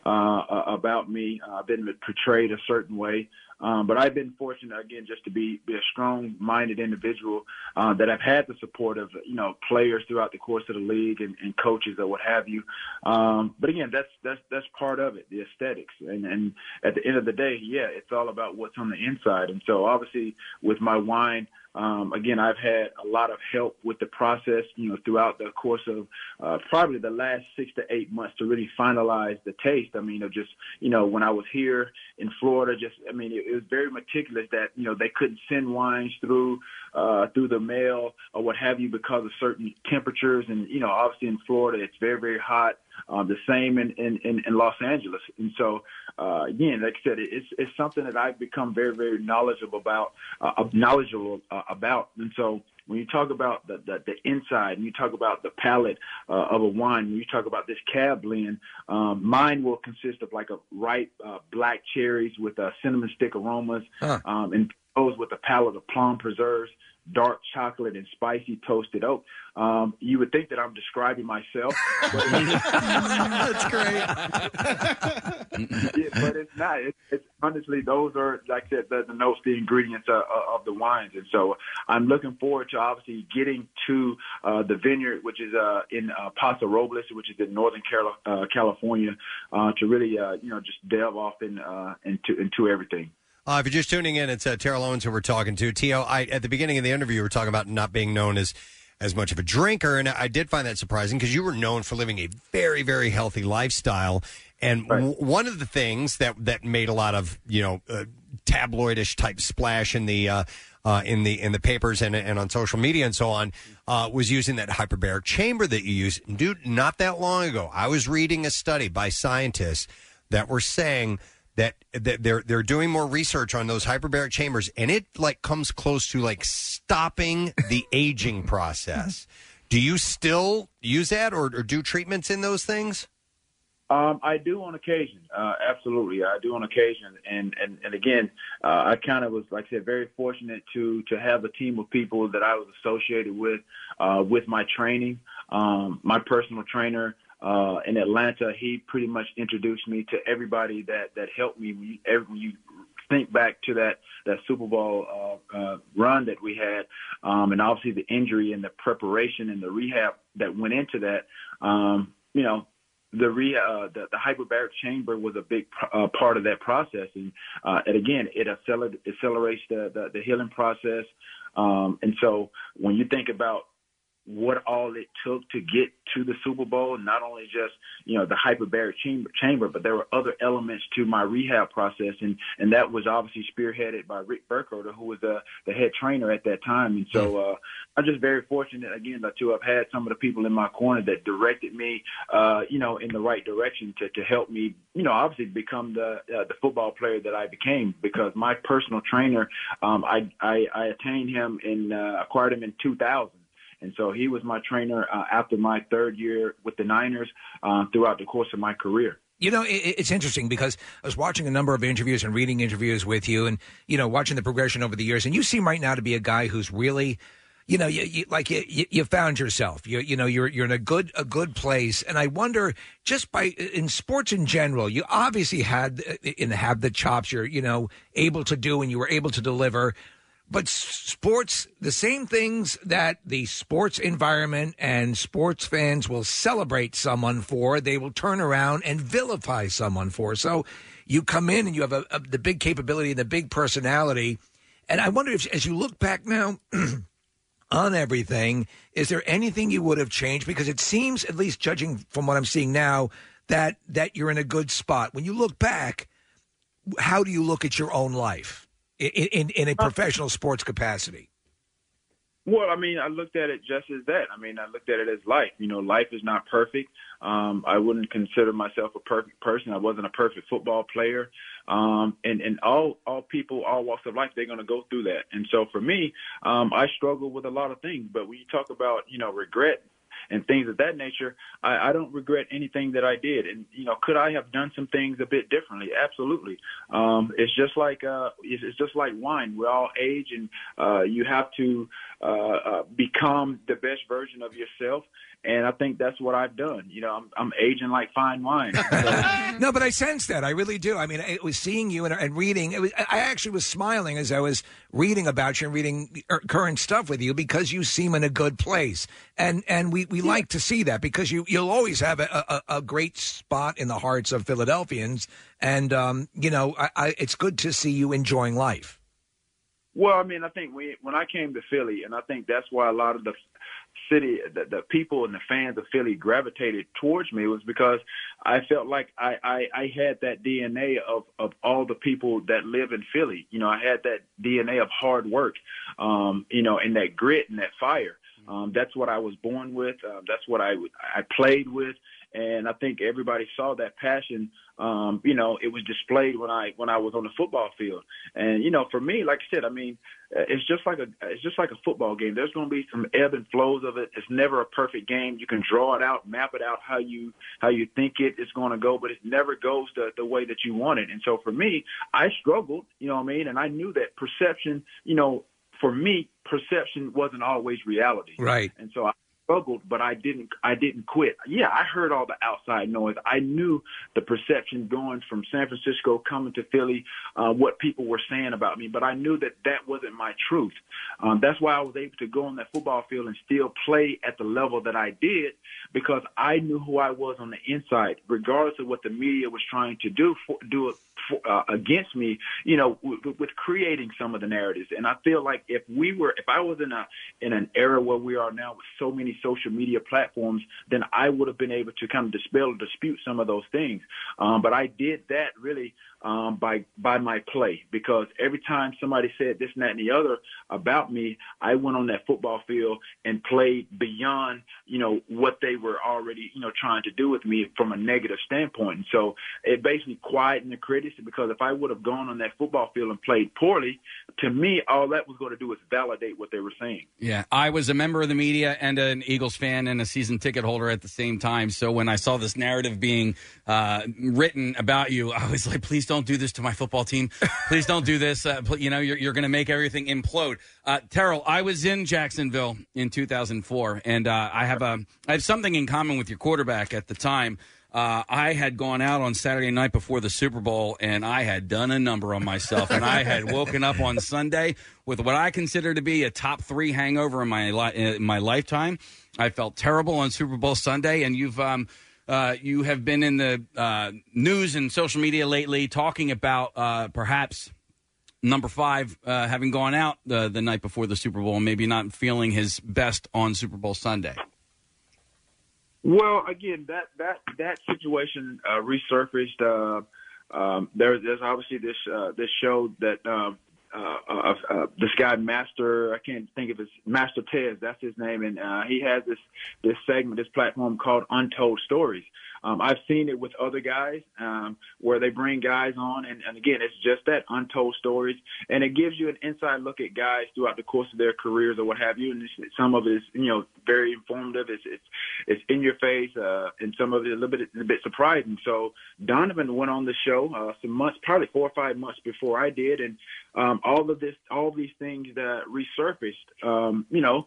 uh, about me. Uh, I've been portrayed a certain way, um, but I've been fortunate again just to be, be a strong-minded individual uh, that I've had the support of you know players throughout the course of the league and, and coaches or what have you. Um, but again, that's that's that's part of it, the aesthetics, and and at the end of the day, yeah, it's all about what's on the inside. And so obviously with my wine. Um, again, I've had a lot of help with the process, you know, throughout the course of uh, probably the last six to eight months to really finalize the taste. I mean, of just, you know, when I was here in Florida, just, I mean, it, it was very meticulous that, you know, they couldn't send wines through, uh, through the mail or what have you because of certain temperatures. And, you know, obviously in Florida, it's very, very hot. Um, the same in, in, in, in Los Angeles. And so, uh, again, like I said, it's, it's something that I've become very, very knowledgeable about, uh, knowledgeable uh, about. And so when you talk about the, the, the inside and you talk about the palate uh, of a wine, when you talk about this cab blend, um, mine will consist of like a ripe uh, black cherries with uh, cinnamon stick aromas um, and goes with a palate of plum preserves, dark chocolate, and spicy toasted oak. Um, you would think that I'm describing myself. That's great. yeah, but it's not. It's, it's honestly those are like I said the, the notes, the ingredients of, of the wines, and so I'm looking forward to obviously getting to uh, the vineyard, which is uh, in uh, Paso Robles, which is in Northern Cali- uh, California, uh, to really uh, you know just delve off in, uh, into into everything. Uh, if you're just tuning in, it's uh, Terrell Owens who we're talking to. T.O., I, at the beginning of the interview, you were talking about not being known as as much of a drinker, and I did find that surprising because you were known for living a very, very healthy lifestyle. And w- one of the things that that made a lot of you know uh, tabloidish type splash in the uh, uh, in the in the papers and and on social media and so on uh, was using that hyperbaric chamber that you use. Dude, not that long ago, I was reading a study by scientists that were saying that, that they're they're doing more research on those hyperbaric chambers, and it like comes close to like stopping the aging process. Do you still use that or, or do treatments in those things? Um, I do on occasion, uh, absolutely. I do on occasion, and and and again, uh, I kind of was, like I said, very fortunate to to have a team of people that I was associated with, uh, with my training. Um, my personal trainer uh, in Atlanta, he pretty much introduced me to everybody that that helped me. When you, you think back to that that Super Bowl uh, uh, run that we had, um, and obviously the injury and the preparation and the rehab that went into that. Um, you know, the re uh, the, the hyperbaric chamber was a big uh, part of that process, and uh, and again, it accelerates accelerates the, the the healing process. Um, and so when you think about what all it took to get to the Super Bowl, not only just you know the hyperbaric chamber, chamber, but there were other elements to my rehab process, and and that was obviously spearheaded by Rick Burkholder, who was the the head trainer at that time. And so uh, I'm just very fortunate again to have had some of the people in my corner that directed me, uh, you know, in the right direction to to help me, you know, obviously become the uh, the football player that I became. Because my personal trainer, um, I, I I attained him in uh, acquired him in 2000. And so he was my trainer uh, after my third year with the Niners uh, throughout the course of my career. You know, it's interesting because I was watching a number of interviews and reading interviews with you, and you know, watching the progression over the years. And you seem right now to be a guy who's really, you know, you, you, like you, you found yourself. You you know, you're you're in a good a good place. And I wonder, just by in sports in general, you obviously had and have the chops. You're you know able to do, and you were able to deliver. But sports, the same things that the sports environment and sports fans will celebrate someone for, they will turn around and vilify someone for. So you come in and you have a, a, the big capability and the big personality. And I wonder if, as you look back now on everything, is there anything you would have changed? Because it seems, at least judging from what I'm seeing now, that that you're in a good spot. When you look back, how do you look at your own life in in, in a professional sports capacity? Well, I mean, I looked at it just as that. I mean, I looked at it as life. You know, life is not perfect. Um, I wouldn't consider myself a perfect person. I wasn't a perfect football player. Um, and, and all, all people, all walks of life, they're going to go through that. And so for me, um, I struggle with a lot of things. But when you talk about, you know, regret, and things of that nature, I, I don't regret anything that I did. And you know, could I have done some things a bit differently? Absolutely. Um, it's just like uh, it's, it's just like wine. We all age, and uh, you have to uh, uh, become the best version of yourself. And I think that's what I've done. You know, I'm, I'm aging like fine wine. no, but I sense that. I really do. I mean, it was seeing you and, and reading. It was, I actually was smiling as I was reading about you and reading er, current stuff with you because you seem in a good place, and and we, we like to see that because you you'll always have a, a, a great spot in the hearts of Philadelphians, and um, you know, I, I, it's good to see you enjoying life. Well, I mean, I think we, when I came to Philly, and I think that's why a lot of the city, the, the people and the fans of Philly gravitated towards me was because I felt like I, I, I had that DNA of, of all the people that live in Philly. You know, I had that DNA of hard work, um, you know, and that grit and that fire. Um, that's what I was born with. Um, that's what I I played with, and I think everybody saw that passion. Um, you know, it was displayed when I when I was on the football field. And you know, for me, like I said, I mean, uh, it's just like a it's just like a football game. There's going to be some ebb and flows of it. It's never a perfect game. You can draw it out, map it out how you how you think it is going to go, but it never goes the the way that you want it. And so for me, I struggled. You know what I mean? And I knew that perception. You know, for me, perception wasn't always reality. Right. And so I struggled, but I didn't I didn't quit. Yeah, I heard all the outside noise. I knew the perception going from San Francisco coming to Philly, uh, what people were saying about me, but I knew that that wasn't my truth. Um, that's why I was able to go on that football field and still play at the level that I did because I knew who I was on the inside, regardless of what the media was trying to do for, do for, uh, against me. You know, with, with creating some of the narratives, and I feel like if we were, if I was in a in an era where we are now with so many social media platforms, then I would have been able to kind of dispel or dispute some of those things. Um, but I did that really um, by by my play because every time somebody said this and that and the other about me, I went on that football field and played beyond you know what they were already you know trying to do with me from a negative standpoint. And so it basically quieted the critics because if I would have gone on that football field and played poorly, to me all that was going to do was validate what they were saying. Yeah, I was a member of the media and an Eagles fan and a season ticket holder at the same time. So when I saw this narrative being uh, written about you, I was like, please don't do this to my football team. Please don't do this. Uh, you know, you're, you're going to make everything implode. Uh, Terrell, I was in Jacksonville in 2004, and uh, I have a I have something in common with your quarterback at the time. Uh, I had gone out on Saturday night before the Super Bowl, and I had done a number on myself, and I had woken up on Sunday with what I consider to be a top three hangover in my li- in my lifetime. I felt terrible on Super Bowl Sunday, and you've um, uh, you have been in the uh, news and social media lately talking about uh, perhaps number five uh, having gone out the, the night before the Super Bowl and maybe not feeling his best on Super Bowl Sunday. Well, again, that that that situation uh, resurfaced. Um, there, there's obviously this this show that um, uh, uh, uh, this guy Master, I can't think of his Master Tez, that's his name, and uh, he has this this segment, this platform called Untold Stories. Um, I've seen it with other guys um, where they bring guys on, and, and again, it's just that untold stories, and it gives you an inside look at guys throughout the course of their careers or what have you. And it's, some of it is, you know, very informative. It's it's, it's in your face, uh, and some of it a little bit a bit surprising. So Donovan went on the show uh, some months, probably four or five months before I did, and um, all of this, all these things that resurfaced. Um, you know,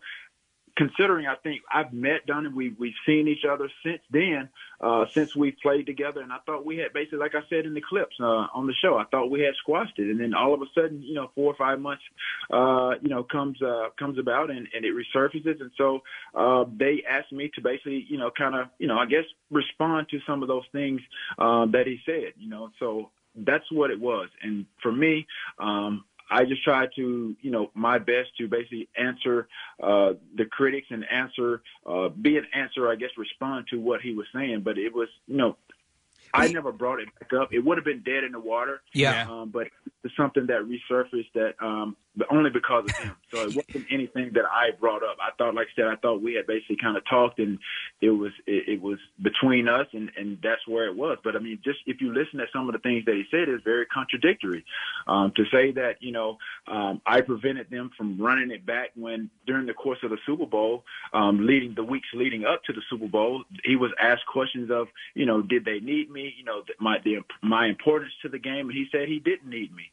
considering I think I've met Donovan, we we've seen each other since then, uh, since we played together, and I thought we had basically, like I said in the clips uh, on the show, I thought we had squashed it, and then all of a sudden, you know, four or five months, uh, you know, comes uh, comes about and, and it resurfaces, and so uh, they asked me to basically, you know, kind of, you know, I guess respond to some of those things uh, that he said, you know, so that's what it was, and for me, um, I just tried to, you know, my best to basically answer uh, the critics and answer, uh, be an answer, I guess, respond to what he was saying. But it was, you know, I never brought it back up. It would have been dead in the water. Yeah. Um, but it's something that resurfaced that um, but only because of him. So it wasn't anything that I brought up. I thought, like I said, I thought we had basically kind of talked, and it was it, it was between us, and and that's where it was. But I mean, just if you listen to some of the things that he said, is very contradictory. Um, to say that you know um, I prevented them from running it back when during the course of the Super Bowl, um, leading the weeks leading up to the Super Bowl, he was asked questions of you know did they need me, you know my the, my importance to the game, and he said he didn't need me.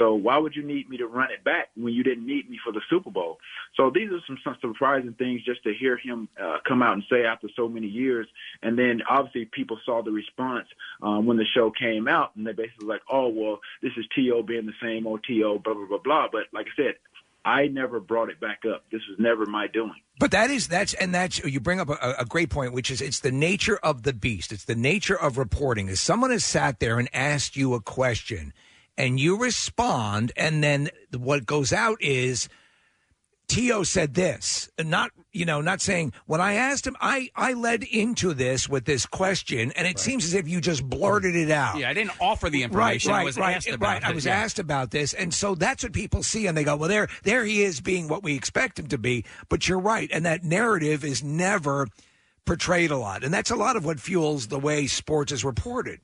So why would you need me to run it back when you didn't need me for the Super Bowl? So these are some, some surprising things just to hear him uh, come out and say after so many years. And then obviously people saw the response um, when the show came out, and they basically like, oh well, this is T.O. being the same old T.O., blah blah blah blah. But like I said, I never brought it back up. This was never my doing. But that is that's and that's you bring up a, a great point, which is it's the nature of the beast. It's the nature of reporting. Is someone has sat there and asked you a question, and you respond, and then what goes out is T.O. said this, not you know, not saying when I asked him, I I led into this with this question, and it seems as if you just blurted it out. Yeah, I didn't offer the information. Right, right, I was right, asked about right. I it, was yeah. asked about this, and so that's what people see, and they go, "Well, there, there he is, being what we expect him to be." But you're right, and that narrative is never portrayed a lot, and that's a lot of what fuels the way sports is reported.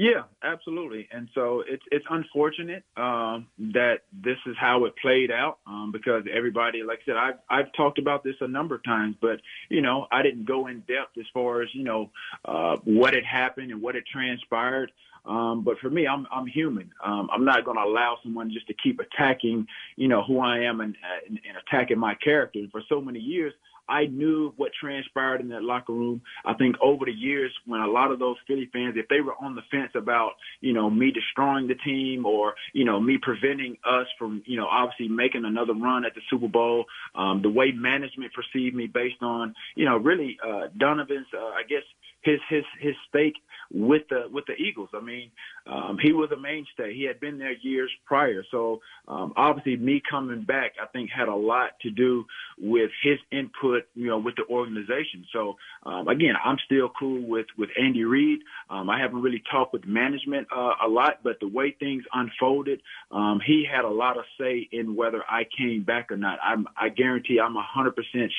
Yeah, absolutely. And so it's it's unfortunate um, that this is how it played out um, because everybody, like I said, I've I've talked about this a number of times, but you know I didn't go in depth as far as you know uh, what had happened and what had transpired. Um, but for me, I'm I'm human. Um, I'm not going to allow someone just to keep attacking, you know, who I am and, and, and attacking my character. For so many years, I knew what transpired in that locker room. I think over the years, when a lot of those Philly fans, if they were on the fence about, you know, me destroying the team or, you know, me preventing us from, you know, obviously making another run at the Super Bowl, um, the way management perceived me based on, you know, really uh, Donovan's, uh, I guess, his his his stake with the with the Eagles. I mean, um, he was a mainstay. He had been there years prior. So um, obviously, me coming back, I think, had a lot to do with his input, you know, with the organization. So um, again, I'm still cool with with Andy Reid. Um, I haven't really talked with management uh, a lot, but the way things unfolded, um, he had a lot of say in whether I came back or not. I'm, I guarantee I'm 100%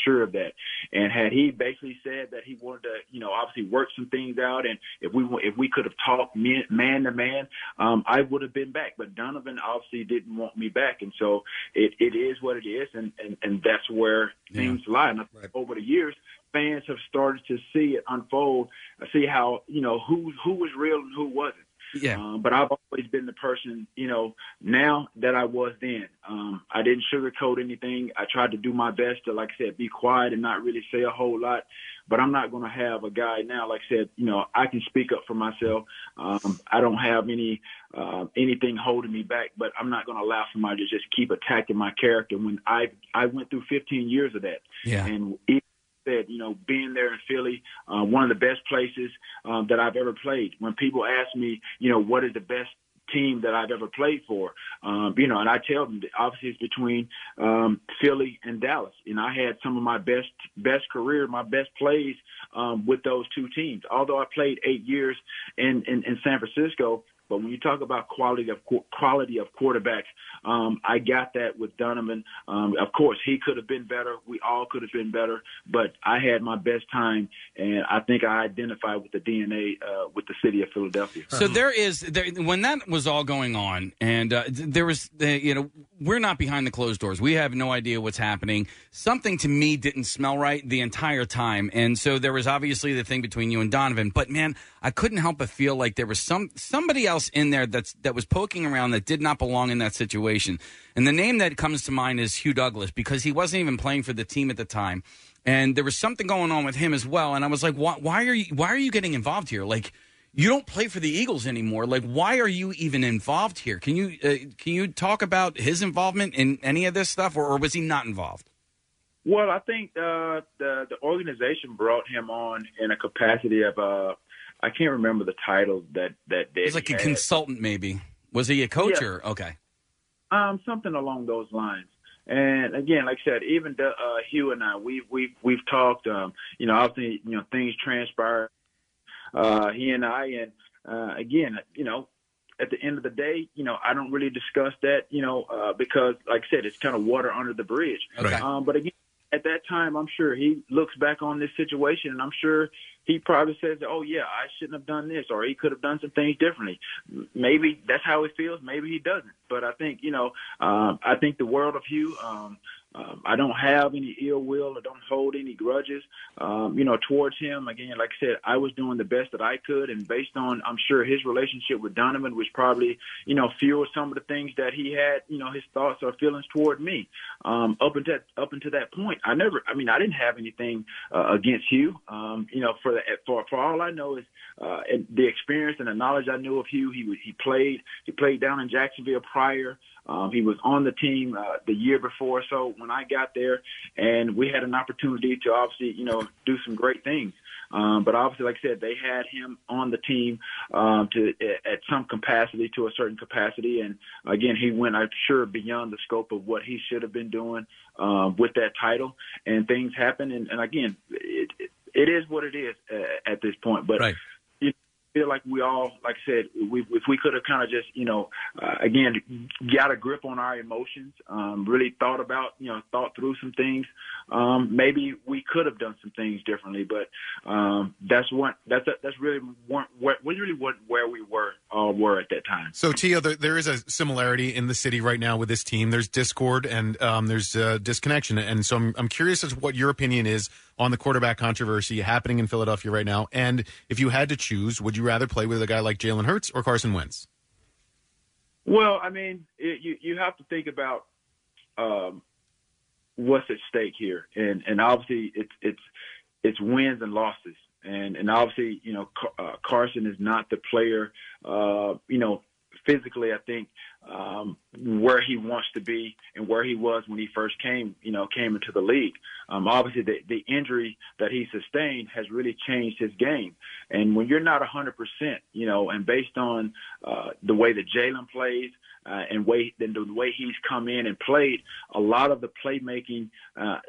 sure of that. And had he basically said that he wanted to, you know, obviously work some things out, and if we if we could have talked man, to man, um, I would have been back. But Donovan obviously didn't want me back, and so it, it is what it is, and, and, and that's where things lie. And I think over the years, fans have started to see it unfold, see how you know who who was real and who wasn't. Yeah. Um, but I've always been the person, you know, now that I was then. Um, I didn't sugarcoat anything. I tried to do my best to, like I said, be quiet and not really say a whole lot. But I'm not going to have a guy now, like I said, you know, I can speak up for myself. Um, I don't have any uh, anything holding me back, but I'm not going to allow somebody to just keep attacking my character when I I went through 15 years of that. Yeah. And even said, you know, being there in Philly, uh, one of the best places um, that I've ever played. When people ask me, you know, what is the best team that I've ever played for, um, you know, and I tell them that obviously it's between um, Philly and Dallas. And I had some of my best best career, my best plays um, with those two teams. Although I played eight years in, in, in San Francisco, but when you talk about quality of qu- quality of quarterbacks, um, I got that with Donovan. Um, of course, he could have been better. We all could have been better, but I had my best time, and I think I identified with the DNA uh, with the city of Philadelphia. So there is there, when that was all going on, and uh, there was uh, you know we're not behind the closed doors. We have no idea what's happening. Something to me didn't smell right the entire time, and so there was obviously the thing between you and Donovan. But man, I couldn't help but feel like there was some somebody else in there that's that was poking around that did not belong in that situation. And the name that comes to mind is Hugh Douglas because he wasn't even playing for the team at the time, and there was something going on with him as well. And I was like, why, why are you why are you getting involved here? Like you don't play for the Eagles anymore. Like, why are you even involved here? Can you uh, can you talk about his involvement in any of this stuff, or, or was he not involved? Well, I think uh, the the organization brought him on in a capacity of uh, I can't remember the title that that He was like a consultant, maybe. Was he a coach Yeah. or okay? um, something along those lines. And again, like I said, even the, uh, Hugh and I, we've we've we've talked. Um, you know, obviously, you know, things transpire. Uh, he and I, and uh, again, you know, at the end of the day, you know, I don't really discuss that, you know, uh, because like I said, it's kind of water under the bridge. Okay. Um, but again, at that time, I'm sure he looks back on this situation and I'm sure he probably says, oh, yeah, I shouldn't have done this or he could have done some things differently. Maybe that's how he feels. Maybe he doesn't. But I think, you know, um, I think the world of Hugh, um, um, I don't have any ill will or don't hold any grudges, um, you know, towards him. Again, like I said, I was doing the best that I could, and based on, I'm sure his relationship with Donovan, which probably, you know, fueled some of the things that he had, you know, his thoughts or feelings toward me. Um, up until up until that point, I never, I mean, I didn't have anything uh, against Hugh. Um, you know, for the, for for all I know is uh, the experience and the knowledge I knew of Hugh. He was- he played he played down in Jacksonville prior. Um, he was on the team uh, the year before. So when I got there, and we had an opportunity to obviously, you know, do some great things. Um, but obviously, like I said, they had him on the team um, to at some capacity, to a certain capacity, and again, he went, I'm sure, beyond the scope of what he should have been doing um, with that title. And things happen, and, and again, it, it, is what it is uh, at this point. But Right. Feel like we all, like I said, we, if we could have kind of just, you know, uh, again, got a grip on our emotions, um, really thought about, you know, thought through some things, um, maybe we could have done some things differently. But um, that's what that's that's really what really what where we were uh, were at that time. So, T.O., there, there is a similarity in the city right now with this team. There's discord and um, there's uh, disconnection. And so I'm, I'm curious as to what your opinion is on the quarterback controversy happening in Philadelphia right now. And if you had to choose, would you rather play with a guy like Jalen Hurts or Carson Wentz? Well, I mean, it, you you have to think about um, what's at stake here, and and obviously it's it's it's wins and losses, and and obviously you know uh, Carson is not the player, uh, you know, physically I think um, where he wants to be and where he was when he first came, you know, came into the league. Um, obviously, the, the injury that he sustained has really changed his game. And when you're not 100%, you know, and based on uh, the way that Jalen plays uh, and way then the way he's come in and played, a lot of the playmaking uh,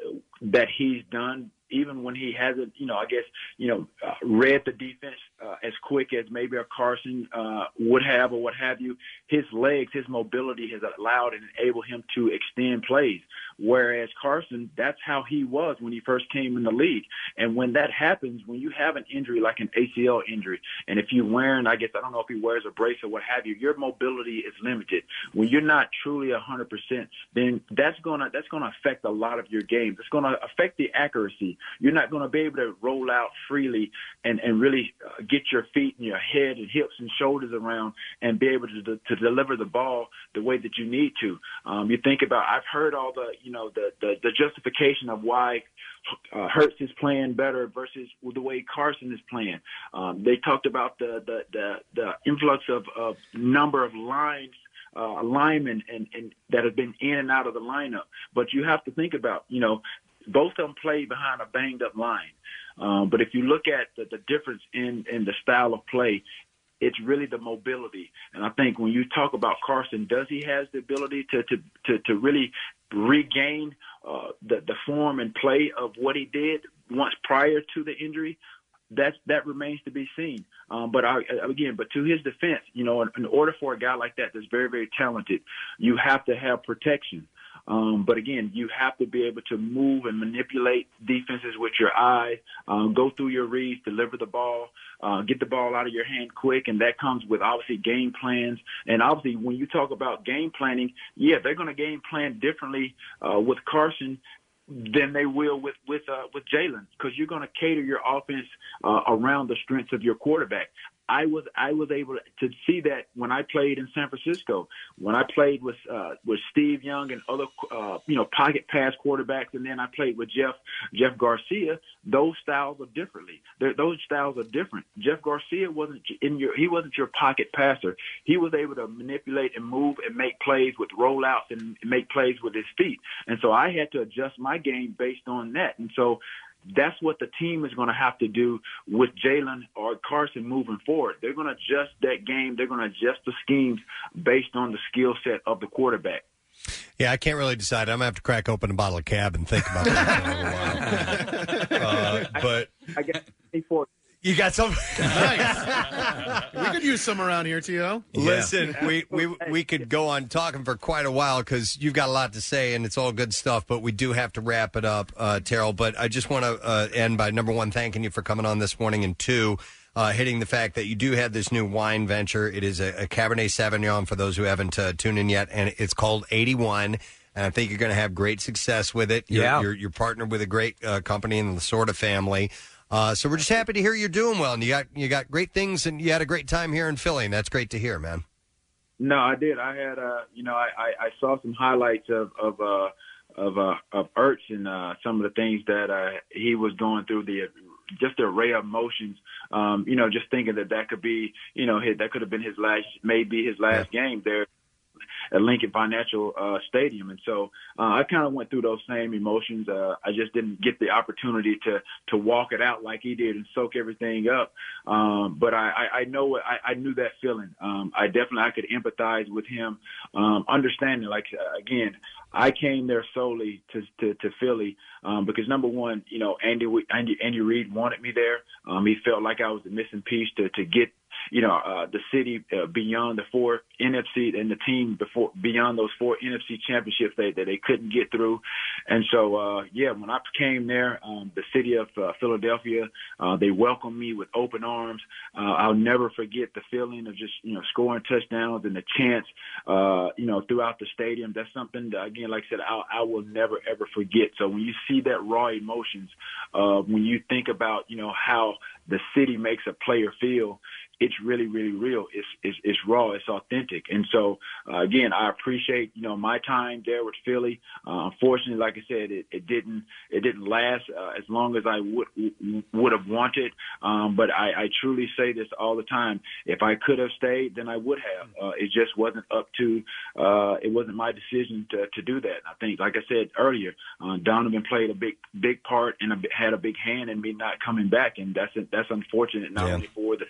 that he's done even when he hasn't, you know, I guess, you know, uh, read the defense uh, as quick as maybe a Carson uh, would have or what have you, his legs, his mobility has allowed and enabled him to extend plays. Whereas Carson, that's how he was when he first came in the league. And when that happens, when you have an injury like an ACL injury, and if you're wearing, I guess, I don't know if he wears a brace or what have you, your mobility is limited. When you're not truly 100%, then that's gonna that's gonna affect a lot of your games. It's gonna affect the accuracy. You're not gonna be able to roll out freely and and really uh, get your feet and your head and hips and shoulders around and be able to to deliver the ball the way that you need to. Um, you think about I've heard all the you know the the, the justification of why uh, Hurts is playing better versus the way Carson is playing. Um, they talked about the the the, the influx of, of number of lines uh, linemen and, and that have been in and out of the lineup. But you have to think about, you know, both of them play behind a banged up line. Um, but if you look at the, the difference in, in the style of play, it's really the mobility. And I think when you talk about Carson, does he has the ability to to to, to really regain uh, the the form and play of what he did once prior to the injury? That's that remains to be seen. Um, but I, again, but to his defense, you know, in, in order for a guy like that that's very very talented, you have to have protection. Um, but again, you have to be able to move and manipulate defenses with your eyes, um, go through your reads, deliver the ball, uh, get the ball out of your hand quick, and that comes with obviously game plans. And obviously, when you talk about game planning, yeah, they're going to game plan differently uh, with Carson than they will with with uh, with Jalen because you're going to cater your offense uh, around the strengths of your quarterback. I was I was able to see that when I played in San Francisco, when I played with uh, with Steve Young and other uh, you know pocket pass quarterbacks, and then I played with Jeff Jeff Garcia. Those styles are differently. They're, those styles are different. Jeff Garcia wasn't in your he wasn't your pocket passer. He was able to manipulate and move and make plays with rollouts and make plays with his feet. And so I had to adjust my game based on that. And so that's what the team is going to have to do with Jalen or Carson moving forward. They're going to adjust that game. They're going to adjust the schemes based on the skill set of the quarterback. Yeah, I can't really decide. I'm gonna have to crack open a bottle of cab and think about that for a little while. Uh, but I guess for You got some. Nice. we could use some around here, T.O. Listen, we, we we could go on talking for quite a while because you've got a lot to say and it's all good stuff. But we do have to wrap it up, uh, Terrell. But I just want to uh, end by number one, thanking you for coming on this morning, and two, uh, hitting the fact that you do have this new wine venture. It is a, a Cabernet Sauvignon for those who haven't uh, tuned in yet, and it's called Eighty One. And I think you're going to have great success with it. You're, Yeah. you're, you're partnered with a great uh, company in the Lasorda family. Uh, so we're just happy to hear you're doing well, and you got you got great things, and you had a great time here in Philly, and that's great to hear, man. No, I did. I had, uh, you know, I, I, I saw some highlights of of uh, of uh, of Ertz and uh, some of the things that uh, he was going through. The just the array of emotions. Um, you know, just thinking that that could be, you know, his, that could have been his last, maybe his last game there at Lincoln Financial uh, Stadium, and so uh, I kind of went through those same emotions. Uh, I just didn't get the opportunity to to walk it out like he did and soak everything up. Um, but I, I, I know I, I knew that feeling. Um, I definitely I could empathize with him, um, understanding. Like uh, again, I came there solely to to, to Philly um, because number one, you know, Andy Andy Andy Reid wanted me there. Um, he felt like I was the missing piece to to get you know, uh, the city uh, beyond the four NFC and the team before beyond those four NFC championships that, that they couldn't get through. And so, uh, yeah, when I came there, um, the city of uh, Philadelphia, uh, they welcomed me with open arms. Uh, I'll never forget the feeling of just, you know, scoring touchdowns and the chants, uh, you know, throughout the stadium. That's something that, again, like I said, I, I will never ever forget. So when you see that raw emotions, uh, when you think about, you know, how the city makes a player feel, it's really, really real. It's it's, it's raw. It's authentic. And so, uh, again, I appreciate you know my time there with Philly. Uh, unfortunately, like I said, it, it didn't it didn't last uh, as long as I would would have wanted. Um, but I, I truly say this all the time. If I could have stayed, then I would have. Uh, it just wasn't up to. Uh, it wasn't my decision to to do that. I think, like I said earlier, uh, Donovan played a big big part and a, had a big hand in me not coming back, and that's that's unfortunate not only for the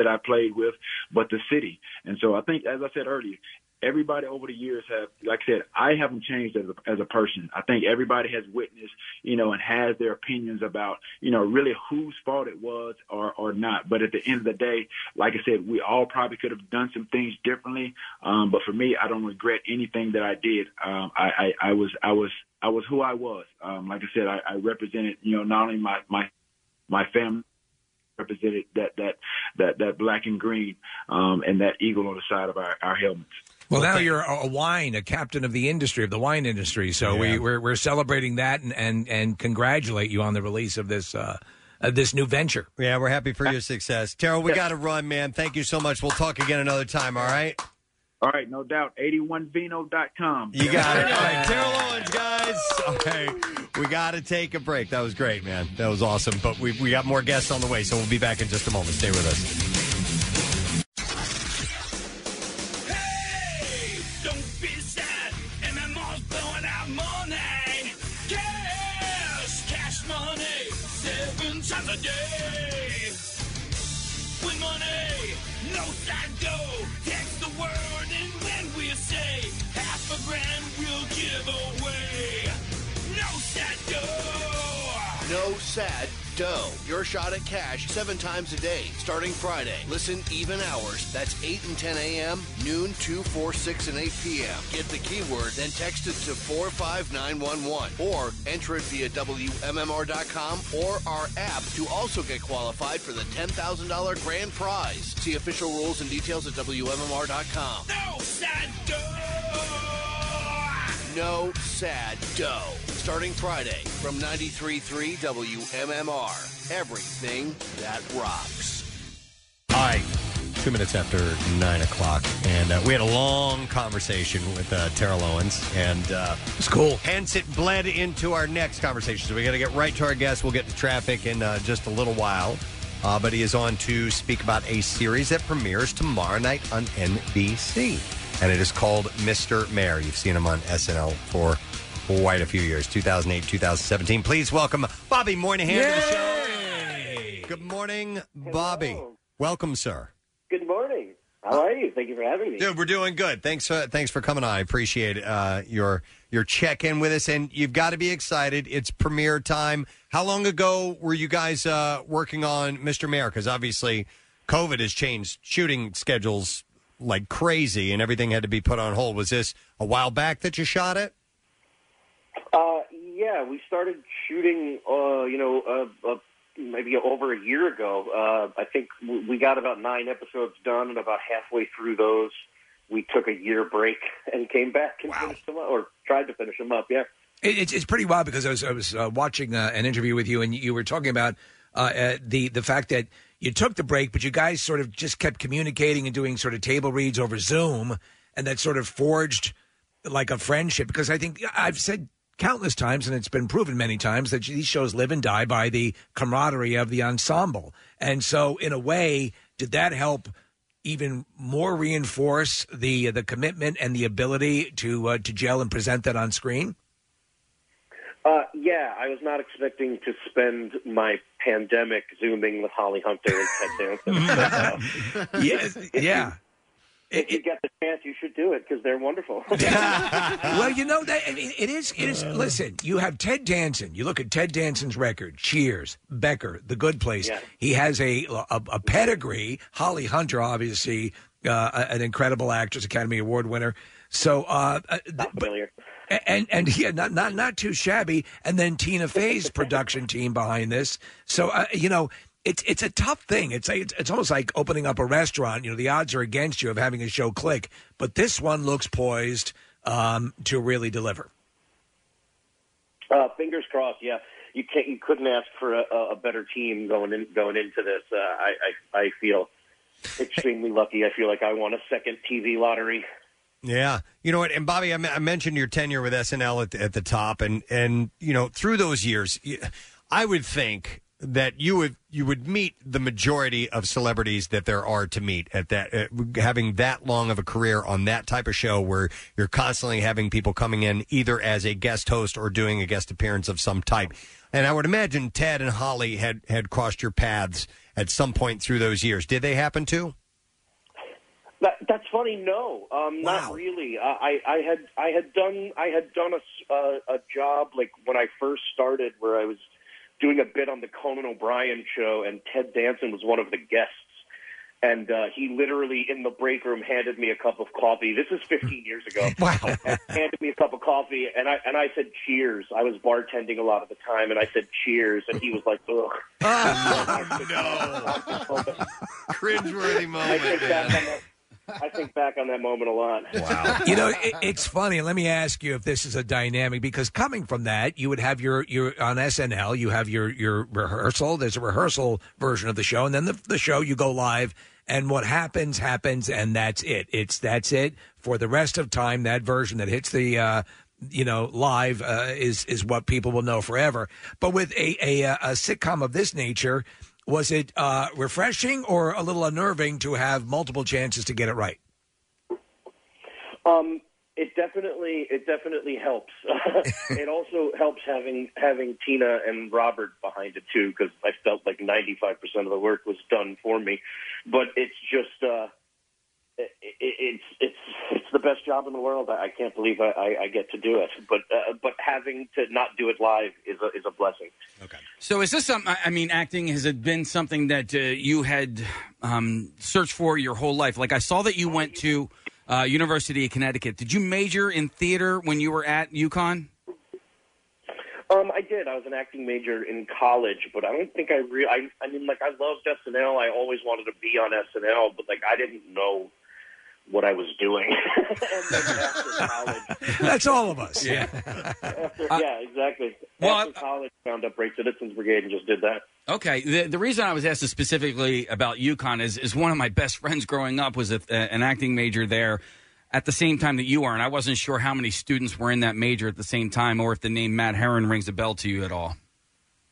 that I played with, but the city. And so I think, as I said earlier, everybody over the years have, like I said, I haven't changed as a, as a person. I think everybody has witnessed, you know, and has their opinions about, you know, really whose fault it was or, or not. But at the end of the day, like I said, we all probably could have done some things differently. Um, but for me, I don't regret anything that I did. Um, I, I, I was, I was, I was who I was. Um, like I said, I, I represented, you know, not only my, my, my family, represented that that that that black and green um, and that eagle on the side of our, our helmets. Well, now you're a a wine, a captain of the industry, of the wine industry. So we, we're we're celebrating that and, and and congratulate you on the release of this uh, uh, this new venture. Yeah, we're happy for your success, Terrell. We got to run, man. Thank you so much. We'll talk again another time. All right. All right, no doubt. 81vino.com. You got it. All right, Terrell Owens, guys. All right, we got to take a break. That was great, man. That was awesome. But we we got more guests on the way, so we'll be back in just a moment. Stay with us. Sad dough. Your shot at cash seven times a day, starting Friday. Listen even hours. That's 8 and 10 a.m., noon, 2, 4, 6, and 8 p.m. Get the keyword, then text it to 45911 or enter it via WMMR.com or our app to also get qualified for the $10,000 grand prize. See official rules and details at WMMR.com. No sad dough. No sad dough. Starting Friday from 93.3 WMMR. Everything that rocks. All right, two minutes after nine o'clock, and uh, we had a long conversation with uh, Terrell Owens, and uh, it's cool. Hence, it bled into our next conversation. So we got to get right to our guest. We'll get to traffic in uh, just a little while, uh, but he is on to speak about a series that premieres tomorrow night on NBC, and it is called Mr. Mayor. You've seen him on SNL for quite a few years, 2008, 2017. Please welcome Bobby Moynihan to the show. Good morning, Bobby. Welcome, sir. Good morning. How are you? Thank you for having me. Dude, we're doing good. Thanks, uh, thanks for coming on. I appreciate uh, your your check in with us, and you've got to be excited. It's premiere time. How long ago were you guys uh, working on Mr. Mayor? Because obviously, COVID has changed shooting schedules like crazy, and everything had to be put on hold. Was this a while back that you shot it? Uh, yeah, we started shooting, uh, you know, uh, uh, maybe over a year ago. Uh, I think w- we got about nine episodes done, and about halfway through those, we took a year break and came back and finished them up, or tried to finish them up. Yeah. It, it's, it's pretty wild because I was I was uh, watching uh, an interview with you and you were talking about uh, uh, the the fact that you took the break, but you guys sort of just kept communicating and doing sort of table reads over Zoom, and that sort of forged like a friendship. Because I think I've said countless times, and it's been proven many times that these shows live and die by the camaraderie of the ensemble. And so, in a way, did that help? Even more reinforce the the commitment and the ability to uh, to gel and present that on screen. Uh, yeah, I was not expecting to spend my pandemic zooming with Holly Hunter and Ted Danson. But, uh, Yes, yeah. If you get the chance, you should do it because they're wonderful. well, you know that I mean, it is. It is. Listen, you have Ted Danson. You look at Ted Danson's record: Cheers, Becker, The Good Place. Yeah. He has a, a a pedigree. Holly Hunter, obviously, uh, an incredible actress, Academy Award winner. So, uh, uh, but, and and yeah, not not not too shabby. And then Tina Fey's production team behind this. So, uh, you know. It's it's a tough thing. It's, it's it's almost like opening up a restaurant. You know, the odds are against you of having a show click, but this one looks poised um, to really deliver. Uh, fingers crossed. Yeah, you can't. You couldn't ask for a, a better team going in going into this. Uh, I, I I feel extremely lucky. I feel like I won a second TV lottery. Yeah, you know what, and Bobby, I, mentioned your tenure with SNL at the, at the top, and and you know through those years, I would think that you would you would meet the majority of celebrities that there are to meet at that uh, having that long of a career on that type of show where you're constantly having people coming in either as a guest host or doing a guest appearance of some type. And I would imagine Ted and Holly had had crossed your paths at some point through those years. Did they happen to? That, that's funny. No, um, not really. Uh, I, I had I had done I had done a s- uh, a job like when I first started where I was doing a bit on the Conan O'Brien show, and Ted Danson was one of the guests. And uh, he literally, in the break room, handed me a cup of coffee. This is 15 years ago. Wow! handed me a cup of coffee, and I and I said cheers. I was bartending a lot of the time, and I said cheers, and he was like, "Ugh." Cringeworthy I moment. think, back on that, I think back on that moment a lot. Wow. you know, it, it's funny. Let me ask you if this is a dynamic because coming from that, you would have your your on SNL, you have your your rehearsal. There's a rehearsal version of the show, and then the the show you go live, and what happens happens, and that's it. It's that's it for the rest of time. That version that hits the. Uh, you know, live uh, is is what people will know forever. But with a a, a sitcom of this nature, was it uh, refreshing or a little unnerving to have multiple chances to get it right? Um, it definitely it definitely helps. it also helps having having Tina and Robert behind it too, because I felt like ninety five percent of the work was done for me. But it's just uh, it, it, it's it's it's the best job in the world. I, I can't believe I, I, I get to do it. But uh, but having to not do it live is a is a blessing. Okay. So is this some? I I mean, acting has it been something that uh, you had um, searched for your whole life? Like I saw that you went to uh, University of Connecticut. Did you major in theater when you were at UConn? Um, I did. I was an acting major in college, but I don't think I really. I, I mean, like, I loved SNL. I always wanted to be on SNL, but like, I didn't know what I was doing. and then after college, That's all of us. Yeah. after, uh, yeah, exactly. after college, found out Upright Citizens Brigade and just did that. Okay. The, the reason I was asked specifically about UConn is, is one of my best friends growing up was a, an acting major there at the same time that you are, and I wasn't sure how many students were in that major at the same time, or if the name Matt Herron rings a bell to you at all.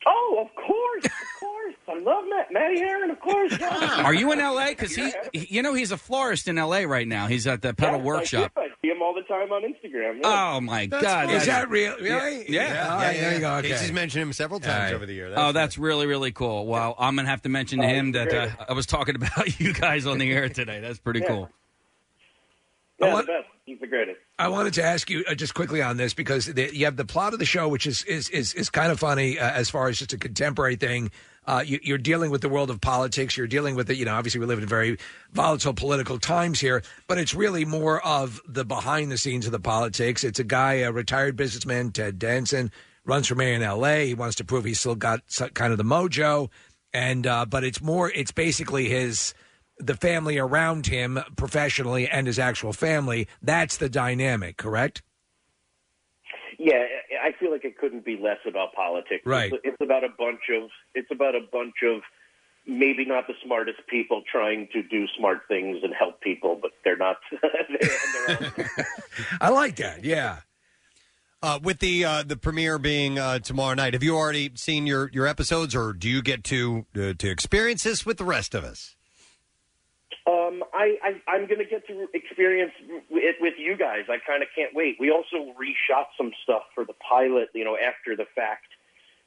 Oh, of course, of course. I love Matt, Matty Aaron, of course. Yeah. Are you in L.A.? Because he, he- you know, he's a florist in L.A. right now. He's at the pedal Yes, workshop. I. I see him all the time on Instagram. yeah. Oh my That's God! funny. Is that real? Really? Yeah. Yeah, Oh, yeah, there you go. Okay. Casey's mentioned him several times All right. over the year. oh, that's really really cool. Well, I'm gonna have to mention to Oh, him that uh. I was talking about you guys on the air today. That's pretty Yeah. cool. Yeah, want- the best. He's the greatest. I wanted to ask you uh, just quickly on this because the, you have the plot of the show, which is is is, is kind of funny uh, as far as just a contemporary thing. Uh, you, you're dealing with the world of politics. You're dealing with it. You know, obviously we live in very volatile political times here, but it's really more of the behind the scenes of the politics. It's a guy, a retired businessman, Ted Danson, runs for mayor in L.A. He wants to prove he's still got kind of the mojo, and uh, but it's more. It's basically his the family around him professionally and his actual family. That's the dynamic, correct? Yeah, feel like it couldn't be less about politics. Right. It's, it's about a bunch of. It's about a bunch of maybe not the smartest people trying to do smart things and help people, but they're not. I like that. Yeah. Uh, with the uh, the premiere being uh, tomorrow night, have you already seen your, your episodes, or do you get to uh, to experience this with the rest of us? Um, I, I I'm going to get to experience it with you guys. I kind of can't wait. We also reshot some stuff for the pilot, you know, after the fact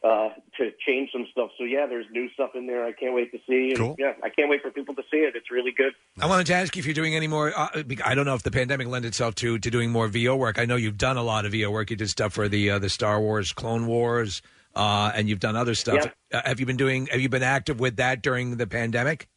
uh, to change some stuff. So yeah, there's new stuff in there. I can't wait to see. And, Yeah, I can't wait for people to see it. It's really good. I wanted to ask you if you're doing any more. Uh, bec- I don't know if the pandemic lends itself to to doing more VO work. I know you've done a lot of VO work. You did stuff for the uh, the Star Wars, Clone Wars, uh, and you've done other stuff. Uh, have you been doing? Have you been active with that during the pandemic?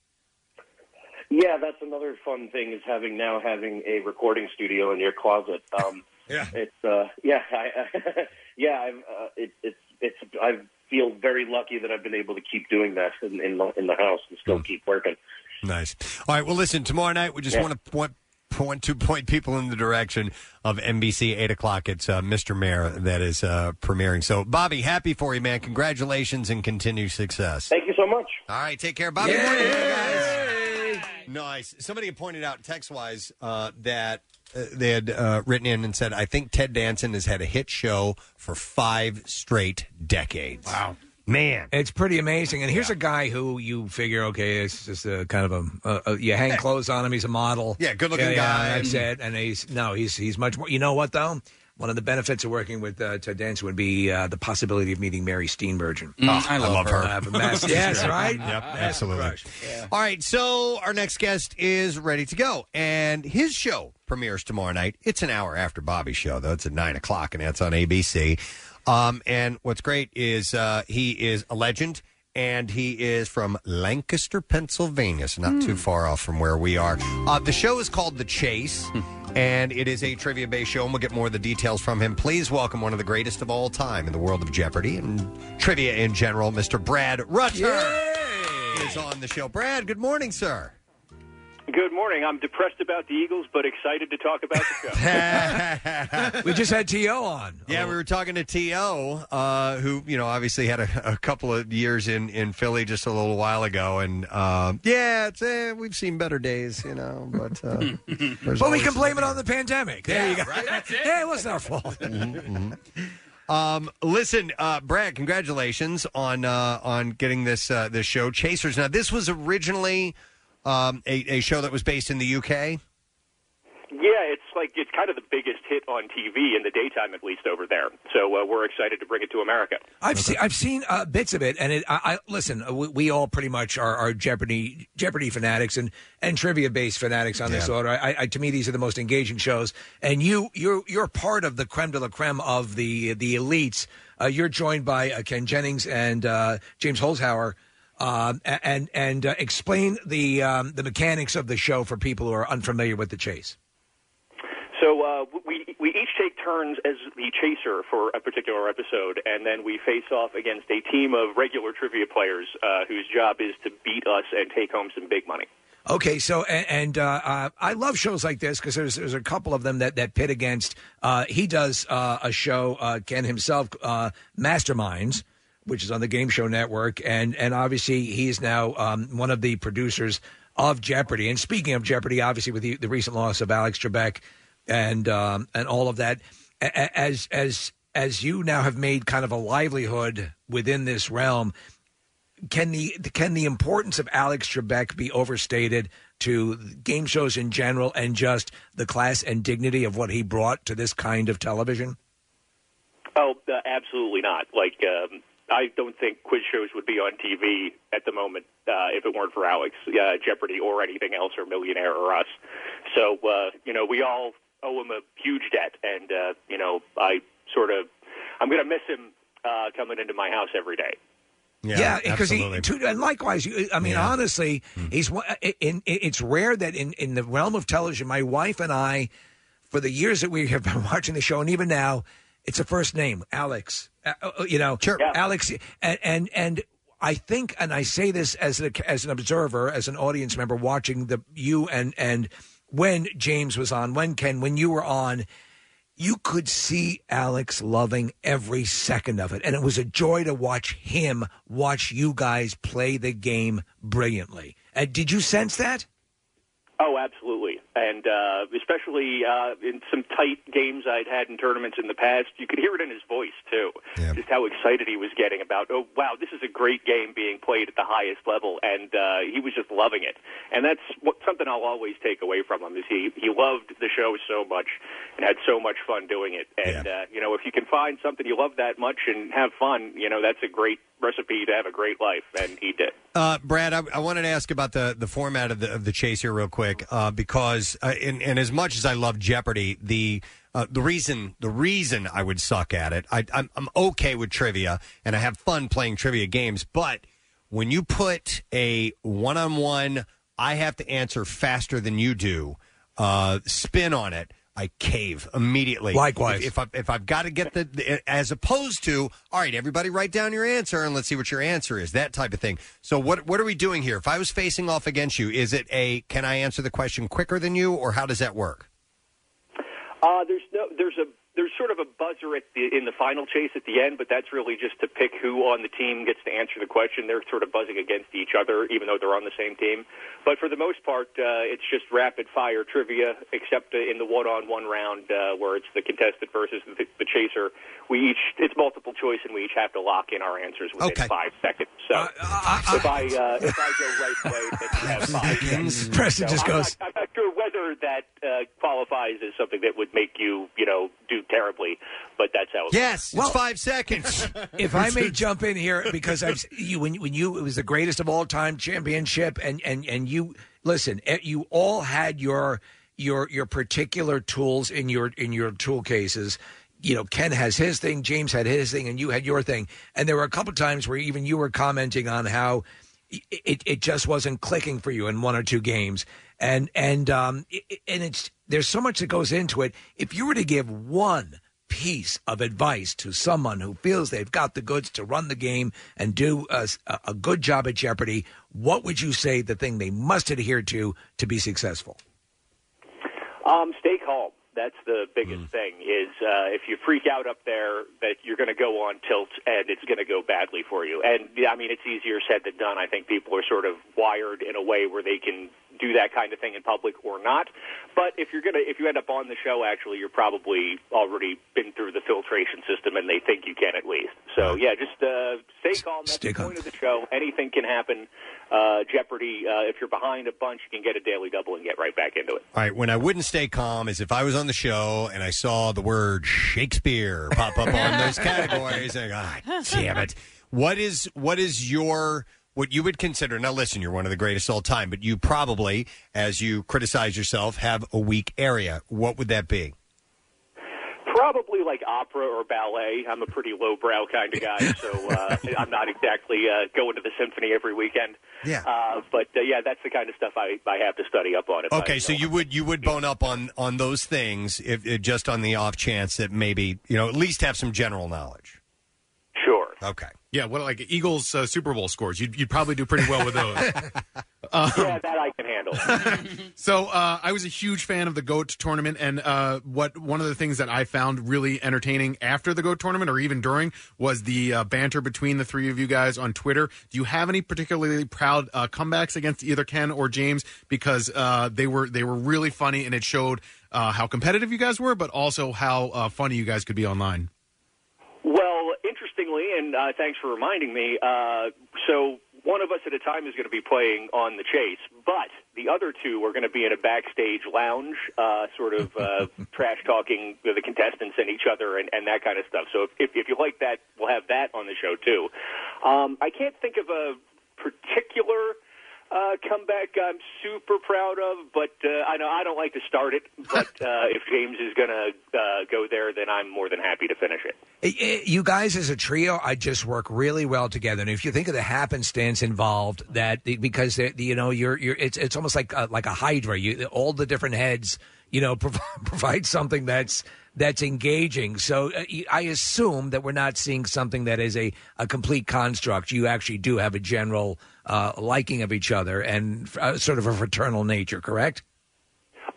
Yeah, that's another fun thing is having now having a recording studio in your closet. Um, yeah, it's uh, yeah, I, yeah, I've, uh, it, it's it's I feel very lucky that I've been able to keep doing that in in the, in the house and still keep working. Nice. All right. Well, listen. Tomorrow night, we just Yeah. want to point, point to point people in the direction of NBC eight o'clock. It's uh, Mr. Mayor that is uh, premiering. So, Bobby, happy for you, man. Congratulations and continued success. Thank you so much. All right. Take care, Bobby. Morning, guys. Nice. Somebody had pointed out text wise uh, that uh, they had uh, written in and said, I think Ted Danson has had a hit show for five straight decades. Wow. Man. It's pretty amazing. And here's a guy who you figure, okay, it's just a kind of a, a, a you hang clothes on him. He's a model. Yeah, good-looking Yeah, guy. Yeah, that's it. And he's no, he's he's much more. You know what though? One of the benefits of working with uh, Ted Danson would be uh, the possibility of meeting Mary Steenburgen. Mm, I love her. I have a massive- yes, right. Yep, absolutely. All right, so our next guest is ready to go, and his show premieres tomorrow night. It's an hour after Bobby's show, though. It's at nine o'clock, and that's on ABC. Um, and what's great is uh, he is a legend, and he is from Lancaster, Pennsylvania, so not too far off from where we are. Uh, the show is called The Chase. And it is a trivia based show, and we'll get more of the details from him. Please welcome one of the greatest of all time in the world of Jeopardy and trivia in general, Mr. Brad Rutter is on the show. Brad, good morning, sir. Good morning. I'm depressed about the Eagles, but excited to talk about the show. we just had T.O. on. Yeah, we were talking to T.O., uh, who, you know, obviously had a, a couple of years in, in Philly just a little while ago. And, um, yeah, it's, eh, we've seen better days, you know, but. Uh, there's But we always can blame it on the pandemic. There you go. That's it. Yeah, it wasn't our fault. Mm-hmm, Um, listen, uh, Brad, congratulations on uh, on getting this uh, this show, Chasers. Now, this was originally um, a, a show that was based in the UK. yeah, it's like it's kind of the biggest hit on TV in the daytime, at least over there. So uh, we're excited to bring it to America. I've seen I've seen uh, bits of it, and it, I, I listen. uh, We, we all pretty much are, are Jeopardy Jeopardy fanatics and, and trivia based fanatics on this Yeah. order. I, I, to me, these are the most engaging shows, and you you're you're part of the creme de la creme of the the elites. Uh, you're joined by uh, Ken Jennings and uh, James Holzhauer. Um, and and uh, explain the um, the mechanics of the show for people who are unfamiliar with the chase. So uh, we we each take turns as the chaser for a particular episode, and then we face off against a team of regular trivia players uh, whose job is to beat us and take home some big money. Okay, so and, and uh, uh, I love shows like this because there's there's a couple of them that that pit against. Uh, he does uh, a show, uh, Ken himself, uh, Masterminds, which is on the Game Show Network, and and obviously he's now um, one of the producers of Jeopardy. And speaking of Jeopardy, obviously with the, the recent loss of Alex Trebek and um, and all of that, as as as you now have made kind of a livelihood within this realm can the can the importance of Alex Trebek be overstated to game shows in general and just the class and dignity of what he brought to this kind of television? Oh, uh, absolutely not. Like, um, I don't think quiz shows would be on TV at the moment uh, if it weren't for Alex, uh, Jeopardy, or anything else, or Millionaire, or us. So uh, you know, we all owe him a huge debt, and uh, you know, I sort of I'm going to miss him uh, coming into my house every day. Yeah, because he to, and likewise. you- I mean, honestly, Hmm. he's one- in, in, It's rare that in in the realm of television, my wife and I, for the years that we have been watching the show, and even now, it's a first name, Alex. Uh, uh, you know, Alex, and, and and I think, and I say this as a, as an observer, as an audience member watching the you and and when James was on, when Ken, when you were on, you could see Alex loving every second of it. And it was a joy to watch him watch you guys play the game brilliantly. Uh, did you sense that? Oh, absolutely, and uh, especially uh, in some tight games I'd had in tournaments in the past, you could hear it in his voice too. Just how excited he was getting about. Oh, wow, this is a great game being played at the highest level, and uh, he was just loving it. And that's what, something I'll always take away from him is he he loved the show so much and had so much fun doing it. And uh, you know, if you can find something you love that much and have fun, you know, that's a great recipe to have a great life, and he did. Uh, Brad, I, I wanted to ask about the, the format of the of the chase here real quick, uh, because uh, and, and as much as I love Jeopardy, the uh, the reason the reason I would suck at it, I, I'm I'm okay with trivia and I have fun playing trivia games, but when you put a one on one, I have to answer faster than you do, uh, spin on it. I cave immediately. Likewise. if, if I if I've got to get the, the as opposed to all right, everybody write down your answer and let's see what your answer is. That type of thing. So what what are we doing here? If I was facing off against you, is it a can I answer the question quicker than you, or how does that work? Uh, there's no, there's a, there's sort of a buzzer at the in the final chase at the end, but that's really just to pick who on the team gets to answer the question. They're sort of buzzing against each other, even though they're on the same team. But for the most part, uh, it's just rapid fire trivia, except uh, in the one-on-one round uh, where it's the contestant versus the, the chaser. We each it's multiple choice, and we each have to lock in our answers within five seconds. So if I uh, if I go right away, then you have five seconds. Preston just I'm goes- Not, I'm not sure whether that uh, qualifies as something that would make you, you know, do terribly, but that's how. It Yes, it's five seconds. if I may jump in here because I've you when when you it was the greatest of all time championship and and and you listen eh, you all had your your your particular tools in your in your tool cases. You know, Ken has his thing, James had his thing, and you had your thing. And there were a couple times where even you were commenting on how it, it just wasn't clicking for you in one or two games and and um it- and it's there's so much that goes into it if you were to give one piece of advice to someone who feels they've got the goods to run the game and do a, a good job at jeopardy what would you say the thing they must adhere to to be successful Um, stay calm. That's the Mm. biggest thing. Is uh, if you freak out up there, that you're going to go on tilt and it's going to go badly for you. And I mean, it's easier said than done. I think people are sort of wired in a way where they can do that kind of thing in public or not. But if you're gonna, if you end up on the show, actually, you're probably already been through the filtration system, and they think you can at least. So yeah, just uh, stay calm. That's the point of the show. Anything can happen. Uh, Jeopardy. Uh, if you're behind a bunch, you can get a daily double and get right back into it. All right, when I wouldn't stay calm is if I was on the show and I saw the word Shakespeare pop up on those categories. And I go, ah, damn it! What is what is your what you would consider? Now, listen, you're one of the greatest all time, but you probably, as you criticize yourself, have a weak area. What would that be? Probably like opera or ballet. I'm a pretty lowbrow kind of guy, so uh, I'm not exactly uh, going to the symphony every weekend. Yeah. Uh, but uh, yeah, that's the kind of stuff I, I have to study up on. Okay, so you would you would bone up on on those things if, if just on the off chance that maybe you know at least have some general knowledge. Sure. Okay. Yeah, what like Eagles uh, Super Bowl scores? You'd, you'd probably do pretty well with those. Um, yeah, that I can handle. So uh, I was a huge fan of the goat tournament, and uh, what one of the things that I found really entertaining after the goat tournament, or even during, was the uh, banter between the three of you guys on Twitter. Do you have any particularly proud uh, comebacks against either Ken or James? Because uh, they were they were really funny, and it showed uh, how competitive you guys were, but also how uh, funny you guys could be online. Well, interestingly, and uh, thanks for reminding me. Uh, so one of us at a time is going to be playing on the chase, but the other two are going to be in a backstage lounge, uh, sort of uh, trash talking the contestants and each other and, and that kind of stuff. So if, if, if you like that, we'll have that on the show too. Um, I can't think of a particular uh, comeback I'm super proud of, but uh, I know I don't like to start it. But uh, if James is going to uh, go there, then I'm more than happy to finish it. You guys, as a trio, I just work really well together. And if you think of the happenstance involved, that because you know you're you're it's it's almost like a, like a hydra. You all the different heads, you know, provide, provide something that's that's engaging. So uh, you- I assume that we're not seeing something that is a a complete construct. You actually do have a general uh, liking of each other and uh, sort of a fraternal nature, correct?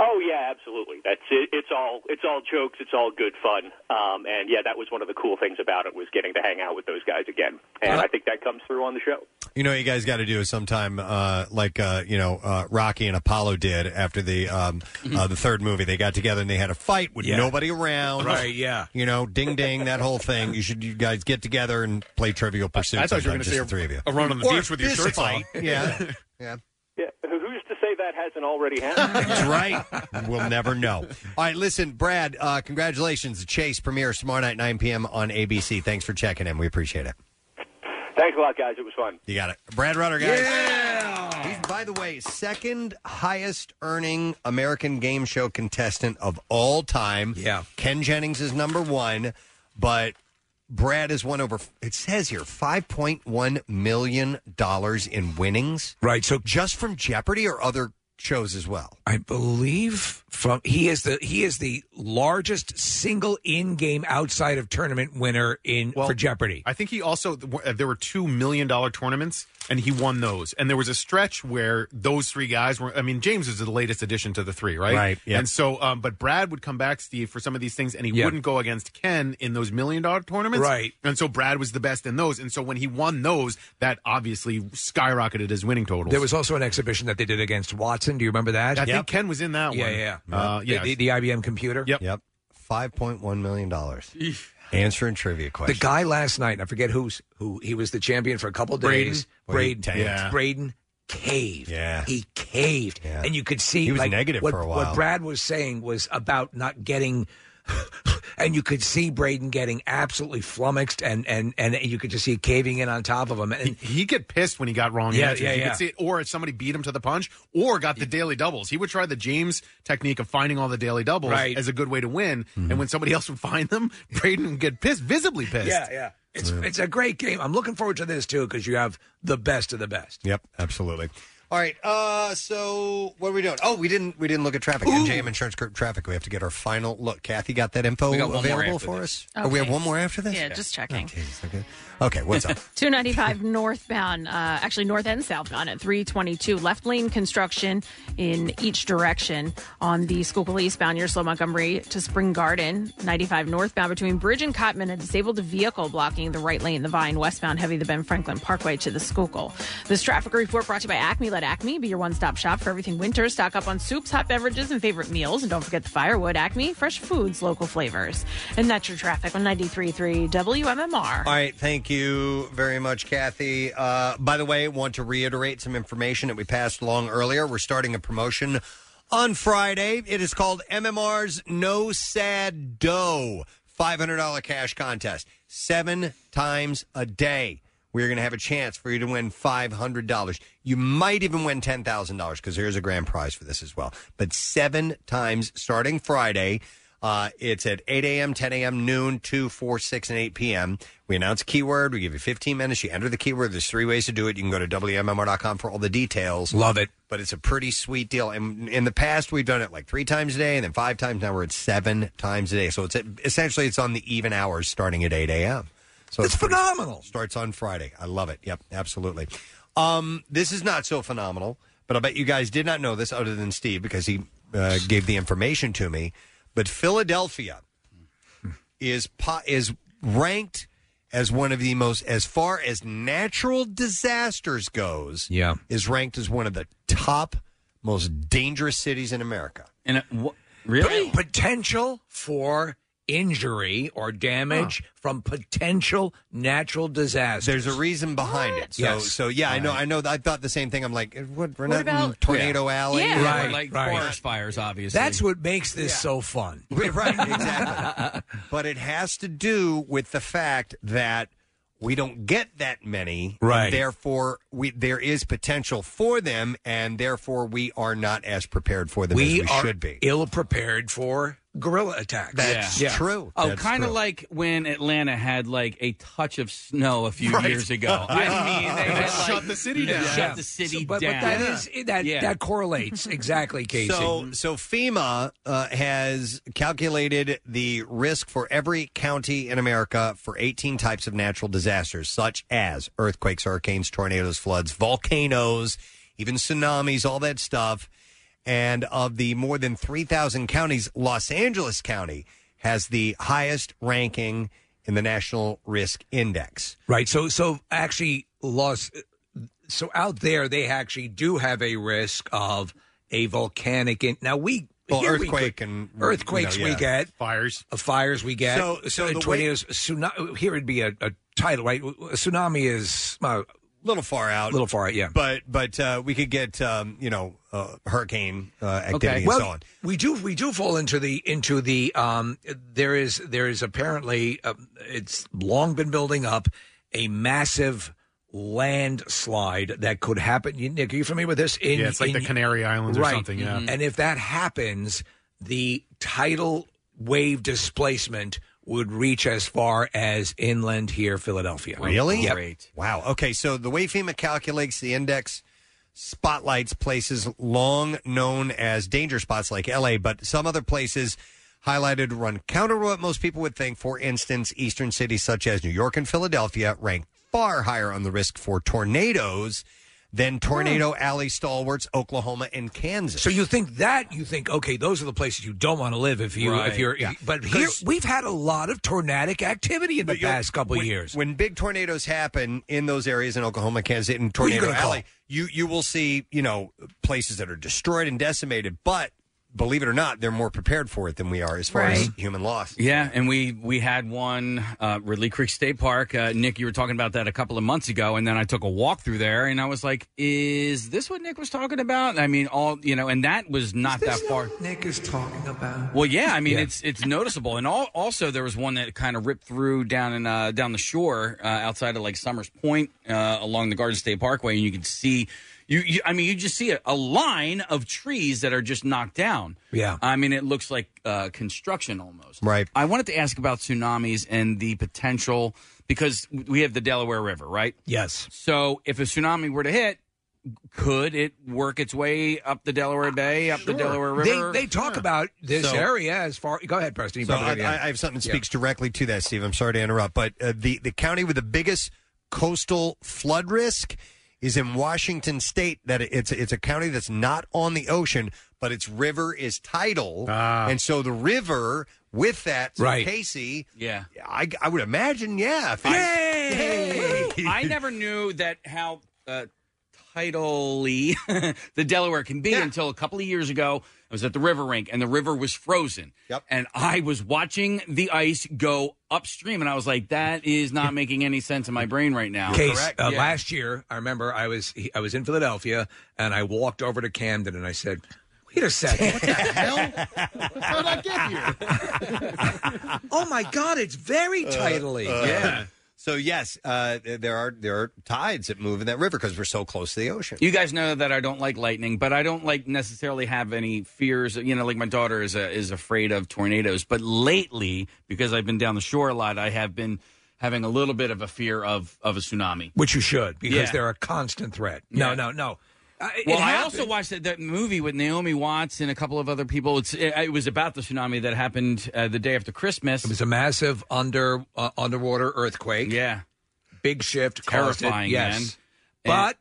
Oh yeah, absolutely. That's it. It's all it's all jokes. It's all good fun. Um, and yeah, that was one of the cool things about it was getting to hang out with those guys again. And I think that comes through on the show. You know, what you guys got to do is sometime, uh, like uh, you know, uh, Rocky and Apollo did after the um, uh, the third movie. They got together and they had a fight with Yeah. nobody around. Right, yeah. You know, ding ding, that whole thing. You should, you guys get together and play Trivial Pursuit. I thought you were sometime, gonna just say the three of you. a run on the Or beach with your fist shirts fight. off. Yeah, yeah. Yeah, who's to say that hasn't already happened? That's right. We'll never know. All right, listen, Brad. Uh, congratulations. The Chase premieres tomorrow night, 9 p.m. on ABC. Thanks for checking in. We appreciate it. Thanks a lot, guys. It was fun. You got it. Brad Rutter, guys. Yeah! He's, by the way, second highest earning American game show contestant of all time. Yeah. Ken Jennings is number one, but Brad has won over, it says here, $5.1 million in winnings. Right. So just from Jeopardy or other shows as well? I believe from he is the he is the largest single in-game outside of tournament winner in for Jeopardy. I think he also uh, there were two million dollar tournaments, and he won those. And there was a stretch where those three guys were. I mean, James is the latest addition to the three, right? Right, yep. And so, um, but Brad would come back, Steve, for some of these things, and he Yeah. wouldn't go against Ken in those million dollar tournaments, Right. And so Brad was the best in those. And so when he won those, that obviously skyrocketed his winning totals. There was also an exhibition that they did against Watson. Do you remember that? I think Ken was in that yeah, one. Yeah, Uh, The- the, the IBM computer. Yep. Yep. $5.1 million. Answering trivia questions. The guy last night, I forget who's who. He was the champion for a couple Brayden. days. Well, he Brayden. Yeah. Brayden caved. Yeah. he caved, Yeah. and you could see He was like, negative what, for a while. What. Brad was saying was about not getting. And you could see Brayden getting absolutely flummoxed, and, and, and you could just see it caving in on top of him. And he get pissed when he got wrong Yeah, answers. yeah, you yeah. could see it, or if somebody beat him to the punch, or got the daily doubles. He would try the James technique of finding all the daily doubles Right. as a good way to win. Mm-hmm. And when somebody else would find them, Brayden would get pissed, visibly pissed. Yeah, yeah. It's it's a great game. I'm looking forward to this too because you have the best of the best. Yep, absolutely. All right. Uh, so what are we doing? Oh, we didn't we didn't look at traffic. NJM Insurance Group traffic. We have to get our final look. Kathy got that info We got one more available after for this. us. Oh, we have Okay. one more after this. Yeah, just checking. Okay. Okay. What's up? 295 northbound, uh, actually north and southbound at 322. Left lane construction in each direction on the Schuylkill eastbound, near Slow Montgomery to Spring Garden. 95 northbound between Bridge and Cottman, a disabled vehicle blocking the right lane, the Vine. Westbound, heavy the Ben Franklin Parkway to the Schuylkill. This traffic report brought to you by Acme. Let Acme be your one stop shop for everything winter. Stock up on soups, hot beverages, and favorite meals. And don't forget the firewood. Acme, fresh foods, local flavors. And that's your traffic on 93.3 WMMR. All right, thank you very much, Kathy. Uh, by the way, want to reiterate some information that we passed along earlier. We're starting a promotion on Friday. It is called MMR's No Sad Dough $500 cash contest. Seven times a day. We're going to have a chance for you to win $500. You might even win $10,000 because there's a grand prize for this as well. But seven times starting Friday. Uh, it's at 8 a.m., 10 a.m., noon, 2, 4, 6, and 8 p.m. We announce a keyword. We give you 15 minutes. You enter the keyword. There's three ways to do it. You can go to WMMR.com for all the details. Love it. But it's a pretty sweet deal. And in the past, we've done it like three times a day and then five times. Now we're at seven times a day. So it's at, essentially it's on the even hours starting at 8 a.m. So It's pretty- phenomenal. Starts on Friday. I love it. Yep, absolutely. Um, this is not so phenomenal, but I bet you guys did not know this other than Steve because he uh, gave the information to me. But Philadelphia is po- is ranked as one of the most, as far as natural disasters goes, Yeah. is ranked as one of the top most dangerous cities in America. And uh, really, potential for injury or damage from potential natural disasters. There's a reason behind it. So, Yes. so yeah, I know. I know. I thought the same thing. I'm like, what? We're What not in about- Tornado Alley. Yeah. Right, like right. forest fires, obviously. That's what makes this so fun. right, exactly. but it has to do with the fact that we don't get that many, Right. therefore, we there is potential for them, and therefore we are not as prepared for them we, as we are should be. ill prepared for guerrilla attacks. That's Yeah. true. Oh, That's kind of true. like when Atlanta had like a touch of snow a few Right. years ago. I mean, they had, like, Shut the city they down. Shut the city So- but, down. but that is that Yeah. that correlates exactly, Casey. So, so FEMA uh, has calculated the risk for every county in America for 18 types of natural disasters, such as earthquakes, hurricanes, tornadoes, floods, volcanoes, even tsunamis, all that stuff. And of the more than 3,000 counties, Los Angeles County has the highest ranking in the National Risk Index. Right. So so actually Los so out there they actually do have a risk of a volcanic in, now we Well, here earthquake could- and earthquakes you know, we get. Fires. Uh, fires we get. So- so uh, the way- tornadoes tsunami here would be a, a title right? A tsunami is uh, little far out. A little far out yeah But but uh, we could get um, you know uh, hurricane uh, activity and well, so on. we do we do fall into the into the um there is there is apparently uh, it's long been building up a massive landslide that could happen. You- Nick, are you familiar with this? In, Yeah, it's like the Canary Islands or something, yeah. and if that happens, the tidal wave displacement would reach as far as inland here, Philadelphia. Really? Oh, yep. Wow. Okay, so the way FEMA calculates the index spotlights places long known as danger spots like LA, but some other places highlighted run counter to what most people would think. For instance, eastern cities such as New York and Philadelphia rank far higher on the risk for tornadoes than tornado alley stalwarts Oklahoma and Kansas. So you think that you think okay, those are the places you don't want to live if you Right. if you're. Yeah. But here 'Cause- we've had a lot of tornadic activity in the But you'll- past couple when, years. When big tornadoes happen in those areas in Oklahoma, Kansas, in Who you Tornado gonna call? Alley, you you will see you know places that are destroyed and decimated. But believe it or not, they're more prepared for it than we are as far as human loss. Yeah, and we we had one uh, Ridley Creek State Park. Uh, Nick, you were talking about that a couple of months ago, and then I took a walk through there, and I was like, "Is this what Nick was talking about?" I mean, all you know, and that was not that far. Nick is talking about. Well, yeah, I mean Yeah. it's it's noticeable, and all, also there was one that kind of ripped through down in uh, down the shore uh, outside of like Somers Point uh, along the Garden State Parkway, and you could see. You, you, I mean, you just see a, a line of trees that are just knocked down. Yeah. I mean, it looks like uh, construction almost. Right. I wanted to ask about tsunamis and the potential because we have the Delaware River, right? Yes. So if a tsunami were to hit, could it work its way up the Delaware Bay, up the Delaware River? They they talk about this So- area as far. Go ahead, Preston. So I, have I. I have something that Yeah. speaks directly to that, Steve. I'm sorry to interrupt, but uh, the the county with the biggest coastal flood risk is in Washington State. That it's it's a county that's not on the ocean, but its river is tidal, and so the river with that, so Right. Casey. Yeah. I, I would imagine, yeah. If it- I never knew that how uh, tidally the Delaware can be until a couple of years ago. I was at the river rink and the river was frozen. Yep. And I was watching the ice go upstream and I was like, that is not making any sense in my brain right now. Case uh, Yeah. last year, I remember I was I was in Philadelphia and I walked over to Camden and I said, "Wait a second, what the hell? How did I get here? oh my God, it's very tidally." Uh, yeah. So yes, uh, there are there are tides that move in that river because we're so close to the ocean. You guys know that I don't like lightning, but I don't like necessarily have any fears. You know, like my daughter is uh is afraid of tornadoes. But lately, because I've been down the shore a lot, I have been having a little bit of a fear of of a tsunami. Which you should because Yeah. they're a constant threat. No, no, no. Uh, Well, I also watched that, that movie with Naomi Watts and a couple of other people. It's it, it was about the tsunami that happened uh, the day after Christmas. It was a massive under uh, underwater earthquake. Yeah, big shift, caused it, terrifying, yes, man. but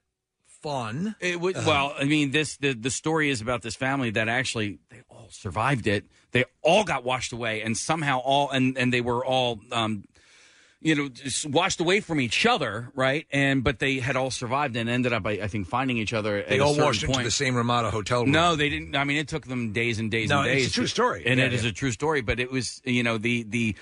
fun. It was, Uh, well, I mean, this the the story is about this family that actually they all survived it. They all got washed away, and somehow all and and they were all. Um, you know, just washed away from each other, right? And but they had all survived and ended up, I, I think, finding each other. They all washed into the same Ramada hotel room. No, they didn't. I mean, it took them days and days No, and it's a true story. and Yeah, it is yeah. a true story. But it was, you know, the the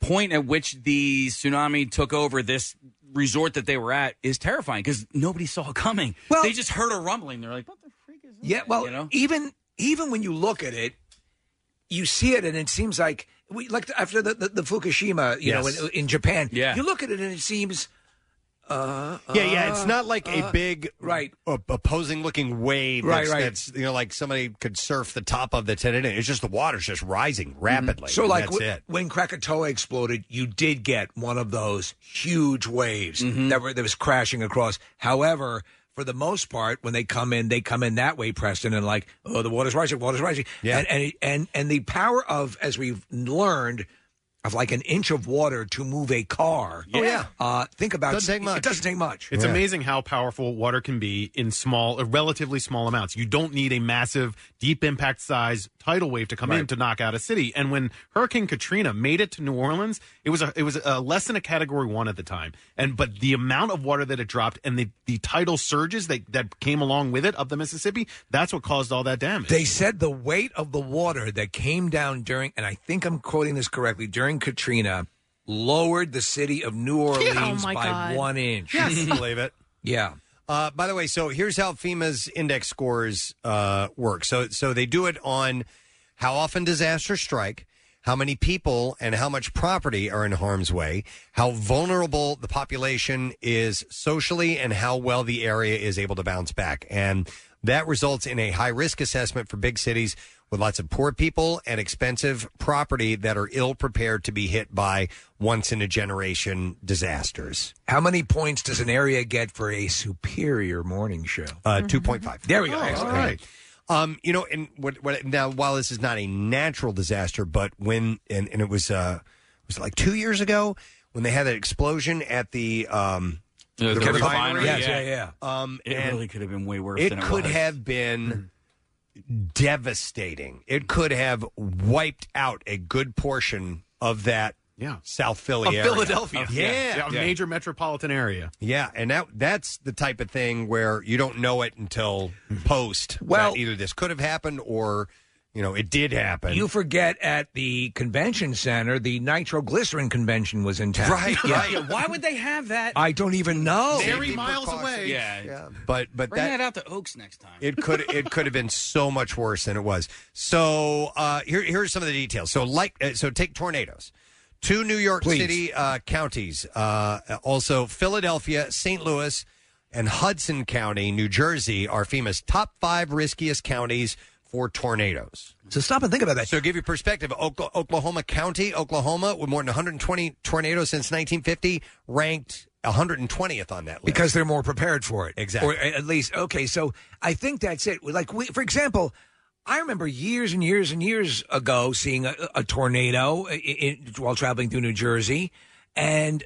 point at which the tsunami took over this resort that they were at is terrifying because nobody saw it coming. Well- they just heard a rumbling. They're like, "What the freak is?" Yeah, well, even even when you look at it, you see it and it seems like we like after the, the, the Fukushima, you know, in, in Japan. Yeah. You look at it and it seems. Uh, Yeah, yeah. It's uh, not like uh, a big, right, opposing looking wave. Right, that's, right. That's you know, like somebody could surf the top of the in. It's just the water's just rising rapidly. So, and like that's w- it. when Krakatoa exploded, you did get one of those huge waves Mm-hmm. that were that was crashing across. However, for the most part, when they come in, they come in that way, Preston, and like, oh, the water's rising, water's rising, Yeah. and and and and the power of, as we've learned. Of like an inch of water to move a car. Oh, yeah. Uh, think about Doesn't take much. It doesn't take much. It's amazing how powerful water can be in small, uh, relatively small amounts. You don't need a massive, deep impact size tidal wave to come in Right. to knock out a city. And when Hurricane Katrina made it to New Orleans, it was a it was a less than a Category One at the time. And but the amount of water that it dropped and the the tidal surges that that came along with it up the Mississippi, that's what caused all that damage. They said the weight of the water that came down during, and I think I'm quoting this correctly, during Katrina, lowered the city of New Orleans Oh, my by God. one inch. Yes. Believe it. Yeah. Uh, by the way, so here's how FEMA's index scores uh, work. So, so they do it on how often disasters strike, how many people and how much property are in harm's way, how vulnerable the population is socially, and how well the area is able to bounce back. And that results in a high risk assessment for big cities with lots of poor people and expensive property that are ill prepared to be hit by once in a generation disasters. How many points does an area get for a superior morning show? Uh, 2.5. There we go. Oh, Excellent. all right. Um, you know, and what, what now? While this is not a natural disaster, but when and, and it was uh, was it like two years ago when they had that explosion at the um, The- the refinery, Yes, yeah. yeah, Um, It and really could have been way worse It than it could was. have been devastating. It could have wiped out a good portion of that. Yeah. South Philly Of area. Philadelphia. Of- yeah, Yeah, a major metropolitan area. yeah, and that that's the type of thing where you don't know it until post. Well- that either this could have happened or you know it did happen. You forget at the convention center, the nitroglycerin convention was in town. Right, Yeah. right. Why would they have that? I don't even know. Very miles away. Yeah. but but Bring that, that, out to Oaks next time. it could it could have been so much worse than it was. So uh, here here's some of the details. So like uh, so take tornadoes. Two New York Please. City uh, counties, uh, also Philadelphia, St. Louis, and Hudson County, New Jersey, are FEMA's top five riskiest counties for tornadoes. So stop and think about that. So give you perspective, Okla- Oklahoma County, Oklahoma, with more than 120 tornadoes since 1950, ranked 120th on that list. because they're more prepared for it. Exactly. Or at least, okay, so I think that's it. Like, we, for example, I remember years and years and years ago seeing a, a tornado i i while traveling through New Jersey, and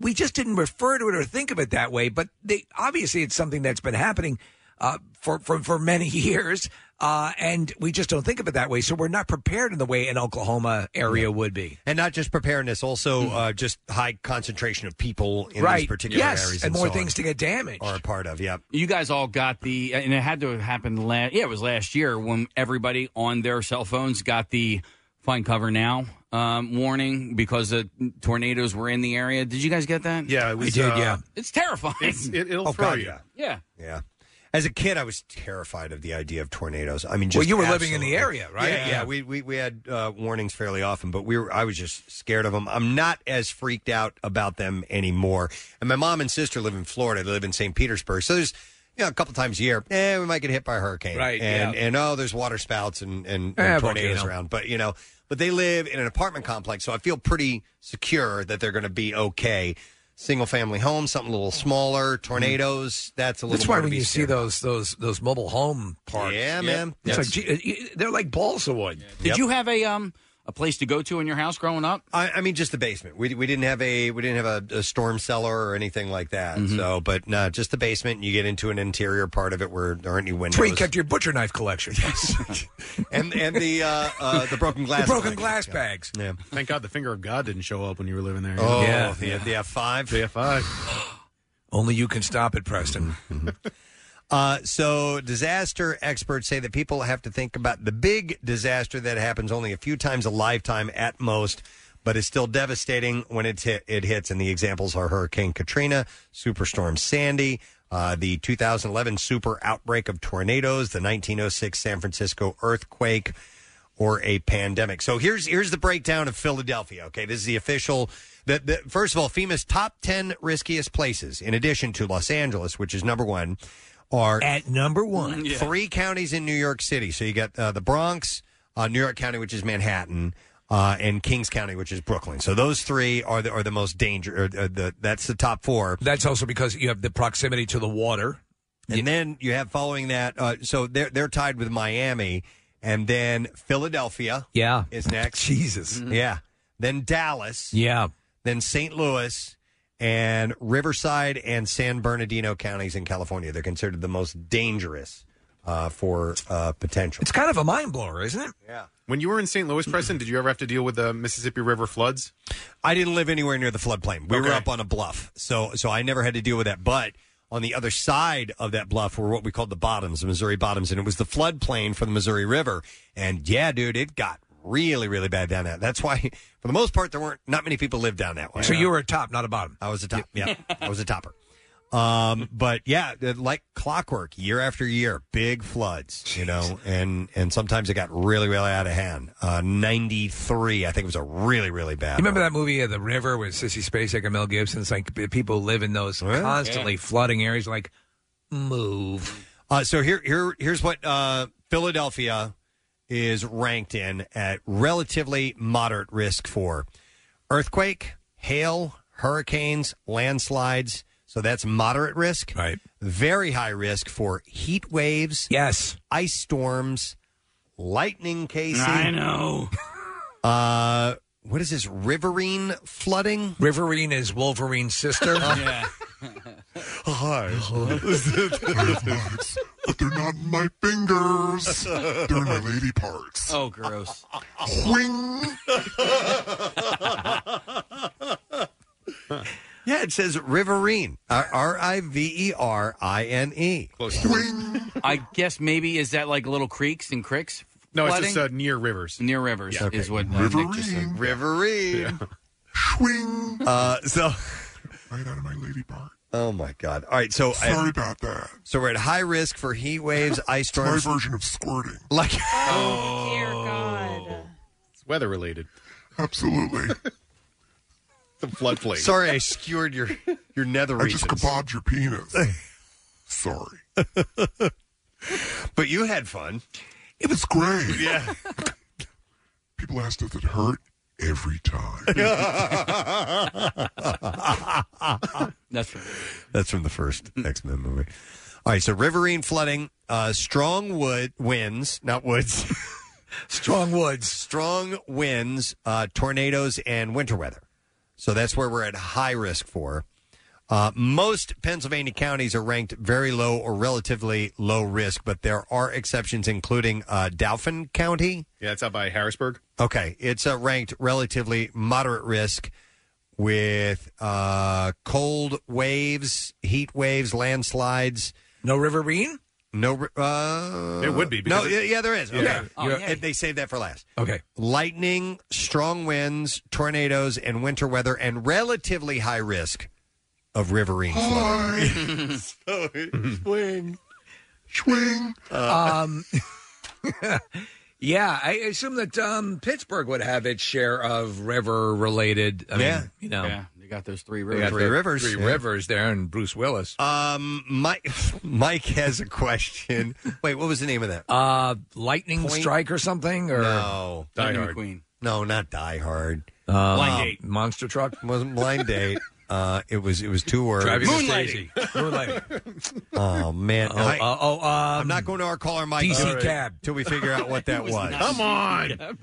we just didn't refer to it or think of it that way. But they, obviously, it's something that's been happening uh, for, for for many years, uh, and we just don't think of it that way. So we're not prepared in the way an Oklahoma area would be. And not just preparedness, also uh, just high concentration of people in these right? particular yes, areas. and more so on things to get damaged. Are a part of, yep. You guys all got the, and it had to have happened last. Yeah, it was last year when everybody on their cell phones got the find cover now um, warning because the tornadoes were in the area. Did you guys get that? Yeah, it was, We did, uh, yeah. It's terrifying. It's, it, it'll Oh, throw God, you. yeah. yeah. Yeah. As a kid, I was terrified of the idea of tornadoes. I mean, just Well, you were living in the absolutely. area, right? Yeah, yeah. Yeah. We, we we had uh, warnings fairly often, but we were I was just scared of them. I'm not as freaked out about them anymore. And my mom and sister live in Florida. They live in St. Petersburg, so there's you know a couple times a year, eh, we might get hit by a hurricane, Right, And yeah. and oh, there's water spouts and and, and Eh, tornadoes volcano. around, but you know. But they live in an apartment complex, so I feel pretty secure that they're going to be okay. Single family home, something a little smaller. Tornadoes, that's a little. That's why more to when be you see scared those those those mobile home parks, Yeah, man. it's Yes. like gee, they're like balsa wood. Did you have a um a place to go to in your house growing up? I, I mean, just the basement. We, we didn't have a we didn't have a, a storm cellar or anything like that. Mm-hmm. So, but no, just the basement. You get into an interior part of it where there aren't any windows. Where you kept your butcher knife collection. Yes. and and the uh, uh, the broken glass. the broken collection. glass bags. Yeah. Thank God the finger of God didn't show up when you were living there. Oh, Yeah. the, the F five. The F5. Only you can stop it, Preston. Uh, so, disaster experts say that people have to think about the big disaster that happens only a few times a lifetime at most, but is still devastating when hit, it hits. And the examples are Hurricane Katrina, Superstorm Sandy, uh, the 2011 super outbreak of tornadoes, the 1906 San Francisco earthquake, or a pandemic. So here's here's the breakdown of Philadelphia. Okay, this is the official. The, the first of all, FEMA's top ten riskiest places, in addition to Los Angeles, which is number one, are at number one. Three counties in New York City. So you got uh, the Bronx, uh, New York County, which is Manhattan, uh, and Kings County, which is Brooklyn. So those three are the are the most danger. Or, uh, the that's the top four. That's also because you have the proximity to the water. And then you have following that. Uh, so they're they're tied with Miami, and then Philadelphia. Yeah. is next. Jesus. Yeah. Then Dallas. Yeah. Then St. Louis. And Riverside and San Bernardino counties in California. They're considered the most dangerous uh, for uh, potential. It's kind of a mind blower, isn't it? Yeah. When you were in St. Louis, Preston, did you ever have to deal with the Mississippi River floods? I didn't live anywhere near the floodplain. We were Okay. up on a bluff, so so I never had to deal with that. But on the other side of that bluff were what we called the bottoms, the Missouri bottoms, and it was the floodplain for the Missouri River. And yeah, dude, it got really, really bad down that. That's why, for the most part, there weren't not many people lived down that way. So you were a top, not a bottom. I was a top. Yeah, I was a topper. Um, but yeah, uh, like clockwork, year after year, big floods, you know, and and sometimes it got really, really out of hand. Uh, Ninety three, I think, was a really, really bad. You remember that movie, uh, The River, with Sissy Spacek and Mel Gibson? It's like p- people live in those constantly flooding areas. Like, move. Uh, so here, here, here's what uh, Philadelphia is ranked in at relatively moderate risk for earthquake, hail, hurricanes, landslides. So that's moderate risk. Right. Very high risk for heat waves. Yes. Ice storms, lightning, Casey. I know. Uh, what is this? Riverine flooding. Riverine is Wolverine's sister. yeah. Hi. But they're not my fingers. They're my lady parts. Oh, gross. Wing. Yeah, it says Riverine. R I V E R I N E. Close I guess maybe is that like little creeks and cricks? No, it's flooding? just uh, near rivers. near rivers Yeah. is what uh, Okay. Nick just said. Riverine. Swing. Uh, so. Right out of my lady part. Oh my God! All right, so Sorry about that. So we're at high risk for heat waves, ice It's my storms. version of squirting. Like, Oh, dear God. Oh. It's weather related. Absolutely. the floodplain. sorry, I skewered your your nether I regions. just kebabbed your penis. Sorry. but you had fun. It was great. Yeah. People asked if it hurt every time. That's right. That's from the first X Men movie. All right, so riverine flooding, uh, strong wood winds, not woods, strong woods, strong winds, uh, tornadoes, and winter weather. So that's where we're at high risk for. Uh, most Pennsylvania counties are ranked very low or relatively low risk, but there are exceptions, including uh, Dauphin County. Yeah, it's out by Harrisburg. Okay, it's uh, ranked relatively moderate risk with uh, cold waves, heat waves, landslides. No riverine. No, ri- uh, It would be, No, because yeah, it- yeah, there is. Yeah. Okay, Oh, You're- yay. they saved that for last. Okay. Lightning, strong winds, tornadoes, and winter weather, and relatively high risk of riverine flooding. so, swing, swing. um, yeah, I assume that um, Pittsburgh would have its share of river-related. I Yeah. mean, you know, Yeah, they got those three they rivers. got Three rivers, three yeah. rivers there, and Bruce Willis. Um, Mike, Mike has a question. Wait, what was the name of that? Uh, lightning Point- strike or something, or no, Die Lightning Hard. McQueen. no, not Die Hard. Uh, Blind Date. monster truck. Wasn't blind date. Uh, it was it was two words. Driving Miss Moonlighting. Daisy. Moonlighting. Oh man, Oh, I, uh, oh, um, I'm not going to our caller Mike DC till- cab. till we figure out what that was. Come on.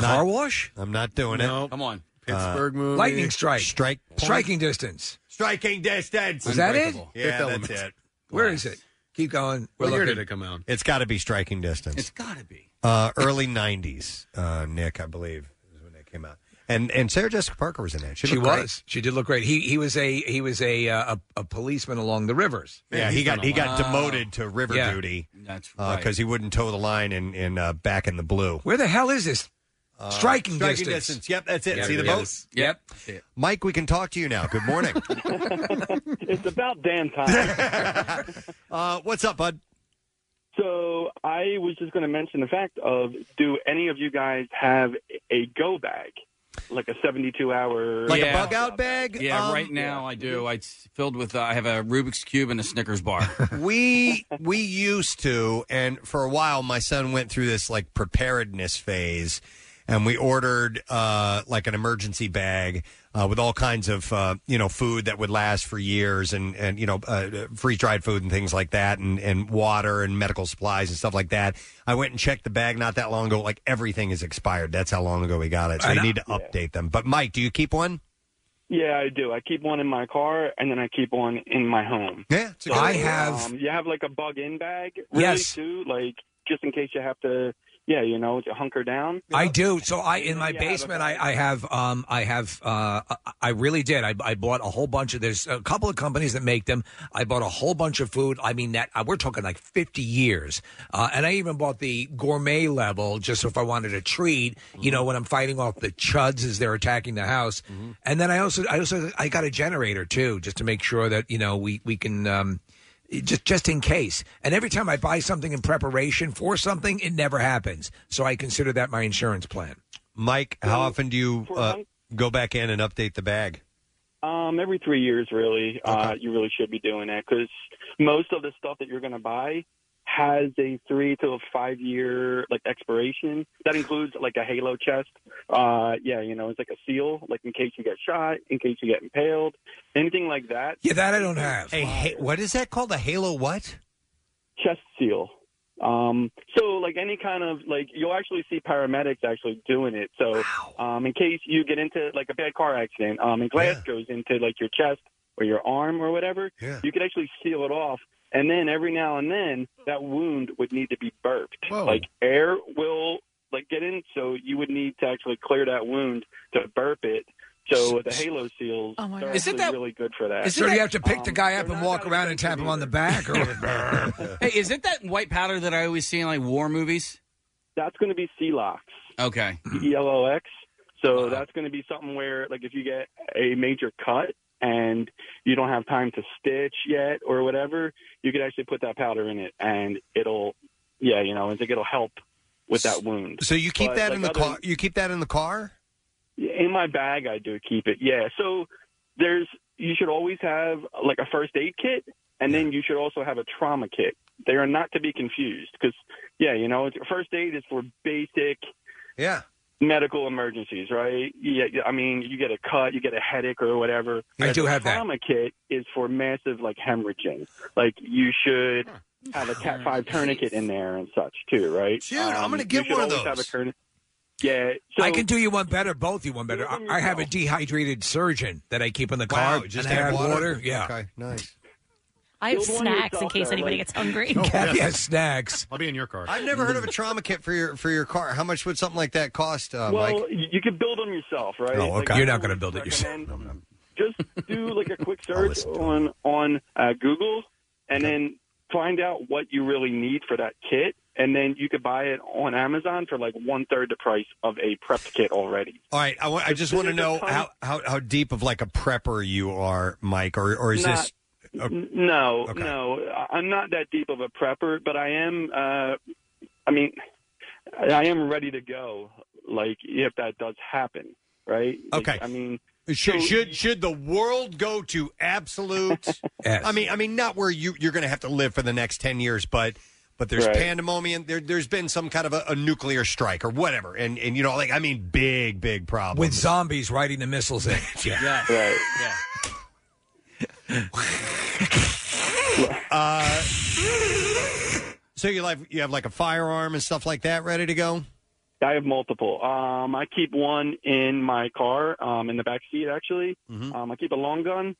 car wash. I'm not doing it. Come on. Pittsburgh movie. Lightning strike. Strike point. Striking distance. striking distance. Was that it? Unbreakable. Yeah, Fifth that's Element. it. Where is it? Keep going. We're What looking. did it come out? It's got to be striking distance. It's got to be. Uh, early '90s, uh, Nick, I believe, is when that came out. And and Sarah Jessica Parker was in that. She, She looked great. was. She did look great. He he was a he was a uh, a, a policeman along the rivers. Yeah, he got he got lot. demoted to river Yeah. duty That's right. because right. he wouldn't toe the line in in uh, back in the blue. Where the hell is this? Uh, striking, striking distance. distance. Yep, that's it. Yeah, See the it boat? is. Yep. Mike, we can talk to you now. Good morning. it's about damn time. uh, what's up, bud? So I was just going to mention the fact of do any of you guys have a go bag, like a 72 hour Like a bug out bag? Yeah, Um, right now I do. It's filled with. Uh, I have a Rubik's cube and a Snickers bar. we we used to, and for a while, my son went through this like preparedness phase, and we ordered uh, like an emergency bag uh, with all kinds of uh, you know food that would last for years, and and you know uh, freeze dried food and things like that, and and water and medical supplies and stuff like that. I went and checked the bag not that long ago. Like everything is expired. That's how long ago we got it. So I you know. need to update them. But Mike, do you keep one? Yeah, I do. I keep one in my car, and then I keep one in my home. Yeah, so, I have- Um, you have like a bug in bag, really, Yes. too, like just in case you have to. Yeah, you know, to hunker down. I do. So I in my Yeah, but- basement I, I have um I have uh I- I really did. I, I bought a whole bunch of there's a couple of companies that make them. I bought a whole bunch of food. I mean that uh, we're talking like 50 years. Uh, and I even bought the gourmet level just so if I wanted a treat, you know, when I'm fighting off the chuds as they're attacking the house. And then I also I also I got a generator too just to make sure that, you know, we we can um just just in case. And every time I buy something in preparation for something, it never happens. So I consider that my insurance plan. Mike, how often do you uh, go back in and update the bag? Um, every three years, really. Uh, you really should be doing that because most of the stuff that you're going to buy has a three to a five year like expiration. That includes like a halo chest. Uh, yeah, you know, it's like a seal, like in case you get shot, in case you get impaled, anything like that. Yeah, that I don't have. A ha- what is that called? A halo what? Chest seal. Um, so like any kind of like you'll actually see paramedics actually doing it. So um, in case you get into like a bad car accident, um, and glass goes into like your chest or your arm or whatever, Yeah. you can actually seal it off. And then every now and then that wound would need to be burped. Like air will like get in, so you would need to actually clear that wound to burp it. So the halo seals Oh my are God. Isn't that- really good for that. so do you have to pick the Um, guy up and walk around and tap him on the back? Or hey, is it that white powder that I always see in like war movies? That's going to be Celox. Okay. E L O X. So that's going to be something where, like, if you get a major cut and you don't have time to stitch yet or whatever, you could actually put that powder in it, and it'll, yeah, you know, I think it'll help with that wound. So you keep But, that like, in the other- car? You keep that in the car? In my bag, I do keep it. Yeah. So there's, you should always have like a first aid kit, and then you should also have a trauma kit. They are not to be confused because, yeah, you know, first aid is for basic Yeah. Medical emergencies, right? Yeah, yeah, I mean, you get a cut, you get a headache or whatever. I do The have that. trauma kit is for massive like hemorrhaging. Like you should have a Cat oh, Five tourniquet in there and such too, right? Dude, I'm um, gonna you get should one of always Have a those. tourni- yeah, so I can do you one better, both you one better. I, I have a dehydrated surgeon that I keep in the car. Wow, just and add add water? Yeah. Okay, nice. I have snacks in case though, anybody like- gets hungry. yeah, snacks. I'll be in your car. I've never heard of a trauma kit for your for your car. How much would something like that cost, uh, well, Mike? you you can build them yourself, right? Oh, okay. I You're not gonna build it yourself. recommend Just do like a quick search on on uh, Google, and then find out what you really need for that kit, and then you could buy it on Amazon for like one third the price of a prepped kit already. All right, I, wa- I just want to know how, how how deep of like a prepper you are, Mike, or or is Not- this? N- No, no, I- I'm not that deep of a prepper, but I am. Uh, I mean, I am ready to go. Like if that does happen, right? Like, Okay. I mean, Should so- should should the world go to absolute? I mean, I mean, not where you you're going to have to live for the next ten years, but but there's Right. pandemonium. There there's been some kind of a, a nuclear strike or whatever, and and you know, like I mean, big big problem With zombies riding the missiles in. yeah. Right. Yeah. Uh, so you like you have like a firearm and stuff like that ready to go. I have multiple. Um, I keep one in my car, um, in the back seat actually. Um, I keep a long gun,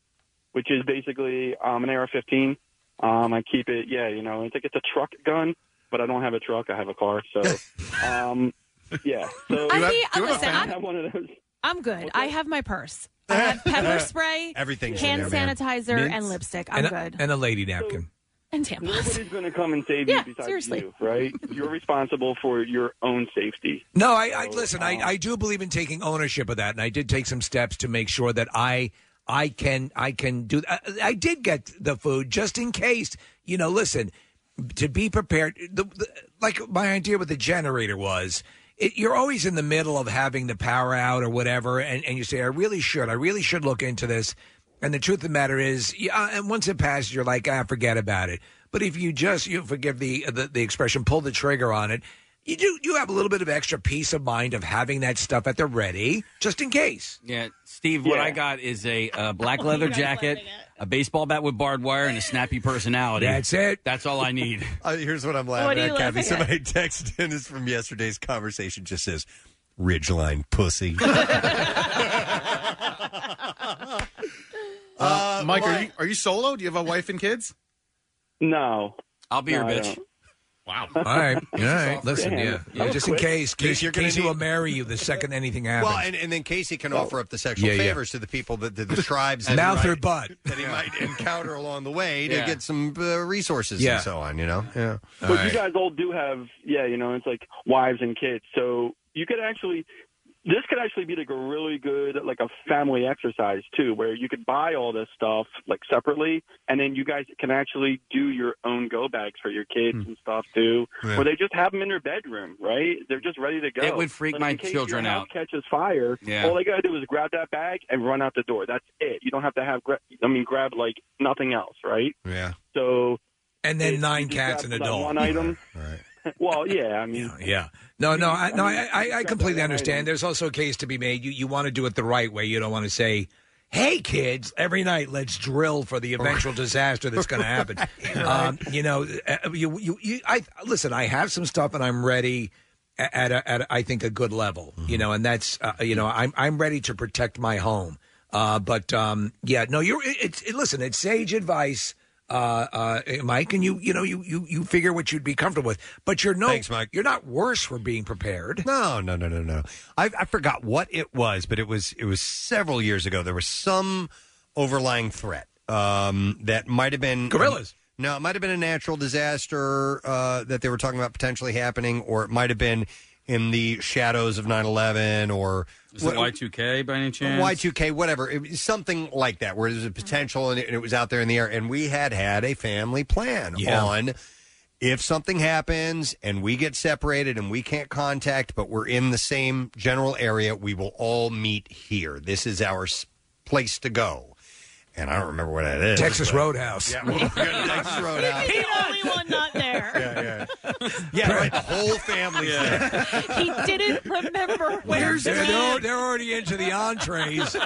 which is basically um, an AR-15. Um, I keep it, yeah, you know, it's like it's a truck gun, but I don't have a truck. I have a car, so um, yeah. So I mean, uh, listen, I I'm, have one of those. I'm good. I have my purse. I have pepper spray, everything, hand in there, man. sanitizer, Mints and lipstick. I'm and a, good. And a lady napkin. And tampons. Nobody's going to come and save Yeah, you besides seriously. you, right? You're responsible for your own safety. No, I, I listen. I, um, I do believe in taking ownership of that, and I did take some steps to make sure that I I can I can do. I, I did get the food just in case. You know, listen. to be prepared. The, the, like my idea with the generator was. It, you're always in the middle of having the power out or whatever, and, and you say, I really should. I really should look into this. And the truth of the matter is, yeah, and once it passes, you're like, ah, forget about it. But if you just, you forgive the, the the expression, pull the trigger on it, you do you have a little bit of extra peace of mind of having that stuff at the ready, just in case. Yeah, Steve, what Yeah. I got is a uh, black leather jacket, a baseball bat with barbed wire, and a snappy personality. That's it. That's all I need. Uh, here's what I'm What laughing are you at, Kathy. laughing Somebody texted in is from yesterday's conversation. Just says Ridgeline pussy. Uh, Mike, are you are you solo? Do you have a wife and kids? No. I'll be No, your I bitch. Don't. Wow. All right, all right. Listen, Damn. yeah, yeah was just in quick. case, case You're gonna Casey need- will marry you the second anything happens. Well, and, and then Casey can offer up the sexual Yeah, yeah. favors to the people that the, the tribes that Mouth he or butt. that he might encounter along the way to Yeah. get some uh, resources Yeah. and so on. You know, yeah. But you guys all do have, yeah, you know, it's like wives and kids. So you could actually, this could actually be like a really good, like a family exercise too, where you could buy all this stuff like separately, and then you guys can actually do your own go bags for your kids hmm. and stuff too, Yeah. where they just have them in their bedroom, right? They're just ready to go. It would freak Like, my children your house out. Catches fire. Yeah. All they gotta do is grab that bag and run out the door. That's it. You don't have to have, gra- I mean, grab like nothing else, right? Yeah. So. and then if nine cats and a that dog. One item. Well, yeah, I mean, Yeah. No, no, I, no. I, I, I completely understand. There's also a case to be made. You, you want to do it the right way. You don't want to say, "Hey, kids, every night let's drill for the eventual disaster that's going to happen." um, you know, uh, you, you, you, I listen. I have some stuff, and I'm ready a- at, a, at a, I think a good level. You know, and that's uh, you know, I'm I'm ready to protect my home. Uh, but um, yeah, no, you're. It's it, listen. It's sage advice. Uh, uh, Mike, and you, you know, you, you, you figure what you'd be comfortable with, but you're no, Thanks, Mike. You're not worse for being prepared. No, no, no, no, no. I, I forgot what it was, but it was it was several years ago. There was some overlying threat um, that might have been Gorillas. no, it might have been a natural disaster uh, that they were talking about potentially happening, or it might have been in the shadows of 9-11 or Is it Y2K by any chance? Y2K, whatever. It something like that, where there's a potential and it, and it was out there in the air. And we had had a family plan Yeah. on if something happens and we get separated and we can't contact, but we're in the same general area, we will all meet here. This is our s- place to go. And I don't remember what that is. Texas but- Roadhouse. Yeah, we're Texas Roadhouse. He's the only one not there. Yeah, yeah. Yeah, right. The whole family's there. he didn't remember where's They're, the they're, they're already into the entrees.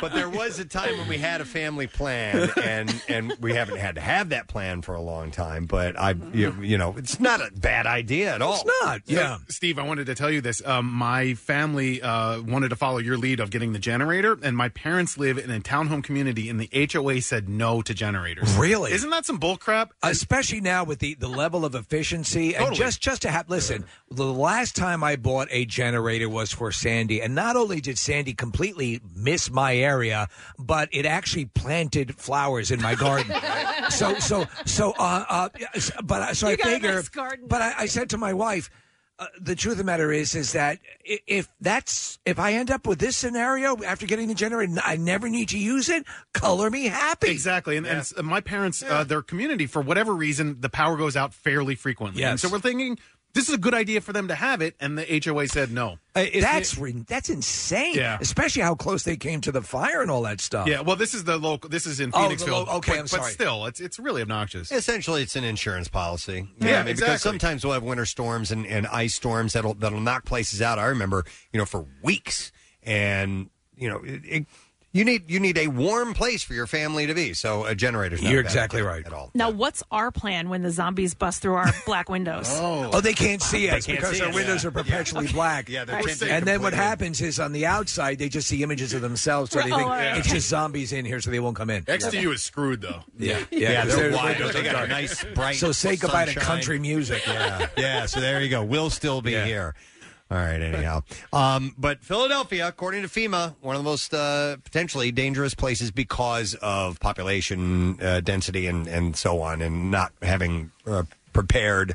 but there was a time when we had a family plan, and and we haven't had to have that plan for a long time. But I, you, you know, it's not a bad idea at all. It's not. So, Steve, I wanted to tell you this. Um, my family uh, wanted to follow your lead of getting the generator, and my parents live in a townhome community, and the HOA said no to generators. Really? Isn't that some bullcrap? Especially now with the, the level of efficiency and Totally. just just to have listen, the last time I bought a generator was for Sandy, and not only did Sandy completely miss my area, but it actually planted flowers in my garden. so so so uh, uh yes, but I- so You I got a figure nice garden. but I, I said to my wife uh, the truth of the matter is, is that if that's if I end up with this scenario after getting the generator, I never need to use it. Color me happy. Exactly, and, and my parents, uh, their community, for whatever reason, the power goes out fairly frequently. Yes. And so we're thinking this is a good idea for them to have it, and the HOA said no. Uh, that's re- that's insane. Yeah. especially how close they came to the fire and all that stuff. Yeah, well, this is the local. This is in Oh, Phoenixville. the lo- okay, but, I'm but sorry. still, it's it's really obnoxious. Essentially, it's an insurance policy. Yeah, I mean, exactly. Because sometimes we'll have winter storms and, and ice storms that'll that'll knock places out. I remember, you know, for weeks, and you know, it, it, you need you need a warm place for your family to be. So a generator's not You're a bad exactly idea right. at all. Now, what's our plan when the zombies bust through our black windows? Oh. oh, they can't see They us can't because see our us, windows yeah. are perpetually black. Yeah, they're and then what completely. happens is on the outside they just see images of themselves, so they Oh, think all right. it's just zombies in here, so they won't come in. Next to you is screwed though. Yeah, Yeah, because they're their wide. windows They are got a dark. nice bright. So say goodbye to sunshine. country music. Yeah, yeah. So there you go. We'll still be here. All right. Anyhow, um, but Philadelphia, according to FEMA, one of the most uh, potentially dangerous places because of population uh, density and and so on, and not having uh, prepared.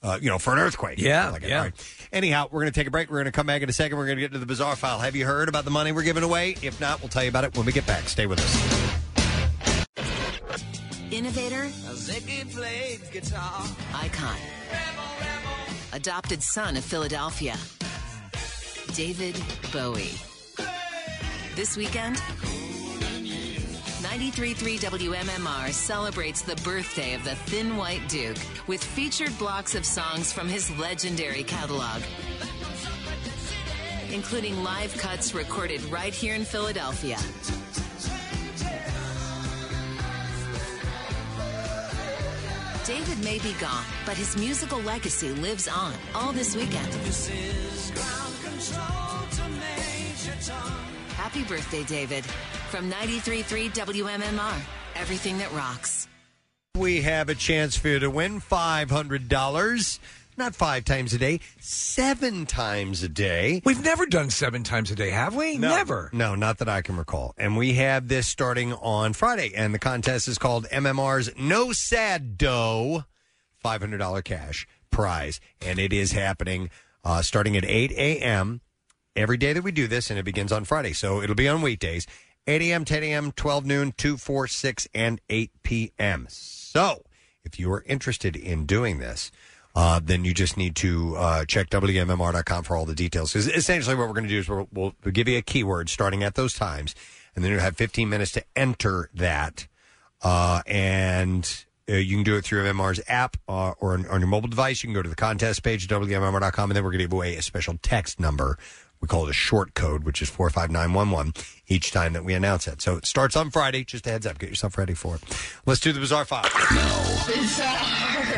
Uh, you know, for an earthquake. Yeah, Like it, yeah. all right. Anyhow, we're going to take a break. We're going to come back in a second. We're going to get to the bizarre file. Have you heard about the money we're giving away? If not, we'll tell you about it when we get back. Stay with us. Innovator, Ziggy played guitar. icon, adopted son of Philadelphia, David Bowie. This weekend, 93.3 WMMR celebrates the birthday of the Thin White Duke with featured blocks of songs from his legendary catalog, including live cuts recorded right here in Philadelphia. David may be gone, but his musical legacy lives on all this weekend. This is ground control to Major Tom. Happy birthday, David. From 93.3 WMMR, everything that rocks. We have a chance for you to win $500. Not five times a day, seven times a day. We've never done seven times a day, have we? No. Never. No, not that I can recall. And we have this starting on Friday, and the contest is called MMR's No Sad Dough $500 cash prize. And it is happening uh, starting at 8 a.m. every day that we do this, and it begins on Friday. So it'll be on weekdays 8 a.m., 10 a.m., 12 noon, 2, 4, 6, and 8 p.m. So if you are interested in doing this, uh, then you just need to uh, check WMMR.com for all the details. essentially, what we're going to do is we'll, we'll, give you a keyword starting at those times, and then you'll have 15 minutes to enter that. Uh, and uh, you can do it through MMR's app uh, or on, on your mobile device. You can go to the contest page at WMMR.com, and then we're going to give away a special text number. We call it a short code, which is 45911 each time that we announce it. So it starts on Friday. Just a heads up. Get yourself ready for it. Let's do the Bizarre File.